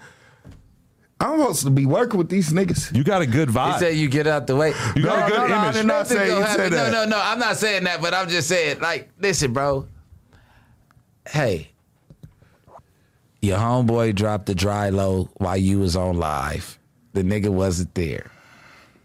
C: I'm supposed to be working with these niggas.
B: you got a good vibe.
D: He said you get out the way.
B: you got
C: No,
B: a good
C: no, no, I
B: image.
C: did not
D: Nothing
C: say
D: gonna
C: you
D: happen.
C: said
D: No,
C: that.
D: no, no. I'm not saying that, but I'm just saying, like, listen, bro. Hey, your homeboy dropped the dry low while you was on live. The nigga wasn't there.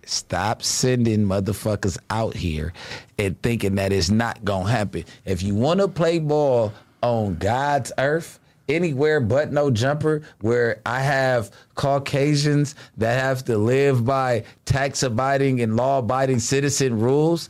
D: Stop sending motherfuckers out here and thinking that it's not gonna happen. If you want to play ball on God's earth, anywhere but no jumper, where I have Caucasians that have to live by tax abiding and law abiding citizen rules,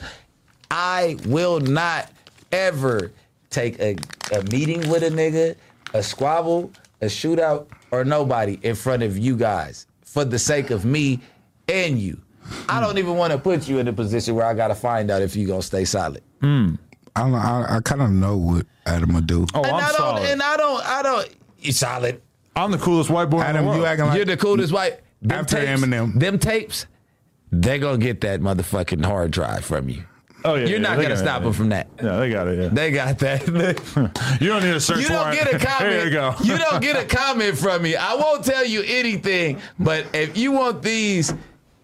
D: I will not ever take a, a meeting with a nigga, a squabble, a shootout, or nobody in front of you guys for the sake of me and you. I don't even want to put you in a position where I got to find out if you going to stay solid. Hmm.
C: I, I, I kind of know what Adam will do.
B: Oh,
D: and
B: I'm
D: I don't,
B: solid.
D: and I don't, I don't, you solid.
B: I'm the coolest white boy in
C: Adam,
B: the world.
C: you acting like
D: You're the coolest white. Them
C: After
D: tapes,
C: Eminem.
D: Them tapes, they going to get that motherfucking hard drive from you.
B: Oh yeah,
D: You're
B: yeah,
D: not going to
B: got it,
D: stop
B: yeah.
D: them from that.
B: No, they got it. Yeah.
D: They got that. <laughs>
B: you don't need a search
D: You don't
B: warrant.
D: get a <laughs> comment.
B: Here you go.
D: you don't get a comment from me. I won't tell you anything, but if you want these,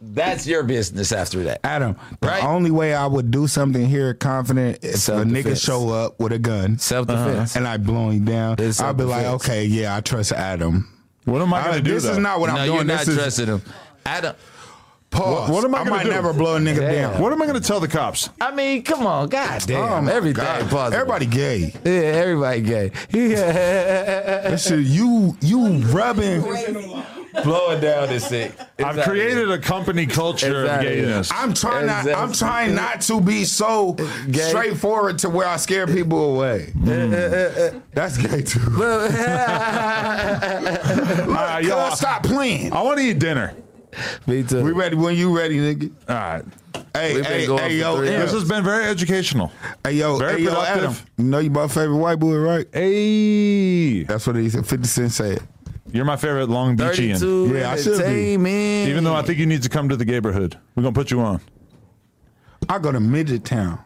D: that's your business after that.
C: Adam, the
D: Right.
C: only way I would do something here confident is if a nigga show up with a gun
D: Self defense.
C: and I blow him down. I'll be like, okay, yeah, I trust Adam.
B: What am I
C: I-
B: going to uh, do?
C: this
B: though?
C: is not what
D: no,
C: I'm doing.
D: you're
C: doing.
D: not
C: This is
D: trusting them. Adam.
C: Pause.
B: What- what am I
C: I
B: gonna
C: might
B: do?
C: never blow a nigga
D: Damn.
C: down.
B: What am I going to tell the cops?
D: I mean, come on, god
C: Oh
D: damn.
C: my
D: every
C: God.
D: day possible.
C: Everybody gay.
D: Yeah, everybody gay. <laughs> Yeah.
C: That shit, you you rubbing.
D: Blowing down is sick.
B: I've created a company culture
D: Exactly.
B: of gayness.
C: I'm trying not. I'm trying not to be so
D: Gay.
C: straightforward to where I scare people away. That's gay too. <laughs>
B: Uh,
C: Yo,
B: y'all,
C: stop playing.
B: I want to eat dinner. <laughs>
D: Me too.
C: We ready when you ready, nigga.
B: All right.
C: Hey,
D: We've
C: hey, hey, yo,
D: three
B: This has been very educational.
C: hey, yo,
B: very
C: hey, yo,
B: productive.
C: Adam. You know you my favorite white boy, right?
B: Hey,
C: That's what he said. Fifty Cent said.
B: you're my favorite Long Beachian.
C: Yeah, I should be.
D: entertainment.
B: Even though I think you need to come to the neighborhood, we're gonna put you on
C: I go to Midget Town.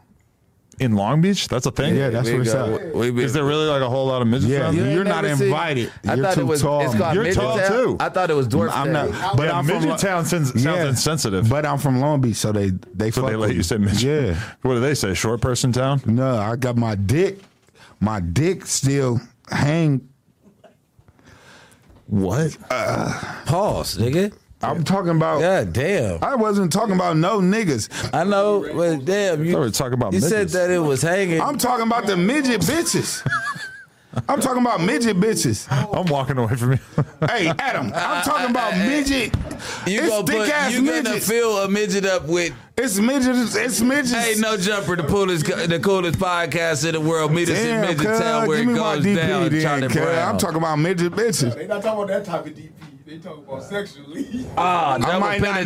B: In Long Beach. That's a thing.
C: Yeah, that's
D: We
C: what it's
D: go-
C: at.
D: we been-
B: Is there really like a whole lot of midgets
C: Yeah,
B: around
C: you-
B: there?
C: you're not invited.
D: I
C: You're
D: thought
C: too
D: it was.
C: tall.
D: It's called
B: You're
D: Midget
B: tall,
D: Town.
B: too.
D: I thought it was dwarf.
C: I'm not.
D: Town.
C: But
B: yeah,
C: I'm
B: midget
C: from,
B: town sounds, sounds
C: Yeah.
B: insensitive.
C: But I'm from Long Beach, so they they
B: so
C: fuck
B: they let
C: with
B: you
C: me.
B: say midget.
C: Yeah. <laughs>
B: What do they say? Short person town.
C: No, I got my dick. My dick still hang.
B: What?
D: Uh, Pause, nigga.
C: I'm talking about.
D: God damn.
C: I wasn't talking about no niggas.
D: I know, but damn, you,
B: were talking about
D: you said
B: midgets.
D: that it was hanging.
C: I'm talking about the midget bitches. I'm talking about midget bitches.
B: I'm walking away from you.
C: Hey, Adam, I'm talking about midget.
D: you
C: it's
D: gonna
C: thick
D: put,
C: ass
D: you gonna
C: midgets.
D: fill a midget up with
C: It's midgets. It's midgets.
D: Ain't no jumper the coolest the coolest podcast in the world. Meet us in
C: Damn,
D: Midget
C: cuz,
D: Town where
C: give
D: it
C: me my
D: goes
C: DP
D: down.
C: then,
D: Charlie
C: cuz.
D: Brown.
C: I'm talking about midget bitches.
G: They not talking about that type of DP. They talking about sexually.
D: Ah,
C: I
D: double
C: might not